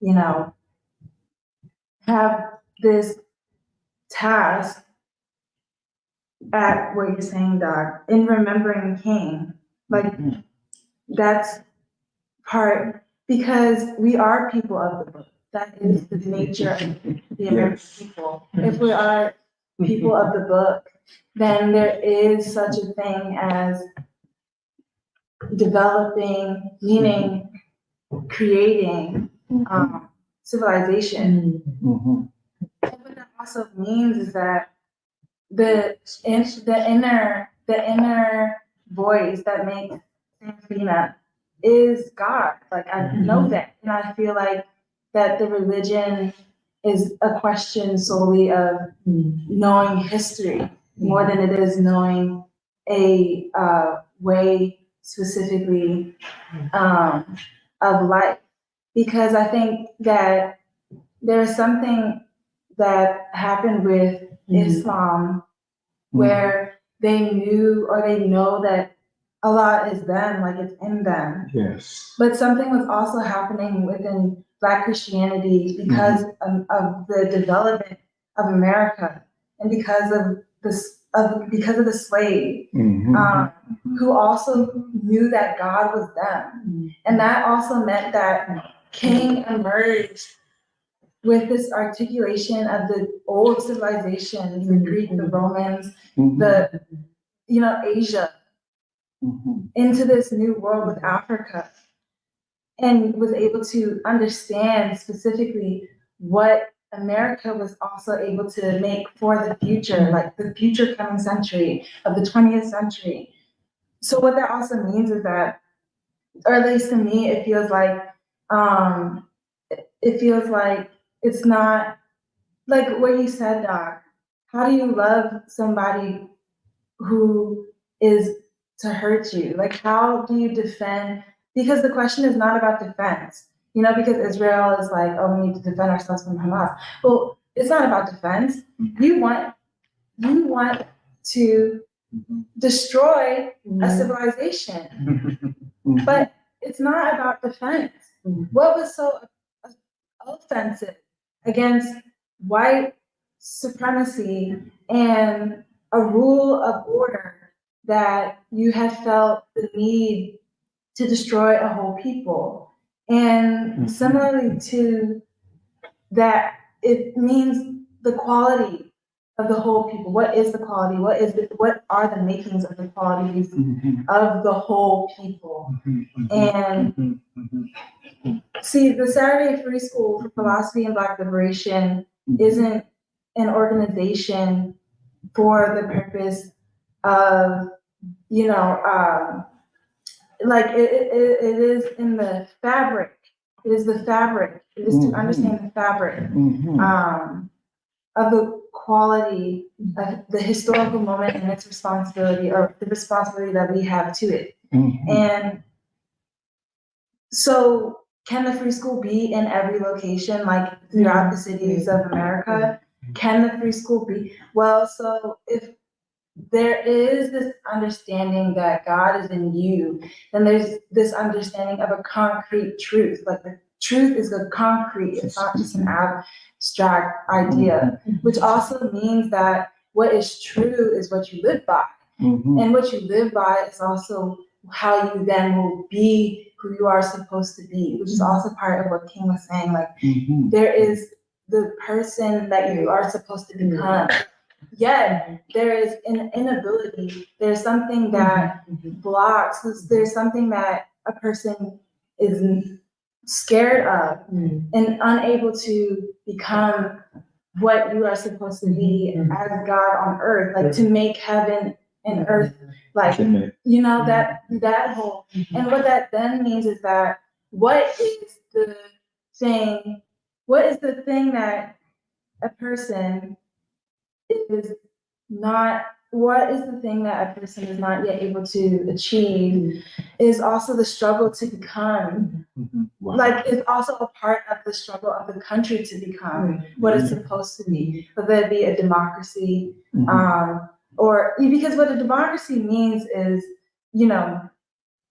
you know, have this task at what you're saying, Doc, in remembering King. Like, mm-hmm. that's part because we are people of the book. That is the nature of the American people. If we are people of the book, then there is such a thing as developing, meaning creating um, civilization. Mhm. What that also means is that the in, the inner the inner voice that makes Serafina is God. Like I know that, and I feel like that the religion is a question solely of knowing history more than it is knowing a uh, way specifically um, of life. Because I think that there's something that happened with mm-hmm. Islam where mm-hmm. they knew or they know that Allah is them, like it's in them. Yes. But something was also happening within Black Christianity because mm-hmm. of, of the development of America and because of this, of because of the slave, Mhm. um, who also knew that God was them, and that also meant that King emerged with this articulation of the old civilizations, the Greek, the Romans, Mhm. the you know Asia, into this new world with Africa and was able to understand specifically what America was also able to make for the future, like the future coming century of the 20th century. So what that also means is that, or at least to me, it feels like um it- feels like it's not like what you said, Doc. How do you love somebody who is to hurt you? Like, how do you defend? Because the question is not about defense, you know, because Israel is like, oh, we need to defend ourselves from Hamas. Well, it's not about defense. Mm-hmm. You want, you want to destroy a mm-hmm. civilization, Mhm. but it's not about defense. Mm-hmm. What was so offensive against white supremacy and a rule of order that you had felt the need to destroy a whole people. And Mhm. similarly to that, it means the quality of the whole people. What is the quality? What is the, what are the makings of the qualities Mhm. of the whole people? Mhm. And Mhm. Mhm. see, the Saturday Free School for Philosophy and Black Liberation isn't an organization for the purpose of, you know, um, like it, it, it- is in the fabric. It is the fabric. It is to Mhm. understand the fabric Mhm. um, of the quality of the historical moment and its responsibility, or the responsibility that we have to it. Mhm. And so, can the free school be in every location, like throughout the cities of America? Can the free school be? Well, so if there is this understanding that God is in you, and there's this understanding of a concrete truth. Like the truth is a concrete, it's not just an abstract idea, which also means that what is true is what you live by. Mhm. And what you live by is also how you then will be who you are supposed to be, which is also part of what King was saying. Like Mhm. there is the person that you are supposed to become. Yet there is an inability. There's something that mm-hmm. blocks. There's- There's something that a person is scared of mm-hmm. and unable to become what you are supposed to be mm-hmm. as God on earth, like to make heaven and earth like you know that that whole and what that then means is that what is the thing what is the thing that a person is not what is the thing that a person is not yet able to achieve is also the struggle to become Mhm. Wow. like it's also a part of the struggle of the country to become what it's supposed to be whether it be a democracy Mhm. um, or because what a democracy means is, you know,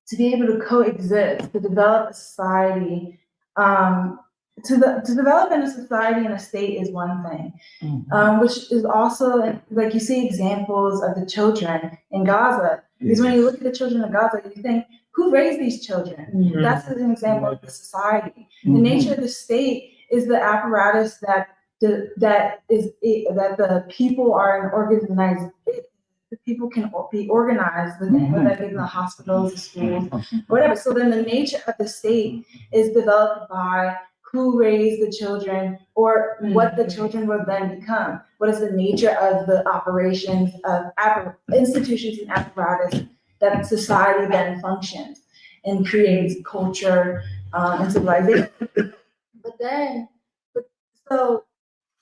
to be able to coexist, to develop a society, um, to the to develop in a society and a state is one thing, Mhm. um, which is also like you see examples of the children in Gaza. Because when you look at the children in Gaza, you think who raised these children? That's an example of the society. The nature of the state is the apparatus that the, that is, that the people are in organized, the people can be organized within, whether that be in the hospitals, the schools, whatever. So then the nature of the state is developed by who raised the children or what the children will then become. What is the nature of the operations of appar- institutions and apparatus that society then functions and creates culture um, and civilization. But then, but, so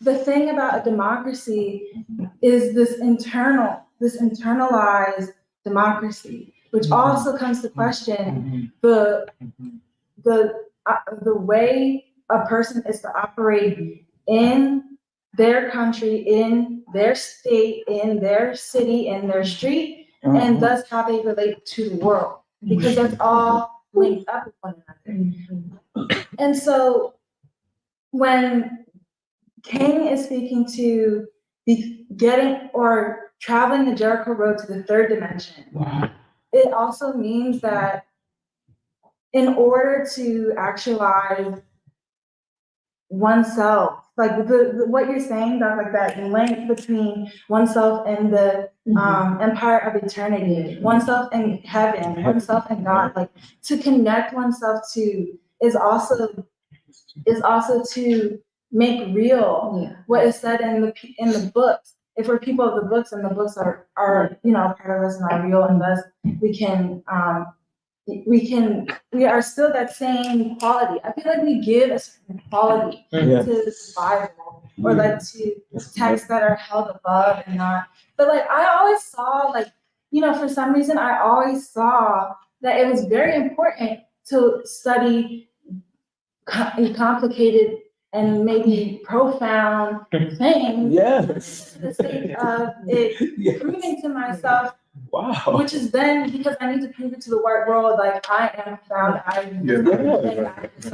the thing about a democracy is this internal, this internalized democracy, which also comes to question the the uh, the way a person is to operate in their country, in their state, in their city, in their street, and mm-hmm. thus how they relate to the world, because that's all linked up with one another. Mm-hmm. And so when King is speaking to be getting or traveling the Jericho Road to the third dimension, it also means that in order to actualize oneself, like the, the- what you're saying, that like that link between oneself and the um, empire of eternity, oneself and heaven, oneself and God, like to connect oneself to is also is also to make real Yeah. what is said in the p- in the books. If we're people of the books and the books are are you know part of us and are real and thus we can um we can we are still that same quality. I feel like we give a certain quality mm-hmm. Yeah. Mm-hmm. to the Bible or like to texts that are held above and not. But like I always saw like you know for some reason I always saw that it was very important to study co- complicated and maybe profound things Yes. for the sake of it Yes. proving to myself, Wow. which is then because I need to prove it to the white world, like I am profound, I am Yeah. and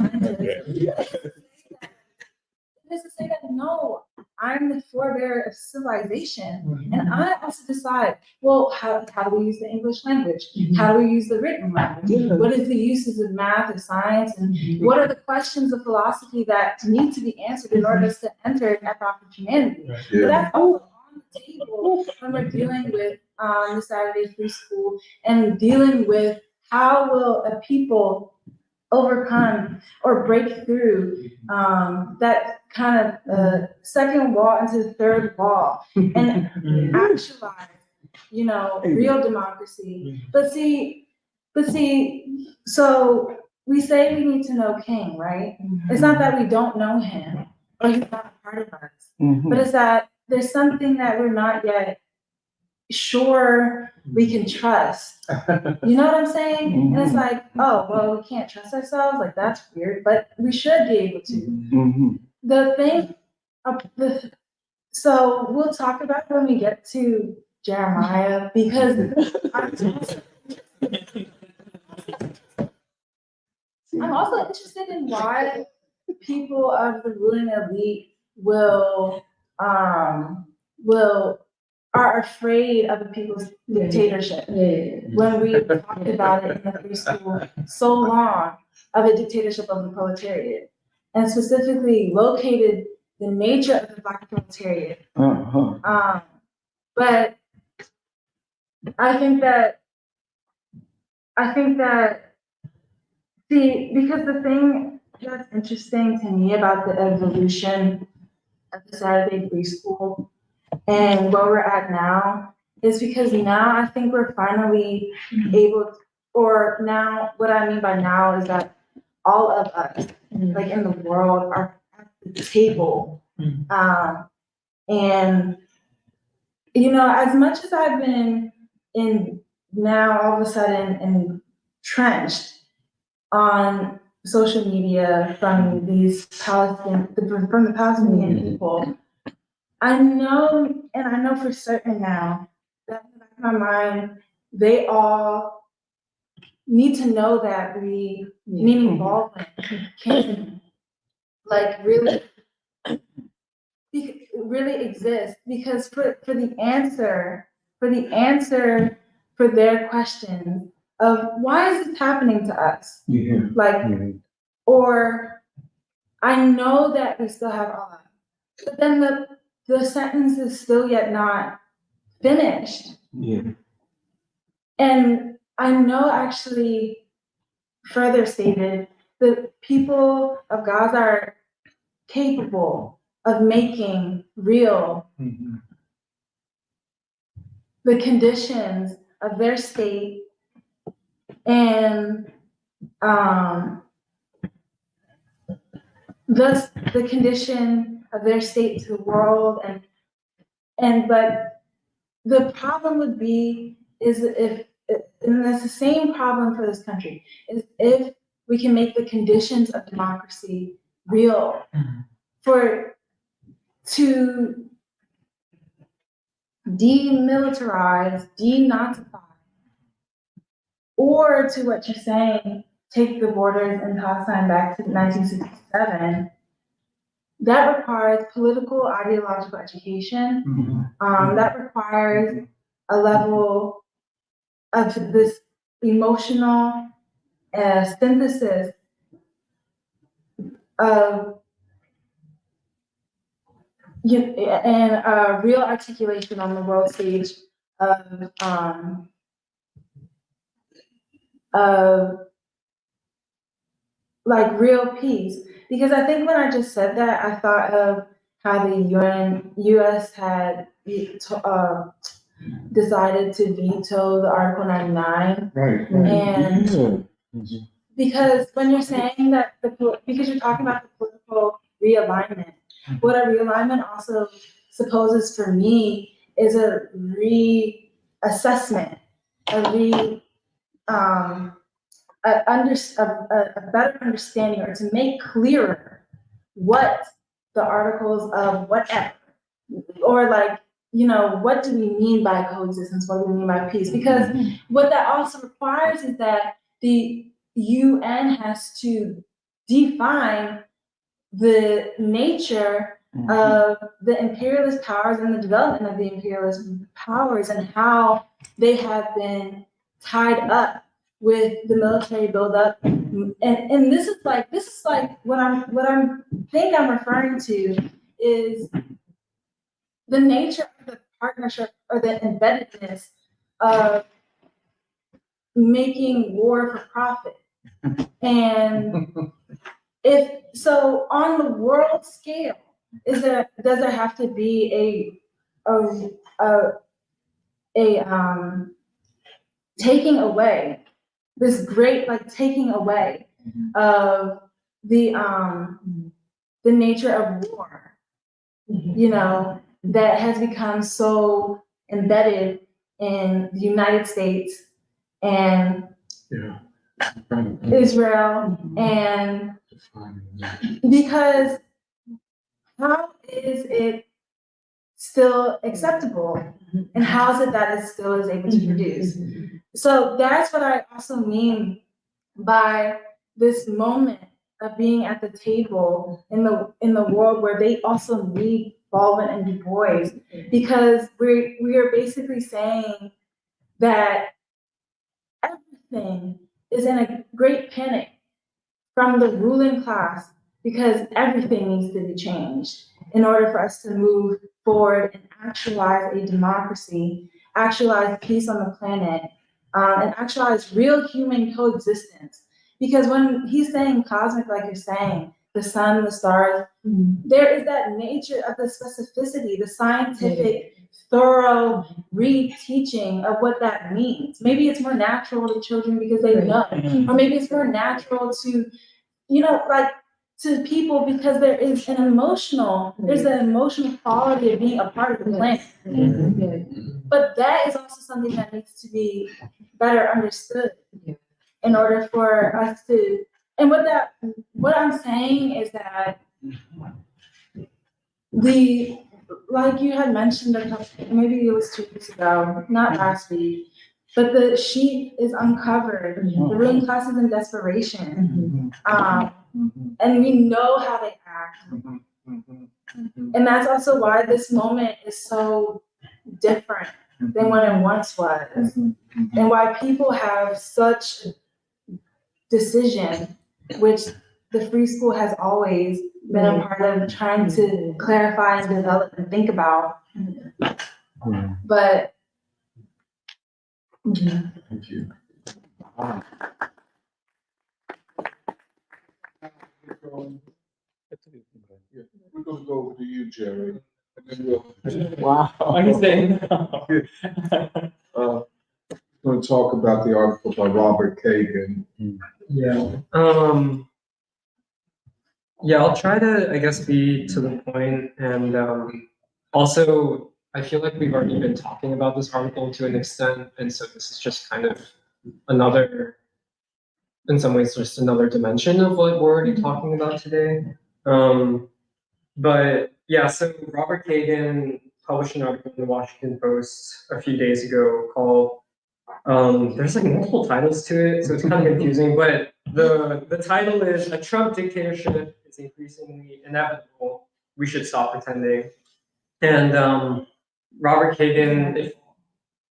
I'm a It is to say that no, I'm the forebearer of civilization. Mm-hmm. And I also decide, well, how, how do we use the English language? Mm-hmm. How do we use the written language? Yeah. What is the uses of math and science? And mm-hmm. what are the questions of philosophy that need to be answered in order to enter epoch of humanity? But Yeah. that's also on the table when we're dealing with um, the Saturday Free School and dealing with how will a people overcome or break through um, that kind of uh, second wall into the third wall and actualize, you know, real democracy. But see, but see, so we say we need to know King, right? It's not that we don't know him or he's not a part of us, Mhm. but it's that there's something that we're not yet sure we can mm-hmm. trust. You know what I'm saying? And it's mm-hmm. like, oh, well, we can't trust ourselves. Like that's weird, but we should be able to. Mhm. The thing, uh, the, so we'll talk about when we get to Jeremiah because I'm also, I'm also interested in why people of the ruling elite will um will are afraid of the people's dictatorship Yeah. when we talked about it in the free school so long of a dictatorship of the proletariat and specifically located the nature of the black proletariat Uh-huh. um, but I think that, I think that, see, because the thing that's interesting to me about the evolution of the Saturday Free School. And where we're at now is because now I think we're finally mm-hmm. able, or now, what I mean by now is that all of us, mm-hmm. like in the world, are at the table. Mm-hmm. Um, and you know, as much as I've been in now all of a sudden entrenched on social media from mm-hmm. these Palestinian, from the Palestinian mm-hmm. people, I know, and I know for certain now that in the back of my mind, they all need to know that we, meaning Baldwin, can like really really exist. Because for, for the answer, for the answer for their questions, of why is this happening to us? Yeah. Like, Mhm. or I know that we still have Allah, but then the the sentence is still yet not finished. Yeah. And I know actually further stated, the people of Gaza are capable of making real Mhm. the conditions of their state and um, thus the condition of their state to the world and and but the problem would be is if and that's the same problem for this country is if we can make the conditions of democracy real for to demilitarize, denazify, or to what you're saying, take the borders in Palestine back to 1967. That requires political, ideological education. Mhm. Um, that requires a level of this emotional uh, synthesis of and a real articulation on the world stage of um, of like real peace. Because I think when I just said that, I thought of how the UN U.S. had uh, decided to veto the Article 99 Right. and Yeah. because when you're saying that the because you're talking about the political realignment, what a realignment also supposes for me is a reassessment, a re um a, under, a, a- a better understanding or to make clearer what the articles of whatever or like you know what do we mean by coexistence? What do we mean by peace? Because what that also requires is that the UN has to define the nature of the imperialist powers and the development of the imperialist powers and how they have been tied up with the military buildup. And and this is like this is like what I'm what I'm think I'm referring to is the nature of the partnership or the embeddedness of making war for profit. And if so on the world scale, is there does there have to be a a a, a um taking away this great like taking away of the um the nature of war you know that has become so embedded in the United States and Yeah. Israel and because how is it still acceptable? And how is it that it still is able to produce so that's what i also mean by this moment of being at the table in the in the world where they also need Baldwin and Du Bois. Because we we are basically saying that everything is in a great panic from the ruling class because everything needs to be changed in order for us to move forward and actualize a democracy, actualize peace on the planet, um, and actualize real human coexistence. Because when he's saying cosmic, like you're saying, the sun, the stars, mm-hmm. there is that nature of the specificity, the scientific, thorough re-teaching of what that means. Maybe it's more natural to children because they know, mm-hmm. or maybe it's more natural to, you know, like to people because there is an emotional, there's an emotional quality of being a part of the planet. Mm-hmm. But that is also something that needs to be better understood in order for us to, and what that, what I'm saying is that the, like you had mentioned a couple, maybe it was two weeks ago, not last week, but the sheep is uncovered, the ruling class is in desperation. Um, and we know how they act. And that's also why this moment is so different than what it mm-hmm. once was. Mm-hmm. mm-hmm. And why people have such decision, which the free school has always been a mm-hmm. part of trying to clarify and develop and think about. But Thank you. Yeah, We're gonna go over to you, Jerry. And then we'll- Wow. I'm saying no. Uh, Gonna talk about the article by Robert Kagan. Yeah. Um. Yeah, I'll try to, I guess, be to the point, and um, also, I feel like we've already been talking about this article to an extent, and so this is just kind of another, in some ways, just another dimension of what we're already talking about today. Um, but yeah, so Robert Kagan published an article in the Washington Post a few days ago called um, there's like multiple titles to it, so it's kind of confusing. But the the title is "A Trump Dictatorship is Increasingly Inevitable. We Should Stop Pretending." And um, Robert Kagan, if,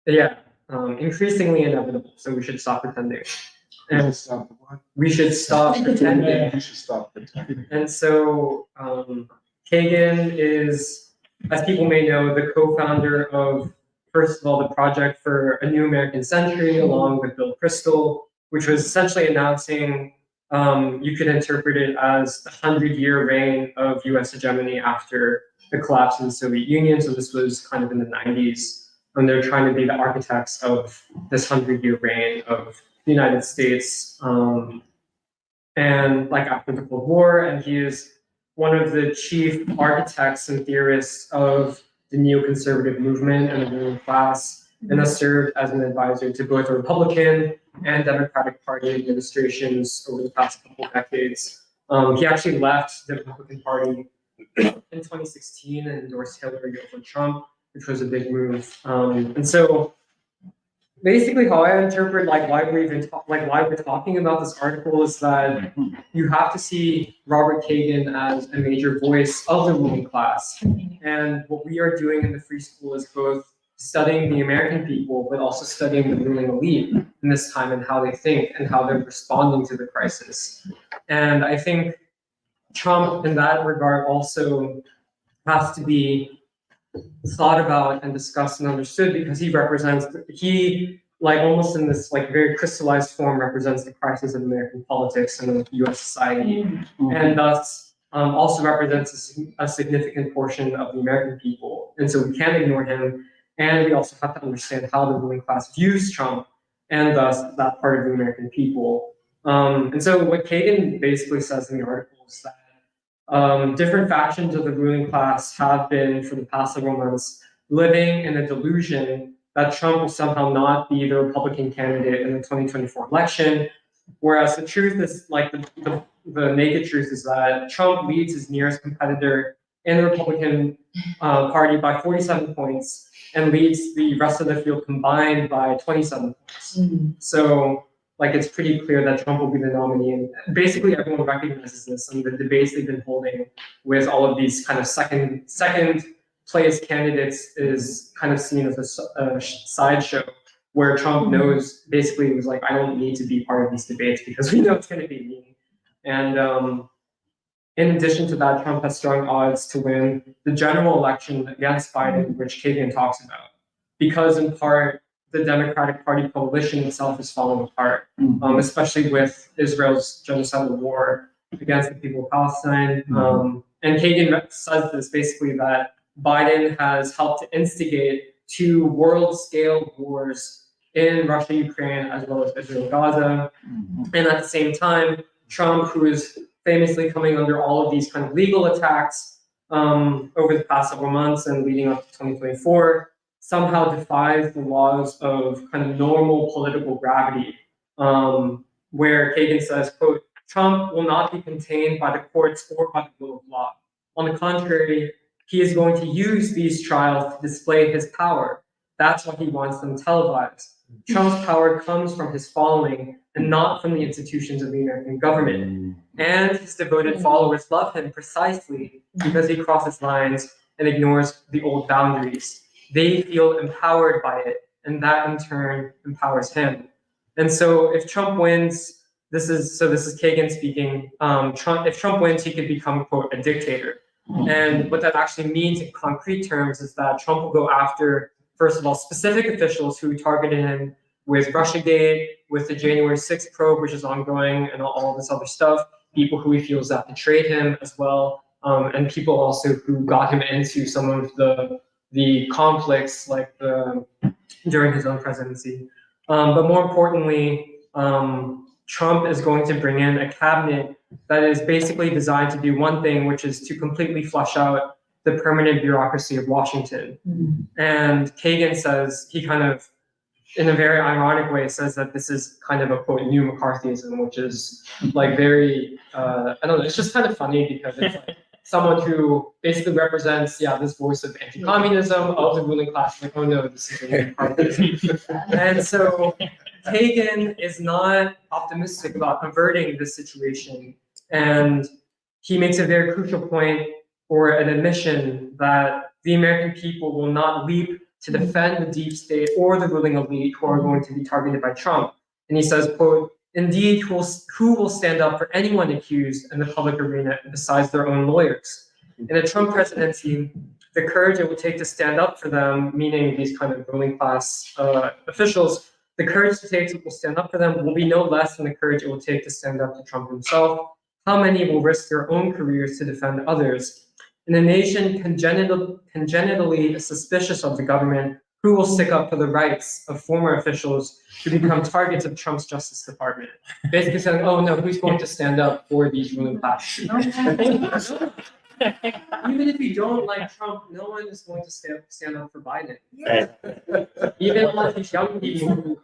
yeah, um, increasingly inevitable. So we should stop pretending, and Stop we should stop pretending. You should stop pretending. And so um, Kagan is, as people may know, the co-founder of, first of all, the Project for a New American Century, along with Bill Kristol, which was essentially announcing, um, you could interpret it as the hundred-year reign of U.S. hegemony after the collapse of the Soviet Union. So this was kind of in the 90s, when they're trying to be the architects of this hundred-year reign of the United States. Um, and like after the Cold War, and he is one of the chief architects and theorists of the neoconservative movement and the ruling class, and has served as an advisor to both the Republican and Democratic Party administrations over the past couple decades. Um, he actually left the Republican Party in 2016 and endorsed Hillary over Trump, which was a big move. Um, and so basically how I interpret like why we're even like why we're talking about this article is that you have to see Robert Kagan as a major voice of the ruling class. And what we are doing in the free school is both studying the American people, but also studying the ruling elite in this time and how they think and how they're responding to the crisis. And I think Trump, in that regard, also has to be thought about and discussed and understood because he represents he like almost in this like very crystallized form represents the crisis of American politics and of U.S. society, and thus um, also represents a, a significant portion of the American people. And so we can't ignore him, and we also have to understand how the ruling class views Trump and thus that part of the American people. Um, and so what Kagan basically says in the article is that um, different factions of the ruling class have been, for the past several months, living in a delusion that Trump will somehow not be the Republican candidate in the 2024 election. Whereas the truth is, like the, the, the naked truth is that Trump leads his nearest competitor in the Republican uh, Party by 47 points and leads the rest of the field combined by 27 points. So like it's pretty clear that Trump will be the nominee, and basically everyone recognizes this. And the debates they've been holding with all of these kind of second second place candidates is kind of seen as a, sh- sideshow, where Trump knows basically it was like, I don't need to be part of these debates because we know it's going to be me. And um, in addition to that, Trump has strong odds to win the general election against Biden, which Kagan talks about, because in part the Democratic Party coalition itself is falling apart, um, especially with Israel's genocidal war against the people of Palestine. Um, and Kagan says this basically that Biden has helped to instigate two world scale wars in Russia, Ukraine, as well as Israel, Gaza. And at the same time, Trump, who is famously coming under all of these kind of legal attacks um, over the past several months and leading up to 2024, somehow defies the laws of kind of normal political gravity, um, where Kagan says, quote, Trump will not be contained by the courts or by the rule of law. On the contrary, he is going to use these trials to display his power. That's why he wants them televised. Trump's power comes from his following and not from the institutions of the American government. And his devoted followers love him precisely because he crosses lines and ignores the old boundaries. They feel empowered by it, and that in turn empowers him. And so if Trump wins, this is so this is Kagan speaking. Um, Trump, if Trump wins, he could become quote a dictator. And what that actually means in concrete terms is that Trump will go after, first of all, specific officials who targeted him with Russiagate, with the January 6th probe, which is ongoing, and all, this other stuff. People who he feels that betrayed him as well, um, and people also who got him into some of the the conflicts, like the during his own presidency. Um, but more importantly, um, Trump is going to bring in a cabinet that is basically designed to do one thing, which is to completely flush out the permanent bureaucracy of Washington. And Kagan says he kind of, in a very ironic way, says that this is kind of a quote new McCarthyism, which is like very, uh, I don't know, it's just kind of funny because it's like someone who basically represents, yeah, this voice of anti-communism of the ruling class. Like, oh no, this is new McCarthyism. and so Kagan is not optimistic about averting this situation. And he makes a very crucial point or an admission that the American people will not leap to defend the deep state or the ruling elite who are going to be targeted by Trump. And he says, quote, indeed, who will, who will stand up for anyone accused in the public arena besides their own lawyers? In a Trump presidency, the courage it will take to stand up for them, meaning these kind of ruling class uh, officials, the courage to take to stand up for them will be no less than the courage it will take to stand up to Trump himself. How many will risk their own careers to defend others? In a nation congenital, congenitally suspicious of the government, who will stick up for the rights of former officials who become targets of Trump's Justice Department? Basically saying, oh no, who's going to stand up for these ruling class? Even if you don't like Trump, no one is going to stand, stand up for Biden. Even all these young people, who-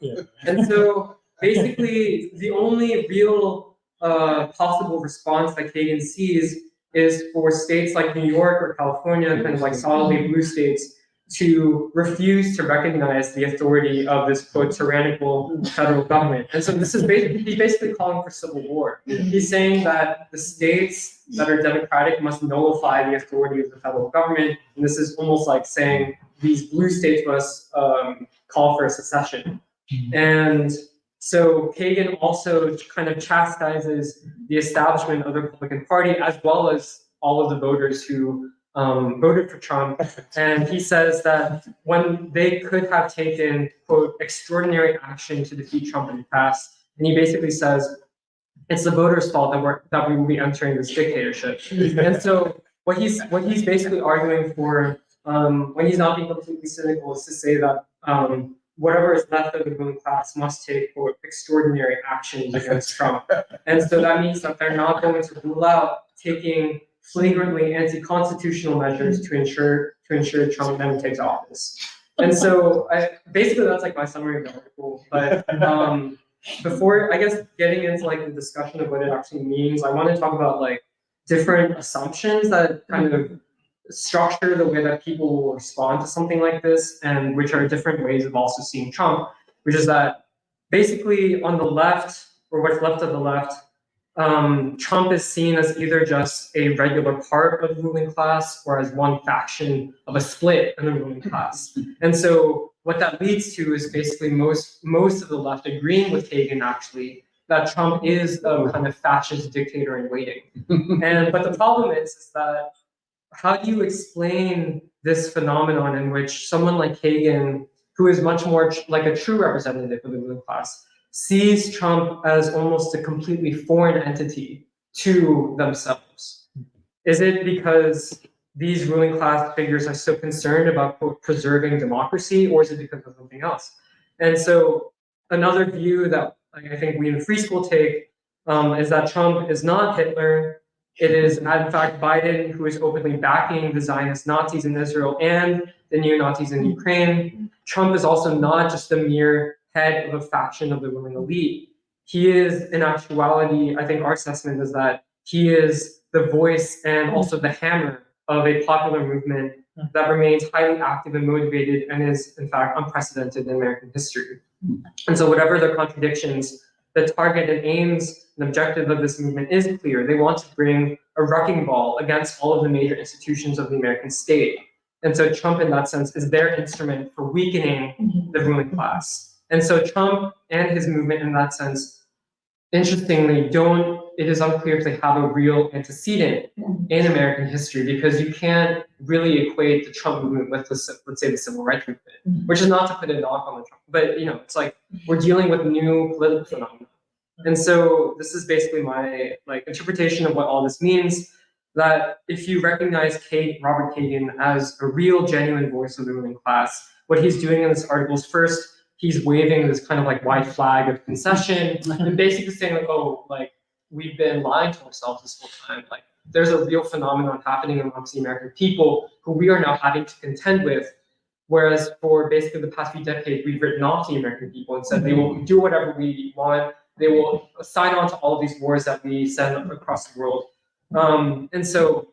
yeah. And so basically, the only real uh, possible response that Kagan sees is for states like New York or California, kind of like solidly blue states, to refuse to recognize the authority of this quote tyrannical federal government. And so this is basically he's basically calling for civil war. He's saying that the states that are democratic must nullify the authority of the federal government. And this is almost like saying these blue states must um, call for a secession. And so Kagan also kind of chastises the establishment of the Republican Party as well as all of the voters who um, voted for Trump. And he says that when they could have taken, quote, extraordinary action to defeat Trump in the past, and he basically says it's the voters' fault that we're that we will be entering this dictatorship. And so what he's what he's basically arguing for um, when he's not being completely cynical is to say that um, whatever is left of the ruling class must take quote, extraordinary actions against Trump. And so that means that they're not going to rule out taking flagrantly anti-constitutional measures to ensure to ensure Trump never takes office. And so I, basically that's like my summary of the article. But um, before I guess getting into like the discussion of what it actually means, I want to talk about like different assumptions that kind of structure the way that people will respond to something like this, and which are different ways of also seeing Trump, which is that basically on the left, or what's left of the left, um, Trump is seen as either just a regular part of the ruling class or as one faction of a split in the ruling class. And so what that leads to is basically most most of the left agreeing with Kagan actually that Trump is a kind of fascist dictator in waiting. and but the problem is, is that how do you explain this phenomenon in which someone like Kagan, who is much more like a true representative of the ruling class, sees Trump as almost a completely foreign entity to themselves? Is it because these ruling class figures are so concerned about preserving democracy, or is it because of something else? And so, another view that I think we in free school take um, is that Trump is not Hitler. It is, in fact, Biden who is openly backing the Zionist Nazis in Israel and the neo Nazis in Ukraine. Trump is also not just a mere head of a faction of the ruling elite. He is, in actuality, I think our assessment is that he is the voice and also the hammer of a popular movement that remains highly active and motivated and is, in fact, unprecedented in American history. And so, whatever the contradictions, the target and aims and objective of this movement is clear. They want to bring a wrecking ball against all of the major institutions of the American state. And so Trump, in that sense, is their instrument for weakening the ruling class. And so Trump and his movement, in that sense, interestingly, don't. It is unclear if they have a real antecedent in American history because you can't really equate the Trump movement with the, let's say, the civil rights movement, mm-hmm. which is not to put a knock on the Trump, but you know, it's like we're dealing with new political phenomena. And so this is basically my like interpretation of what all this means. That if you recognize Kate, Robert Kagan as a real, genuine voice of the ruling class, what he's doing in this article is first he's waving this kind of like white flag of concession and basically saying like, oh, like we've been lying to ourselves this whole time. Like there's a real phenomenon happening amongst the American people who we are now having to contend with. Whereas for basically the past few decades, we've written off the American people and said they will do whatever we want. They will sign on to all of these wars that we send across the world. Um, and so,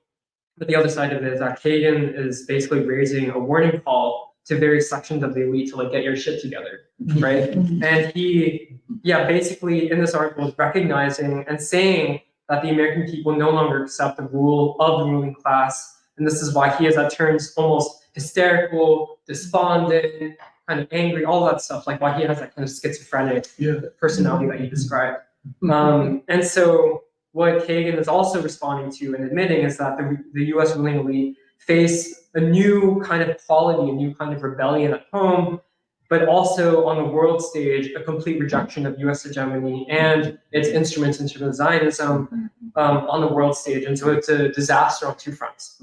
but the other side of it is that Kagan is basically raising a warning call to various sections of the elite to like get your shit together, mm-hmm. right? Mm-hmm. And he, yeah, basically in this article is recognizing and saying that the American people no longer accept the rule of the ruling class. And this is why he is at turns almost hysterical, despondent, kind of angry, all that stuff, like why he has that kind of schizophrenic Yeah. personality that you described. Mm-hmm. Um, and so what Kagan is also responding to and admitting is that the, the US ruling elite face a new kind of quality, a new kind of rebellion at home, but also on the world stage, a complete rejection of US hegemony and its instruments in terms of Zionism um, on the world stage. And so it's a disaster on two fronts.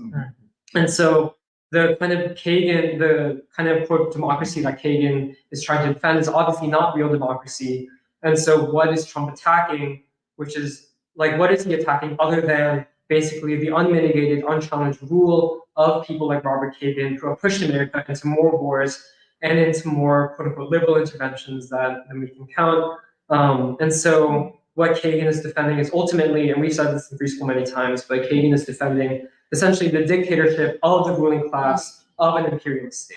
And so the kind of Kagan, the kind of quote democracy that Kagan is trying to defend is obviously not real democracy. And so what is Trump attacking, which is like what is he attacking other than basically the unmitigated, unchallenged rule of people like Robert Kagan who have pushed America into more wars and into more quote unquote liberal interventions that, that we can count. Um, and so what Kagan is defending is ultimately, and we've said this in free school many times, but Kagan is defending essentially the dictatorship of the ruling class of an imperial state.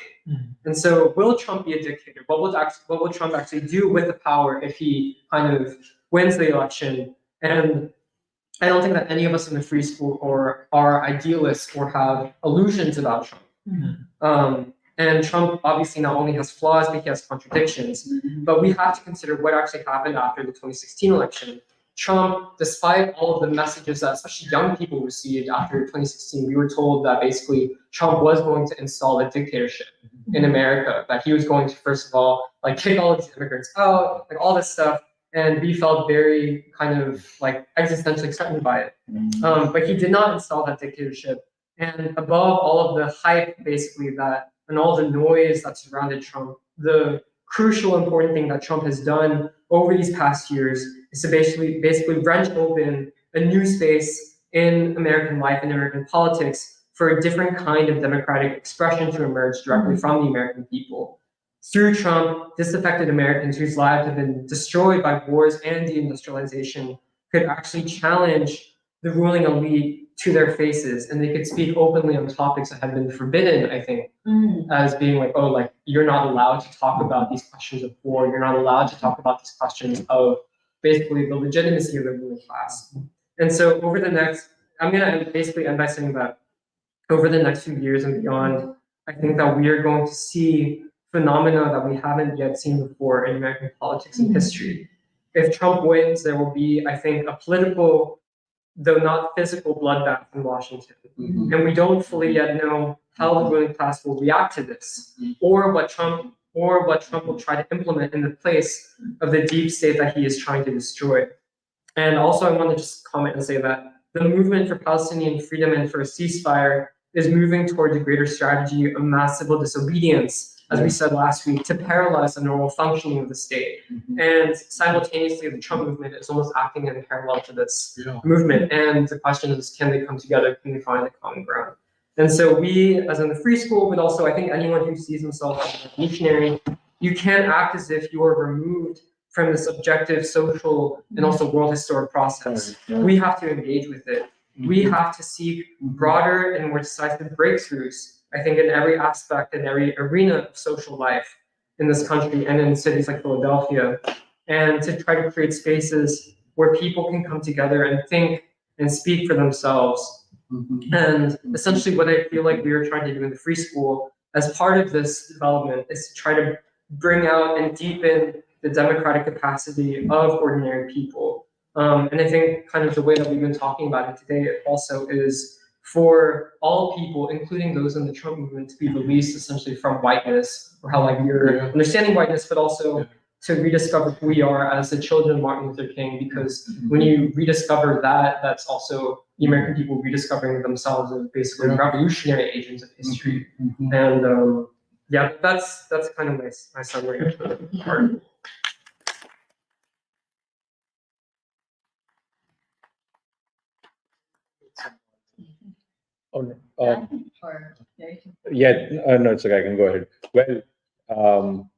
And so, will Trump be a dictator? What will what will Trump actually do with the power if he kind of wins the election? And I don't think that any of us in the free school or are idealists or have illusions about Trump. Mm-hmm. Um, and Trump obviously not only has flaws, but he has contradictions. Mm-hmm. But we have to consider what actually happened after the 2016 election. Trump, despite all of the messages that especially young people received after 2016, we were told that basically Trump was going to install a dictatorship mm-hmm. in America, that he was going to, first of all, like kick all of these immigrants out, like all this stuff. And we felt very kind of like existentially threatened by it. Um, but he did not install that dictatorship. And above all of the hype, basically, that and all the noise that surrounded Trump, the crucial important thing that Trump has done over these past years is to basically basically wrench open a new space in American life and American politics for a different kind of democratic expression to emerge directly from the American people. Through Trump, disaffected Americans whose lives have been destroyed by wars and deindustrialization could actually challenge the ruling elite to their faces and they could speak openly on topics that have been forbidden, I think, mm. as being like, oh, like you're not allowed to talk about these questions of war. You're not allowed to talk about these questions of basically the legitimacy of the ruling class. And so over the next, I'm gonna basically end by saying that over the next few years and beyond, I think that we are going to see phenomena that we haven't yet seen before in American politics and mm-hmm. history. If Trump wins, there will be, I think, a political, though not physical, bloodbath in Washington. Mm-hmm. And we don't fully yet know how the ruling class will react to this, mm-hmm. or what Trump or what Trump will try to implement in the place of the deep state that he is trying to destroy. And also, I want to just comment and say that the movement for Palestinian freedom and for a ceasefire is moving towards a greater strategy of mass civil disobedience, as we said last week, to paralyze the normal functioning of the state. Mm-hmm. And simultaneously, the Trump movement is almost acting in parallel to this Yeah. movement. And the question is, can they come together? Can they find a common ground? And so we, as in the free school, but also I think anyone who sees themselves as a revolutionary, you can't act as if you are removed from this objective social and also world historic process. We have to engage with it. We mm-hmm. have to seek broader and more decisive breakthroughs, I think, in every aspect and every arena of social life in this country and in cities like Philadelphia, and to try to create spaces where people can come together and think and speak for themselves And essentially, what I feel like we are trying to do in the free school as part of this development is to try to bring out and deepen the democratic capacity of ordinary people. Um, and I think kind of the way that we've been talking about it today also is for all people, including those in the Trump movement, to be released essentially from whiteness or how like we're Yeah. understanding whiteness, but also to rediscover who we are as the children of Martin Luther King. Because when you rediscover that, that's also the American people rediscovering themselves as basically Yeah. revolutionary agents of history. Mhm. And um, yeah, that's that's kind of my my summary of the part. Oh, Or, Yeah, uh, no, it's okay. I can go ahead. Well, um,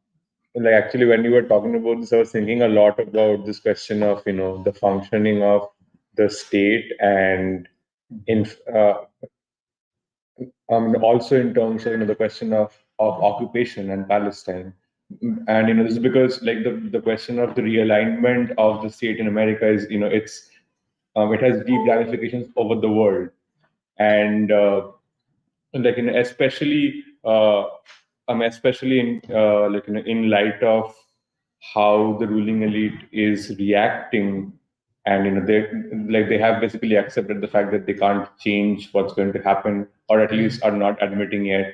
like actually, when you were talking about this, I was thinking a lot about this question of you know the functioning of the state and in uh, um also in terms of you know the question of of occupation and Palestine. And you know this is because like the the question of the realignment of the state in America is you know it's um, it has deep ramifications over the world and. Uh, like in especially uh um especially in uh like in, in light of how the ruling elite is reacting and you know they like they have basically accepted the fact that they can't change what's going to happen or at least are not admitting yet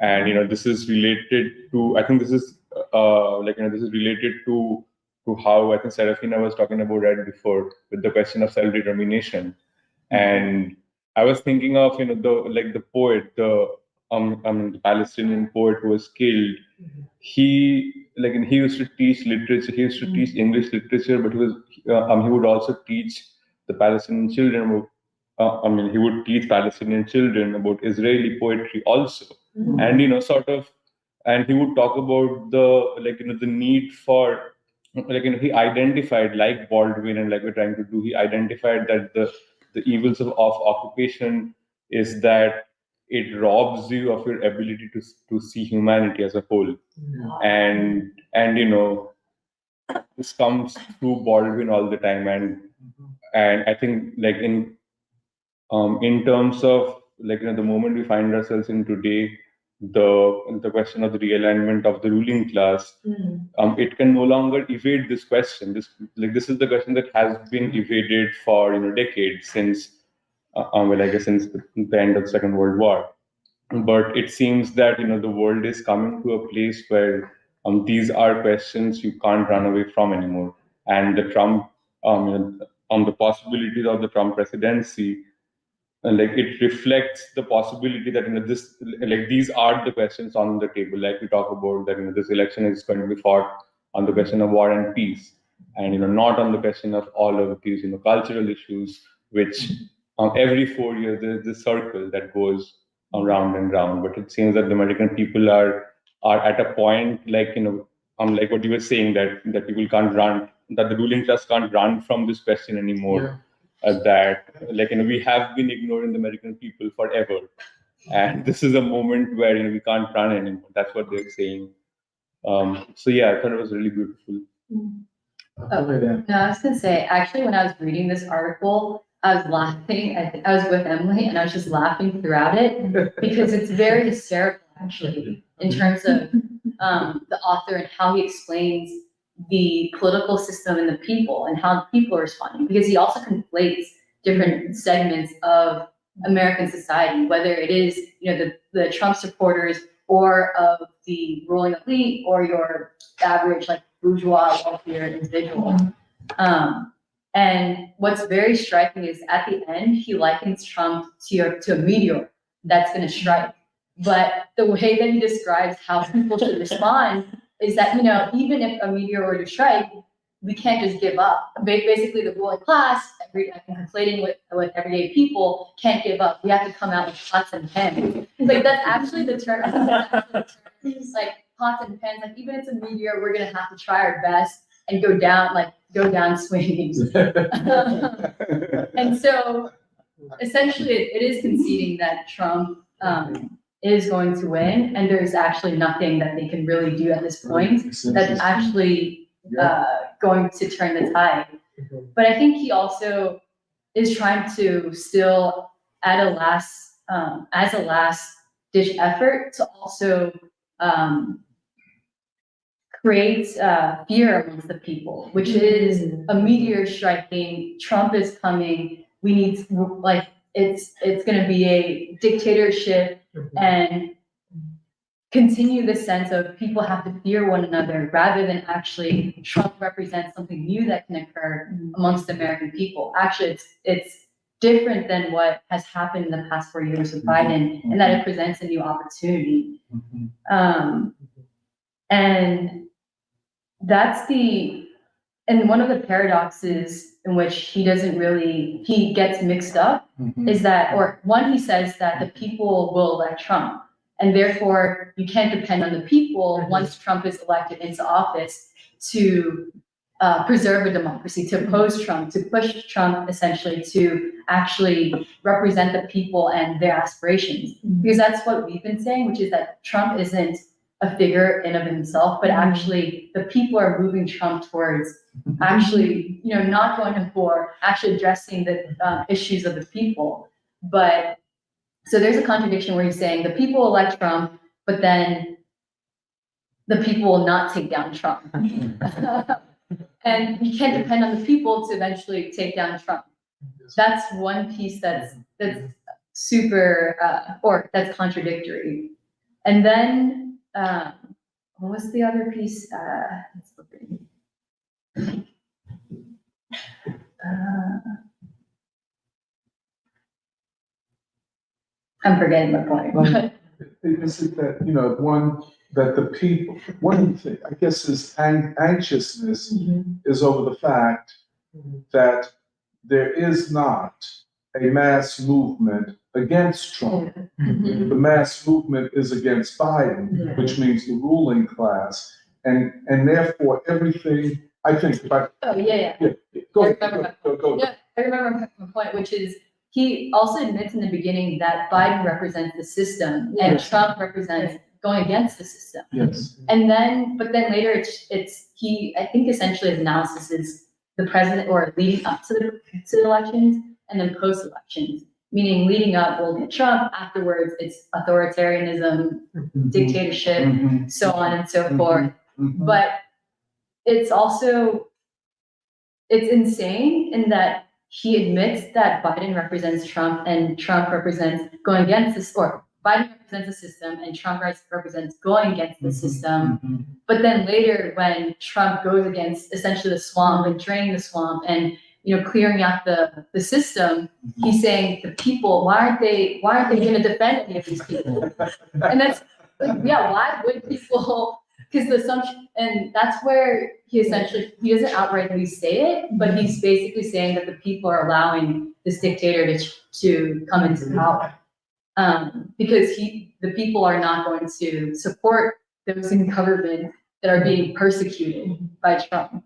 and you know this is related to i think this is uh like you know this is related to to how i think serafina was talking about right before with the question of self-determination and I was thinking of you know the like the poet, the um, um the Palestinian poet who was killed. He like he used to teach literature. He used to teach English literature, but he was uh, um he would also teach the Palestinian children. About, uh, I mean, he would teach Palestinian children about Israeli poetry also, and you know sort of, and he would talk about the like you know the need for like you know he identified like Baldwin and like we're trying to do. He identified that the the evils of, of occupation is that it robs you of your ability to to see humanity as a whole. And and you know this comes through baldwin all the time. And and i think like in um in terms of like you know the moment we find ourselves in today the the question of the realignment of the ruling class um, it can no longer evade this question. This like this is the question that has been evaded for you know decades since, uh, um, well, I guess since the, the end of the Second World War. But it seems that you know the world is coming to a place where um, these are questions you can't run away from anymore. And the Trump um, on the possibilities of the Trump presidency and like it reflects the possibility that you know this like these are the questions on the table. Like we talk about that you know this election is going to be fought on the question of war and peace. And you know not on the question of all of these you know cultural issues which um, every four years there's this circle that goes around and round but it seems that the american people are are at a point like you know um like what you were saying that that people can't run that the ruling class can't run from this question anymore. Uh, that like you know we have been ignoring the American people forever, and this is a moment where you know we can't run anymore. That's what they're saying. Um, so yeah, I thought it was really beautiful. Oh, no, I was gonna say, actually, when I was reading this article, I was laughing, I, thi- I was with Emily and I was just laughing throughout it because it's very hysterical, actually, in terms of, um, the author and how he explains the political system and the people and how people are responding, because he also conflates different segments of American society, whether it is, you know, the, the Trump supporters or of the ruling elite or your average like bourgeois wealthier individual. Um, and what's very striking is at the end, he likens Trump to, your, to a meteor that's going to strike. But the way that he describes how people should respond is that, you know, even if a meteor were to strike, we can't just give up. Basically, the ruling class, every, I'm conflating with, with everyday people, can't give up. We have to come out with pots and pans. Like, that's actually the term. I think that's actually the term. It's like pots and pans, like even if it's a meteor, we're gonna have to try our best and go down, like, go down swinging. And so essentially, it it is conceding that Trump um, is going to win, and there's actually nothing that they can really do at this point that's actually uh, going to turn the tide. But I think he also is trying to still at a last, um, as a last ditch effort to also, um, create, uh, fear amongst the people, which is a meteor striking, Trump is coming, we need, like, it's, it's gonna be a dictatorship Mm-hmm. and continue the sense of people have to fear one another rather than actually Trump represents something new that can occur mm-hmm. amongst the American people. Actually, it's, it's different than what has happened in the past four years with mm-hmm. Biden and that it presents a new opportunity. Um, and that's the, and one of the paradoxes in which he doesn't really, he gets mixed up mm-hmm. is that, or one, he says that the people will elect Trump. And therefore, you can't depend on the people mm-hmm. once Trump is elected into office to uh, preserve a democracy, to oppose mm-hmm. Trump, to push Trump essentially to actually represent the people and their aspirations. Because that's what we've been saying, which is that Trump isn't a figure in of himself, but mm-hmm. actually the people are moving Trump towards mm-hmm. actually, you know, not going for actually addressing the uh, issues of the people. But so there's a contradiction where he's saying the people elect Trump, but then the people will not take down Trump. and you can't depend on the people to eventually take down Trump. That's one piece that's that's super uh, or that's contradictory. And then um, what was the other piece? Uh, let's look at it. Uh, I'm forgetting the point. but- Is it that, you know, one, that the people, one thing, I guess is ang- anxiousness is over the fact that there is not a mass movement against Trump. Mhm. The mass movement is against Biden, which means the ruling class. And, and therefore, everything, I think, if I, Oh, yeah, yeah. yeah, go, I ahead, remember go, go, go. Yeah, I remember my point, which is he also admits in the beginning that Biden represents the system and Yes. Trump represents going against the system. Yes. And then, but then later it's, it's, he, I think essentially his analysis is the president or leading up to the, to the elections and then post elections. Meaning leading up, we'll get Trump, afterwards it's authoritarianism, dictatorship, Mhm. so on and so Mhm. forth. Mhm. But it's also, it's insane in that he admits that Biden represents Trump and Trump represents going against the or Biden represents the system and Trump res- represents going against the system. Mhm. But then later, when Trump goes against essentially the swamp and draining the swamp and you know clearing out the the system, he's saying the people, why aren't they why aren't they going to defend any of these people? And that's like, yeah, why would people? Because the assumption, and that's where he essentially he doesn't outrightly say it, but he's basically saying that the people are allowing this dictator to to come into power. Um, because he, the people are not going to support those in government that are being persecuted by Trump.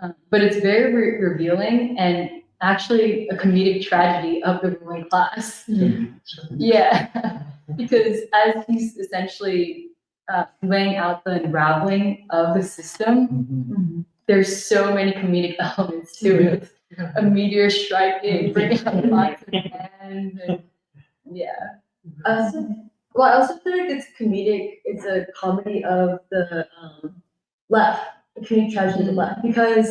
Um, but it's very re- revealing and actually a comedic tragedy of the ruling class. Yeah, because as he's essentially uh, laying out the unraveling of the system, there's so many comedic elements to it. A meteor striking, bringing up lines of hands, and yeah. I also, well, I also feel like it's comedic, it's a comedy of the um, left, comedic tragedy the left, because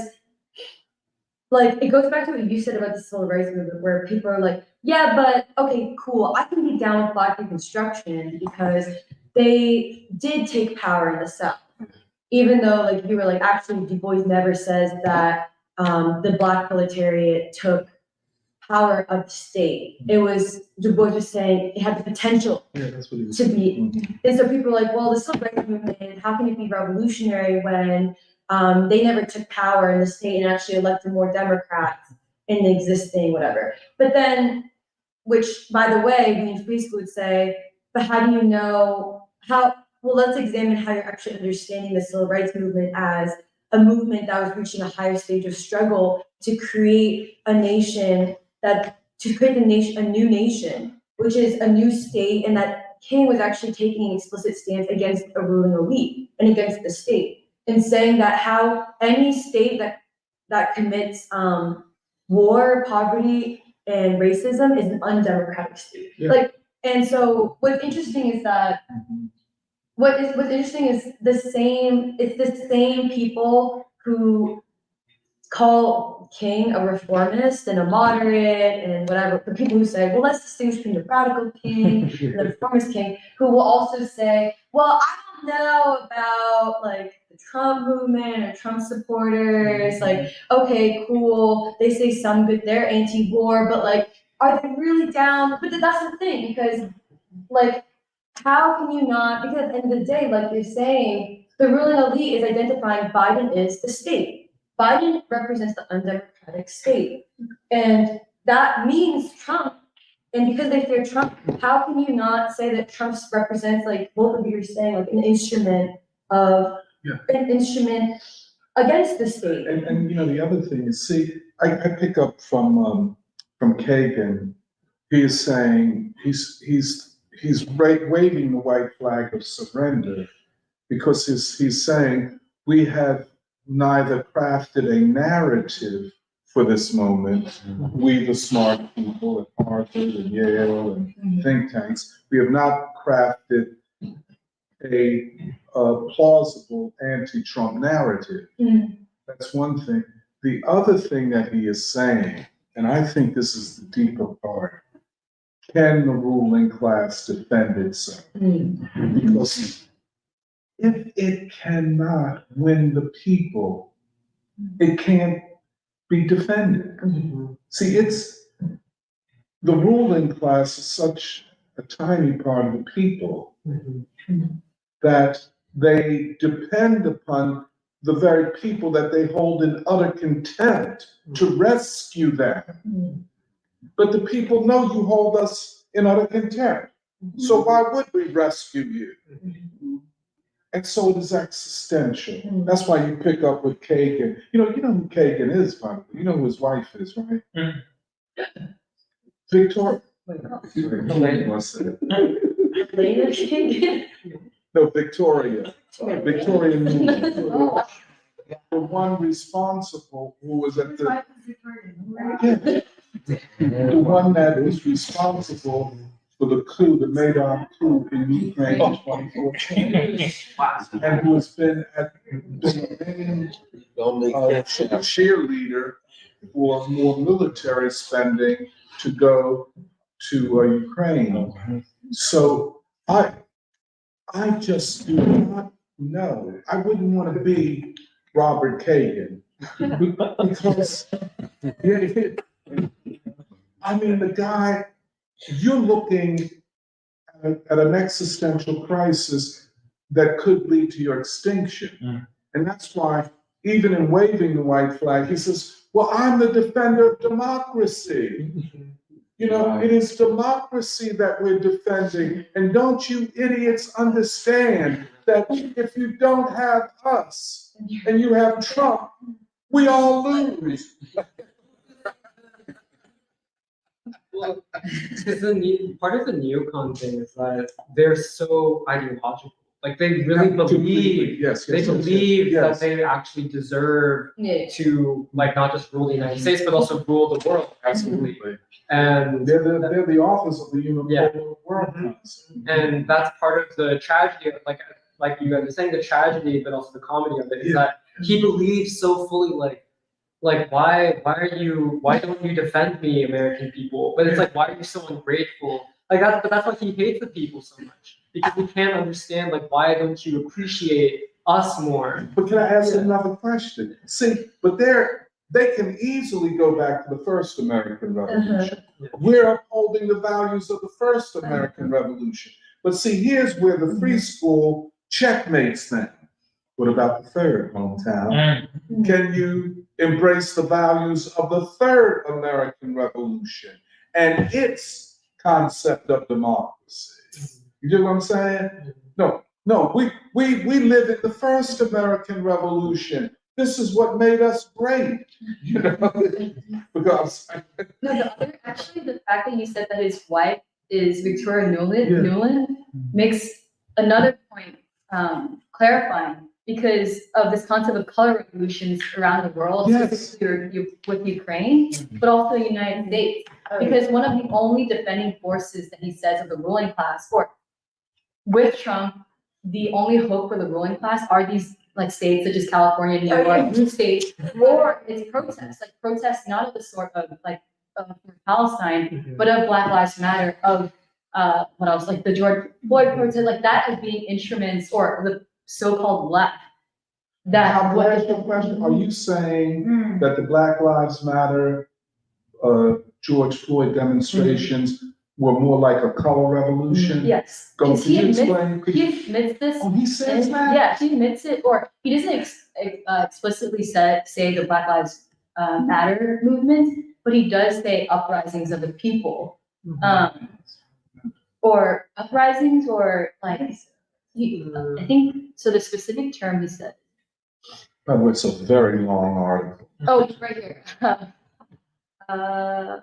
like it goes back to what you said about the civil rights movement, where people are like, yeah, but okay, cool, I can be down with Black Reconstruction because they did take power in the South. Even though, like, you were like, actually, Du Bois never says that um, the Black proletariat took power of the state. It was Du Bois was saying it had the potential Yeah, that's what he was. to be. And so people are like, well, the civil rights movement, how can it be revolutionary when um, they never took power in the state and actually elected more Democrats in the existing whatever. But then, which by the way, free school would say, but how do you know how? Well, let's examine how you're actually understanding the civil rights movement as a movement that was reaching a higher stage of struggle to create a nation that to create a nation, a new nation, which is a new state, and that King was actually taking an explicit stance against a ruling elite and against the state, and saying that how any state that that commits um, war, poverty, and racism is an undemocratic state. Yeah. Like, and so what's interesting is that what is what's interesting is the same it's the same people who call King a reformist and a moderate and whatever. The people who say, well, let's distinguish between the radical king and the reformist king, who will also say, well, I don't know about like the Trump movement or Trump supporters. Mm-hmm. Like, okay, cool. They say some good, they're anti-war, but like, are they really down? But that's the thing, because like, how can you not, because at the end of the day, like you're saying, the ruling elite is identifying Biden is the state. Biden represents the undemocratic state. And that means Trump. And because they fear Trump, how can you not say that Trump represents, like both of you are saying, like an instrument of, Yeah. an instrument against the state? And, and, you know, the other thing is, see, I, I pick up from, um, from Kagan, he is saying, he's, he's, he's ra- waving the white flag of surrender because he's, he's saying, we have neither crafted a narrative for this moment, we the smart people at Harvard and Yale and think tanks, we have not crafted a, uh plausible anti-Trump narrative. Mm. That's one thing. The other thing that he is saying, and I think this is the deeper part, can the ruling class defend itself? Because if it cannot win the people, it can't be defended. See, it's, the ruling class is such a tiny part of the people that they depend upon the very people that they hold in utter contempt to mm. rescue them. Mm. But the people know you hold us in utter contempt. Mm-hmm. So why would we rescue you? Mm-hmm. And so it is existential. Mm. That's why you pick up with Kagan. You know, you know who Kagan is, by the way. You know who his wife is, right? Victoria. Elena King? No, Victoria. Victoria Nuland. The one responsible who was at the, Yeah. the one that was responsible for the coup, the Maidan coup in Ukraine in twenty fourteen. And who has been at, been a main uh, cheerleader for more military spending to go to uh, Ukraine. So I, I just do not know. I wouldn't want to be Robert Kagan. Because, I mean, the guy, you're looking at, at an existential crisis that could lead to your extinction. Mm. And that's why, even in waving the white flag, he says, well, I'm the defender of democracy. You know, it is democracy that we're defending. And don't you idiots understand that if you don't have us and you have Trump, we all lose. Well, the part of the neocon thing is that they're so ideological. Like they really believe, Yes, they yes, yes, believe that yes. they actually deserve Yeah. to like not just rule the United States, but also rule the world. Absolutely. And They're the, they're the authors of the Yeah. unipolar world concept. Mm-hmm. and that's part of the tragedy of like like you guys are saying the tragedy but also the comedy of it is Yeah. that he believes so fully like like why why are you why don't you defend me american people but it's like why are you so ungrateful like that's but that's why he hates the people so much because we can't understand like why don't you appreciate us more But can I ask Yeah. another question? See, but they're, they can easily go back to the first American uh-huh. Revolution. We're upholding the values of the first American uh-huh. Revolution. But see, here's where the free mm-hmm. school checkmates them. What about the third hometown? Mm. Can you embrace the values of the third American Revolution and its concept of democracy? You get what I'm saying? No, no, we, we, we live in the first American Revolution. This is what made us great, you know? Because, No, the other, actually, the fact that you said that his wife is Victoria Nuland, Yeah. Nuland makes another point, um, clarifying. because of this concept of color revolutions around the world, Yes. specifically U- with Ukraine, but also the United States. Because one of the only defending forces that he says of the ruling class, or with Trump, the only hope for the ruling class are these like states such as California, New. York, blue states, or it's protests, like protests not of the sort of like of Palestine, but of Black Lives Matter, of uh, what else, like the George Floyd protest, like that as being instruments or the so-called left. That Now, what can ask you question? Are you saying Mm. that the Black Lives Matter, uh, George Floyd demonstrations were more like a color revolution? Yes, Go, because could he you admits, explain? Could you- he admits this. Oh, he says and- that? Yeah, he admits it, or he doesn't ex- ex- uh, explicitly say, say the Black Lives uh, Matter movement, but he does say uprisings of the people. Um, or uprisings, or like, he, I think, so the specific term he said, Oh, it's a very long article. oh, it's right here. Uh,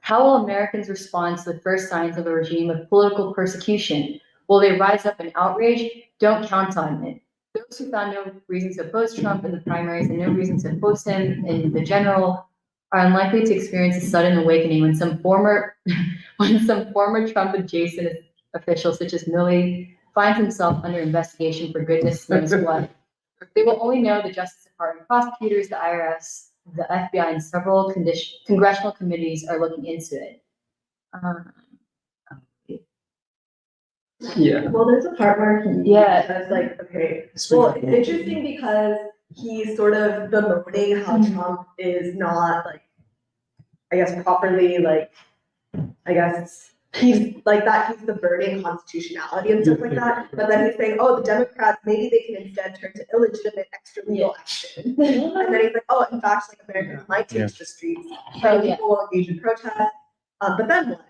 How will Americans respond to the first signs of a regime of political persecution? Will they rise up in outrage? Don't count on it. Those who found no reason to oppose Trump in the primaries and no reason to oppose him in the general are unlikely to experience a sudden awakening when some former when some former Trump adjacent official such as Milley finds himself under investigation for goodness knows what. They will only know the Justice Department prosecutors, the IRS, the FBI, and several condition, congressional committees are looking into it. Um, Yeah. Well, there's a part where he Yeah. says like, okay, Speak well, it's interesting because he's sort of bemoaning how Mm-hmm. Trump is not like, I guess properly like, I guess he's like that, he's subverting constitutionality and stuff like that. But then he's saying, oh, the Democrats, maybe they can instead turn to illegitimate extra legal action. And then he's like, oh, in fact, like Americans might take Yeah. to the streets, Oh, yeah. people engage in protest. Um, but then what?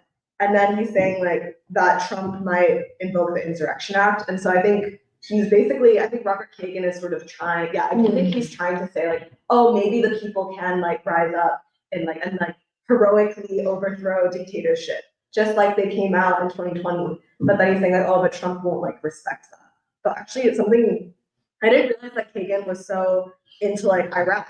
And then he's saying like that Trump might invoke the Insurrection Act. And so I think he's basically, I think Robert Kagan is sort of trying, yeah, I think he's trying to say like, oh, maybe the people can like rise up and like, and like heroically overthrow dictatorship, just like they came out in 2020. But then he's saying like, oh, but Trump won't like respect that. But actually, it's something I didn't realize that Kagan was so into like Iraq.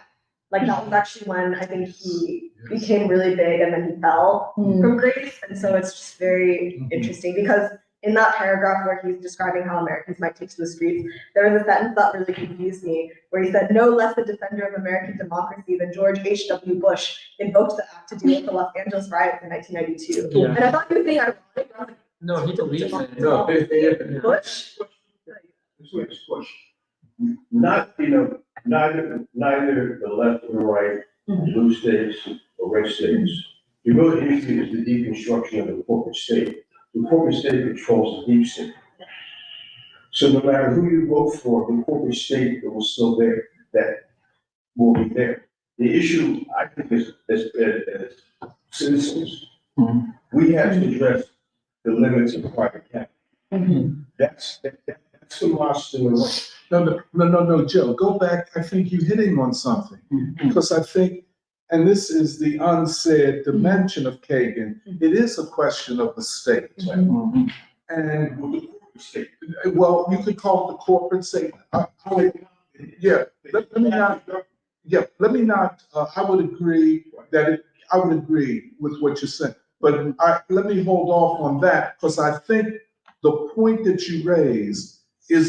Like that was actually when I think he became really big and then he fell hmm. from grace. And so it's just very mm-hmm. interesting because in that paragraph where he's describing how Americans might take to the streets, there was a sentence that really confused me where he said, no less a defender of American democracy than George H.W. Bush invoked the act to deal with the Los Angeles riots in 1992. Yeah. And I thought he was being ironic. I was like, No, he believes it. No, it- it- Bush? This way, this. Not, you know, neither, neither the left or the right, blue states or red states. The real issue is the deconstruction of the corporate state. The corporate state controls the deep state. So no matter who you vote for, the corporate state that was still there, that will be there. The issue, I think, is, is, is citizens, mm-hmm. we have to address the limits of private capital. Mm-hmm. That's, that- that's the monster in. No, no, no, no, no, Joe, go back. I think you're hitting on something. Mm-hmm. Because I think, and this is the unsaid mm-hmm. dimension of Kagan, mm-hmm. it is a question of the state. Mm-hmm. And, well, you could call it the corporate state. Uh, I- I- Yeah, let, let me not, yeah, let me not, uh, I would agree that it, I would agree with what you're saying. But I, let me hold off on that, because I think the point that you raised is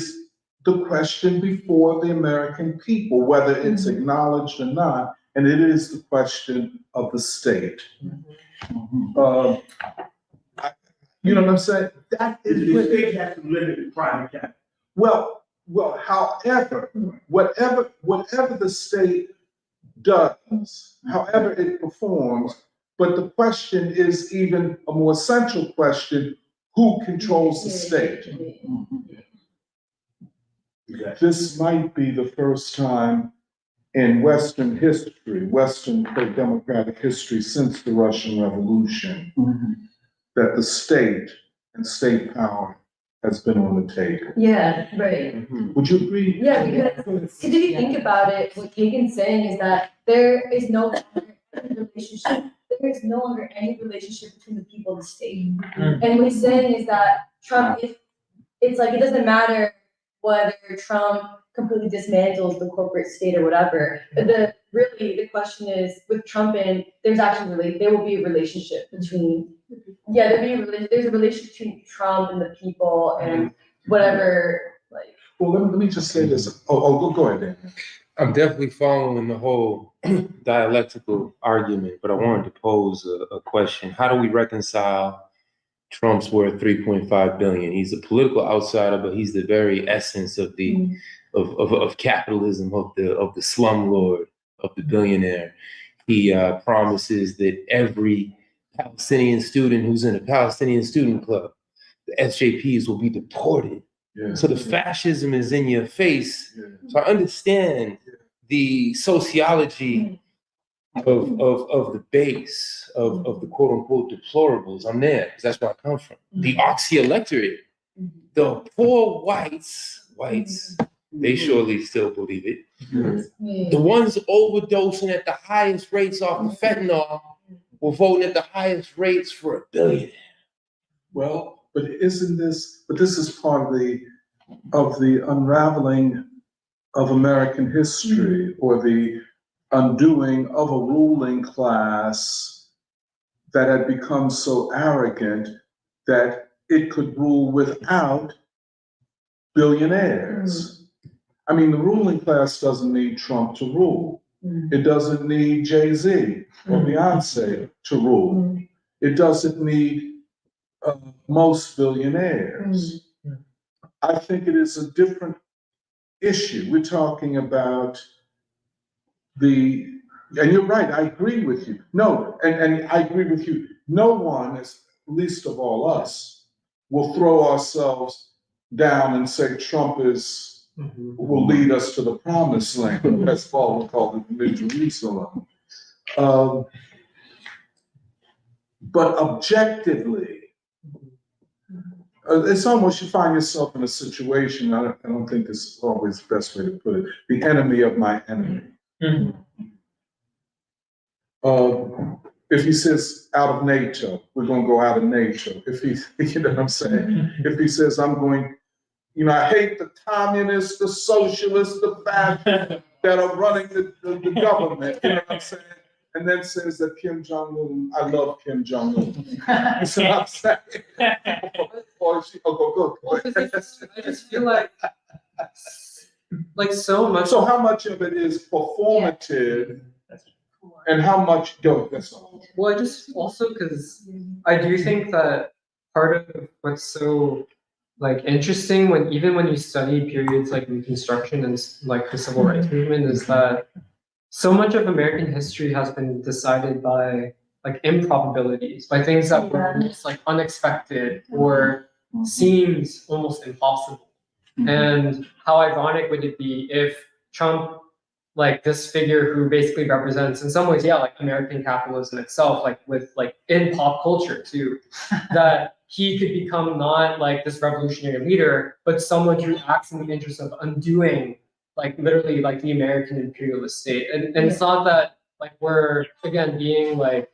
the question before the American people, whether it's acknowledged or not, and it is the question of the state. Uh, I- You know what I'm saying? That is The is. state has to limit the private capital. Well, well, however, whatever, whatever the state does, however it performs, but the question is even a more central question, who controls the state? This might be the first time in Western history, Western democratic history since the Russian Revolution, that the state and state power has been on the table. Yeah, right. Would you agree? Yeah, because if you think about it, what Kagan's saying is that there is no relationship there is no longer any relationship between the people and the state. Mm. And what he's saying is that Trump, if, it's like, it doesn't matter whether Trump completely dismantles the corporate state or whatever. But the, really, the question is, with Trump in, there's actually really, there will be a relationship between, yeah, there'll be a, there's a relationship between Trump and the people and mm-hmm. whatever, like, Well, let me, let me just say this. Oh, oh, go, go ahead, Dan. I'm definitely following the whole dialectical argument, but I wanted to pose a, a question. How do we reconcile Trump's worth 3.5 billion? He's a political outsider, but he's the very essence of the of, of, of capitalism, of the of the slumlord, of the billionaire. He uh, promises that every Palestinian student who's in a Palestinian student club, the SJPs will be deported. Yeah. So the fascism is in your face. Yeah. So I understand the sociology of, mm-hmm. of, of the base of, mm-hmm. of the quote unquote deplorables. I'm there because that's where I come from. The mm-hmm. Oxy electorate, the poor whites, whites, they surely still believe it. The ones overdosing at the highest rates off of fentanyl were voting at the highest rates for a billion. Well, but isn't this, but this is part of the, of the unraveling of American history or the undoing of a ruling class that had become so arrogant that it could rule without billionaires. Mm. I mean, the ruling class doesn't need Trump to rule. Mm. It doesn't need Jay-Z or mm. Beyonce to rule. It doesn't need uh, most billionaires. I think it is a different issue. We're talking about the, and you're right, I agree with you. No, and, and I agree with you. No one, is least of all us, will throw ourselves down and say Trump is will lead us to the promised land, as Paul would call it, the New Jerusalem. Um, but objectively, uh, it's almost you find yourself in a situation. I don't, I don't think this is always the best way to put it. The enemy of my enemy. Uh, if he says out of NATO, we're going to go out of NATO. If he, you know what I'm saying? If he says I'm going, you know, I hate the communists, the socialists, the fascists that are running the, the, the government. You know what I'm saying? And then says that Kim Jong Un, I love Kim Jong Un. You see what I'm saying? Or she, oh, go, go, Well, go. 'cause I just, I just feel like, like so much. So how much of it is performative and how much, go, that's all. Well, I just also because I do think that part of what's so like interesting when even when you study periods like Reconstruction and like the Civil Rights mm-hmm. Movement is that so much of American history has been decided by like improbabilities, by things that were almost like unexpected mm-hmm. or seemed almost impossible. Mm-hmm. And how ironic would it be if Trump, like this figure who basically represents, in some ways, yeah, like American capitalism itself, like with like in pop culture too, that he could become not like this revolutionary leader, but someone who acts in the interest of undoing, like literally, like the American imperialist state. And and it's not that like we're again being like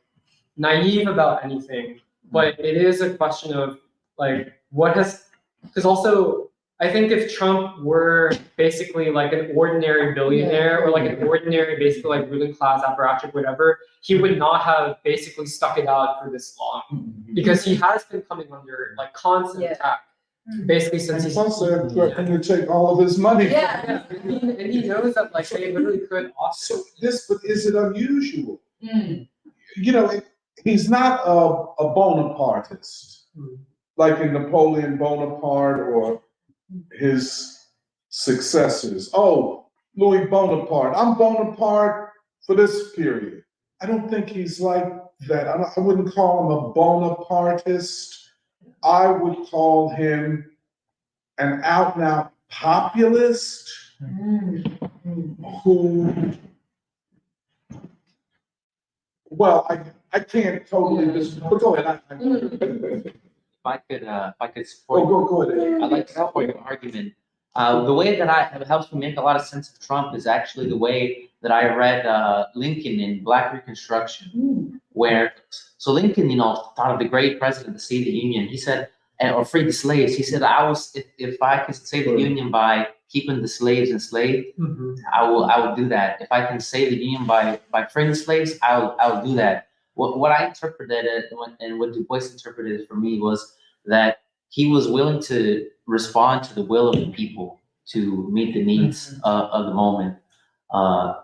naive about anything, but mm-hmm. it is a question of like what has because also I think if Trump were basically like an ordinary billionaire or like an ordinary, basically like ruling class apparatchik, whatever, he would not have basically stuck it out for this long mm-hmm. because he has been coming under like constant Yeah. attack mm. basically since And he's. plus they're threatening to take all of his money. Yeah. Yeah, and he, and he knows that like they literally could also. So this, but is it unusual? Mm. You know, it- he's not a, a Bonapartist, Hmm. like in Napoleon Bonaparte or his successors. Oh, Louis Bonaparte. I'm Bonaparte for this period. I don't think he's like that. I, I wouldn't call him a Bonapartist. I would call him an out and out populist who, well, I, I can't totally, dis- but go ahead. I- I- I could, uh, if I could Oh, support, go, go ahead. I'd like to support your argument. Uh, the way that I, it helps me make a lot of sense of Trump is actually the way that I read, uh, Lincoln in Black Reconstruction, where so Lincoln, you know, thought of the great president to save the Union. He said, and or free the slaves. He said, I was if, if I could save the Union by keeping the slaves enslaved, I will I will do that. If I can save the Union by by freeing the slaves, I will I will do that. What what I interpreted it and what- Du Bois interpreted for me was that he was willing to respond to the will of the people to meet the needs uh, of the moment. Uh,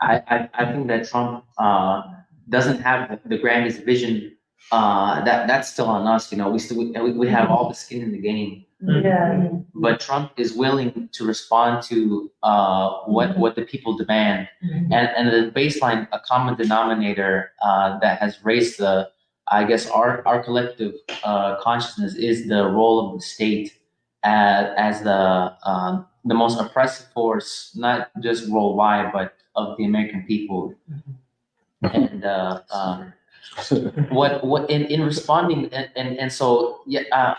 I, I I think that Trump uh, doesn't have the grandest vision. Uh, that that's still on us. You know, we still we, we have all the skin in the game Yeah. but Trump is willing to respond to uh, what what the people demand, and and the baseline, a common denominator uh, that has raised the, I guess our our collective uh, consciousness is the role of the state as as the um, the most oppressive force, not just worldwide, but of the American people, and. Uh, um, what what in, in responding and, and, and so yeah uh,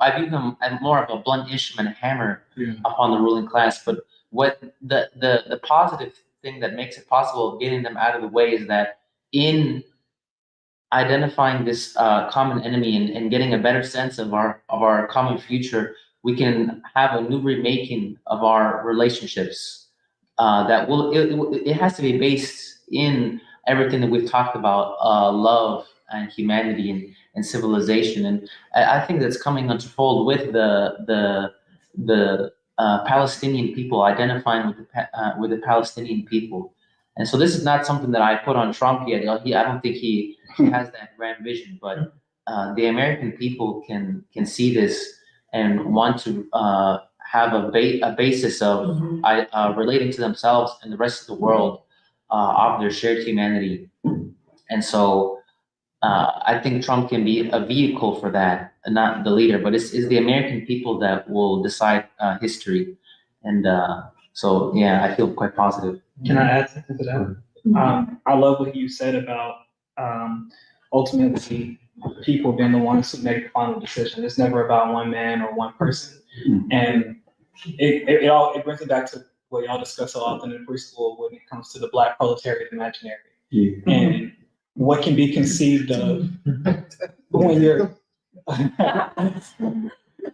I view him as more of a blunt instrument, a hammer Yeah. upon the ruling class. But what the, the the positive thing that makes it possible of getting them out of the way is that in identifying this uh, common enemy and, and getting a better sense of our of our common future, we can have a new remaking of our relationships uh, that will it- it has to be based in everything that we've talked about uh, love and humanity and, and civilization. And I, I think that's coming into fold with the the the uh, Palestinian people identifying with the uh, with the Palestinian people. And so this is not something that I put on Trump yet. He, I don't think he, he has that grand vision but uh, the American people can can see this and want to uh, have a, ba- a basis of I, uh, relating to themselves and the rest of the world of their shared humanity. And so uh, I think Trump can be a vehicle for that, not the leader, but it's, it's the American people that will decide uh, history. And uh, so, yeah, I feel quite positive. Can I add something to that? Um, I love what you said about um, ultimately people being the ones who make the final decision. It's never about one man or one person. And it, it, it all it brings it back to what y'all discuss so often in free school when it comes to the black proletariat imaginary. And what can be conceived of when you're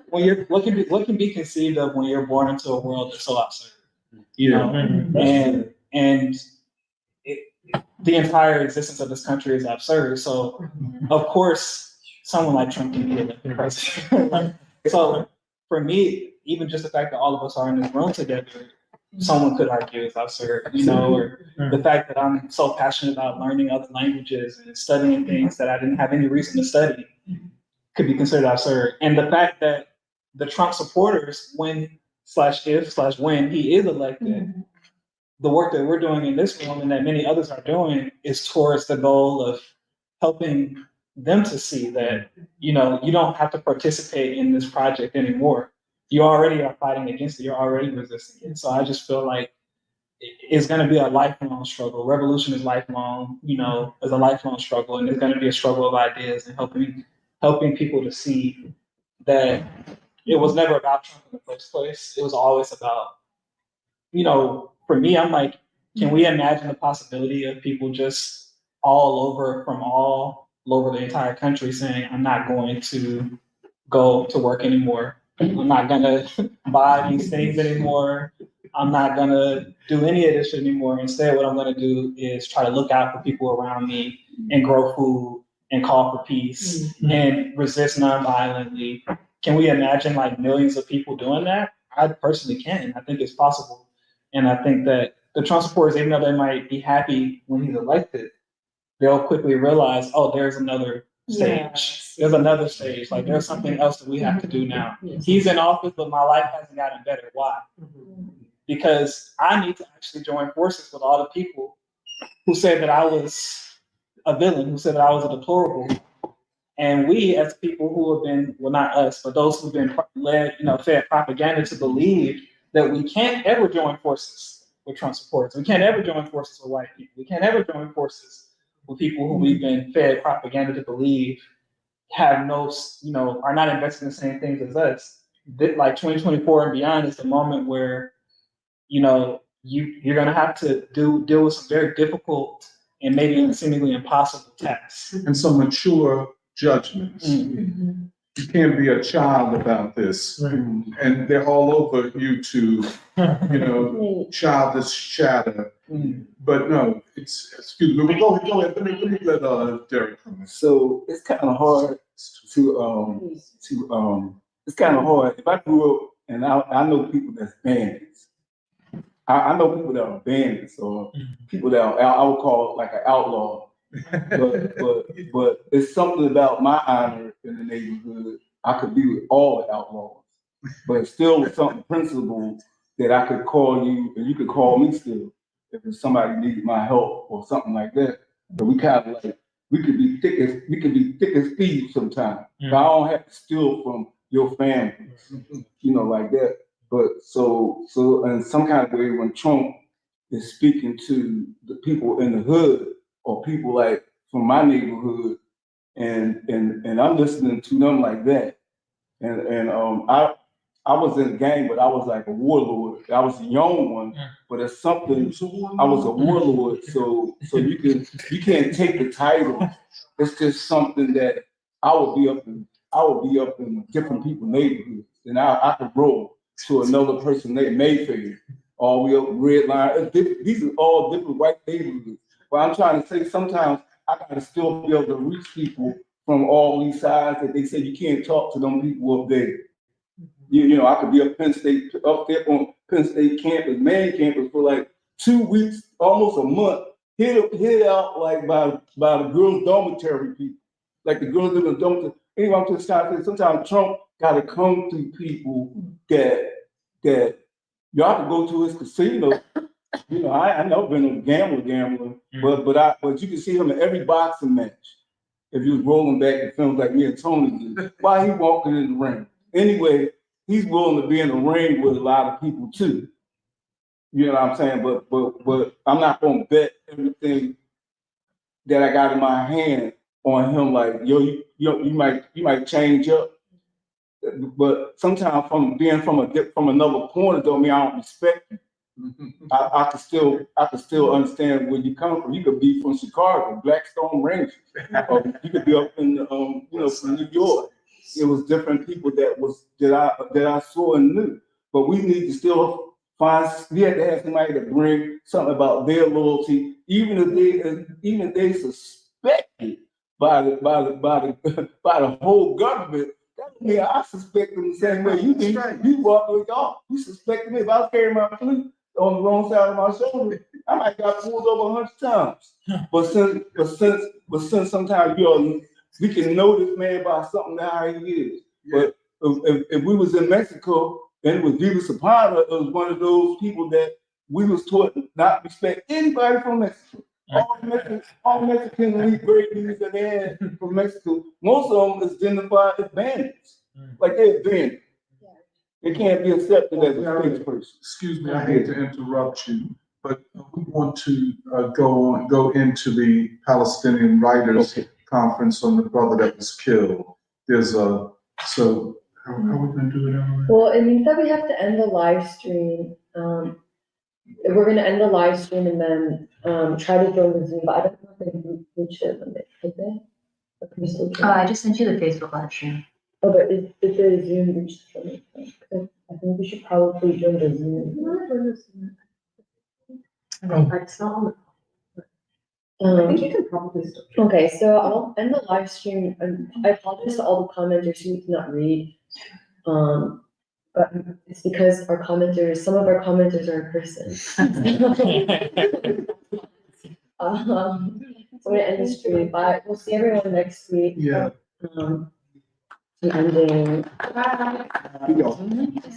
when you're what can be what can be conceived of when you're born into a world that's so absurd you know? And and it, the entire existence of this country is absurd. So of course someone like trump can be elected president. So for me even just the fact that all of us are in this room together someone could argue it's absurd you know or the fact that i'm so passionate about learning other languages and studying things that i didn't have any reason to study could be considered absurd. And the fact that the Trump supporters, when slash if slash when he is elected, the work that we're doing in this room and that many others are doing is towards the goal of helping them to see that, you know, you don't have to participate in this project anymore. You already are fighting against it, you're already resisting it. So I just feel like it's going to be a lifelong struggle. Revolution is lifelong, you know, is a lifelong struggle, and it's going to be a struggle of ideas and helping helping people to see that it was never about Trump in the first place. It was always about, you know, for me, I'm like, can we imagine the possibility of people just all over from all over the entire country saying, I'm not going to go to work anymore. I'm not gonna buy these things anymore. I'm not gonna do any of this anymore. Instead, what I'm gonna do is try to look out for people around me and grow food and call for peace mm-hmm. and resist nonviolently. Can we imagine like millions of people doing that? I personally can. I think it's possible. And I think that the Trump supporters, even though they might be happy when he's elected, they'll quickly realize, oh, there's another stage. There's another stage. Like there's mm-hmm. something else that we have to do now. He's in office, but my life hasn't gotten better. Why? Mm-hmm. Because I need to actually join forces with all the people who said that I was a villain, who said that I was a deplorable. And we, as people who have been, well, not us, but those who've been led, you know, fed propaganda to believe that we can't ever join forces with Trump supporters. We can't ever join forces with white people. We can't ever join forces with people who we've been fed propaganda to believe have no, you know, are not invested in the same things as us. That, like 2024 and beyond is the moment where, you know, you you're gonna have to do deal with some very difficult and maybe seemingly impossible tasks. And some mature judgments. Mm-hmm. You can't be a child about this. And they're all over YouTube, you know, childish chatter. But no, it's, excuse me, but go ahead, go ahead, let me, let me let, uh, Derek come in. So it's kind of hard to um to um it's kind of hard. If I grew up and I I know people that's bandits. I, I know people that are bandits or people that are, I would call like an outlaw. But but but it's something about my honor in the neighborhood. I could be with all the outlaws, but it's still something principle that I could call you and you could call me still if somebody needed my help or something like that. But we kind of like we could be thick as we could be thick as thieves sometimes. But I don't have to steal from your family, you know, like that. But so so in some kind of way, when Trump is speaking to the people in the hood or people like from my neighborhood, and and and I'm listening to them like that, and and um I I was in a gang, but I was like a warlord. I was a young one, but it's something. I was a warlord, so so you can you can't take the title. It's just something that I would be up in. I would be up in different people's neighborhoods, and I I could roll to another person named Mayfair, all the way up Red Line. These are all different white neighborhoods. But I'm trying to say sometimes I gotta still be able to reach people from all these sides that they say you can't talk to them people up there. You, you know, I could be up Penn State, up there on Penn State campus, main campus for like two weeks, almost a month, hit, hit out like by, by the girls dormitory people. Like the girls in the dormitory. Anyway, I'm just trying to say, sometimes Trump gotta come to people that, that y'all can go to his casino. You know, I, I never been a gambler, gambler, mm. but, but I, but you can see him in every boxing match. If you was rolling back the films like me and Tony did, why he walking in the ring? Anyway, he's willing to be in the ring with a lot of people too. You know what I'm saying? But but but I'm not gonna bet everything that I got in my hand on him. Like yo, you you, you might you might change up. But sometimes from being from a from another corner don't mean I don't respect you. I, I can still I can still understand where you come from. You could be from Chicago, Blackstone Rangers, or you could be up in um you know from New York. It was different people that was that I that I saw and knew. But we need to still find we had to have somebody to bring something about their loyalty, even if they even if they suspect it by the by the by the by the whole government. That means I suspect them the same way you do. You walk with y'all. You suspect me if I was carrying my flute on the wrong side of my shoulder, I might got pulled over a hundred times. But since but since but since sometimes you're we can know this man by something how he is. But if, if, if we was in Mexico and it was Viva Zapata, it was one of those people that we was taught not respect anybody from Mexico. All Mexicans, all Mexicans leave great news that they had from Mexico. Most of them is identified as bandits. Like they're bandits. They can't be accepted as a spokesperson. Excuse me, I hate to interrupt you, but we want to uh, go on, go into the Palestinian Writers Conference on the brother that was killed. There's a, so how, how we gonna do it, Emily? Well, it means that we have to end the live stream. Um, we're gonna end the live stream and then, um, try to join the Zoom, but I don't know if they reach it limit, did they? Or can we still join? Uh, I just sent you the Facebook live stream. Oh, but is, is the Zoom reach the limit? I think we should probably join the Zoom. It's not on the. I Um, think you can probably still. Okay, so I'll end the live stream, and I apologize to all the commenters who did not read. Um, but it's because our commenters, some of our commenters are in person. Um, so I'm gonna end the stream, but we'll see everyone next week. Yeah. Um, I'm ending. You go.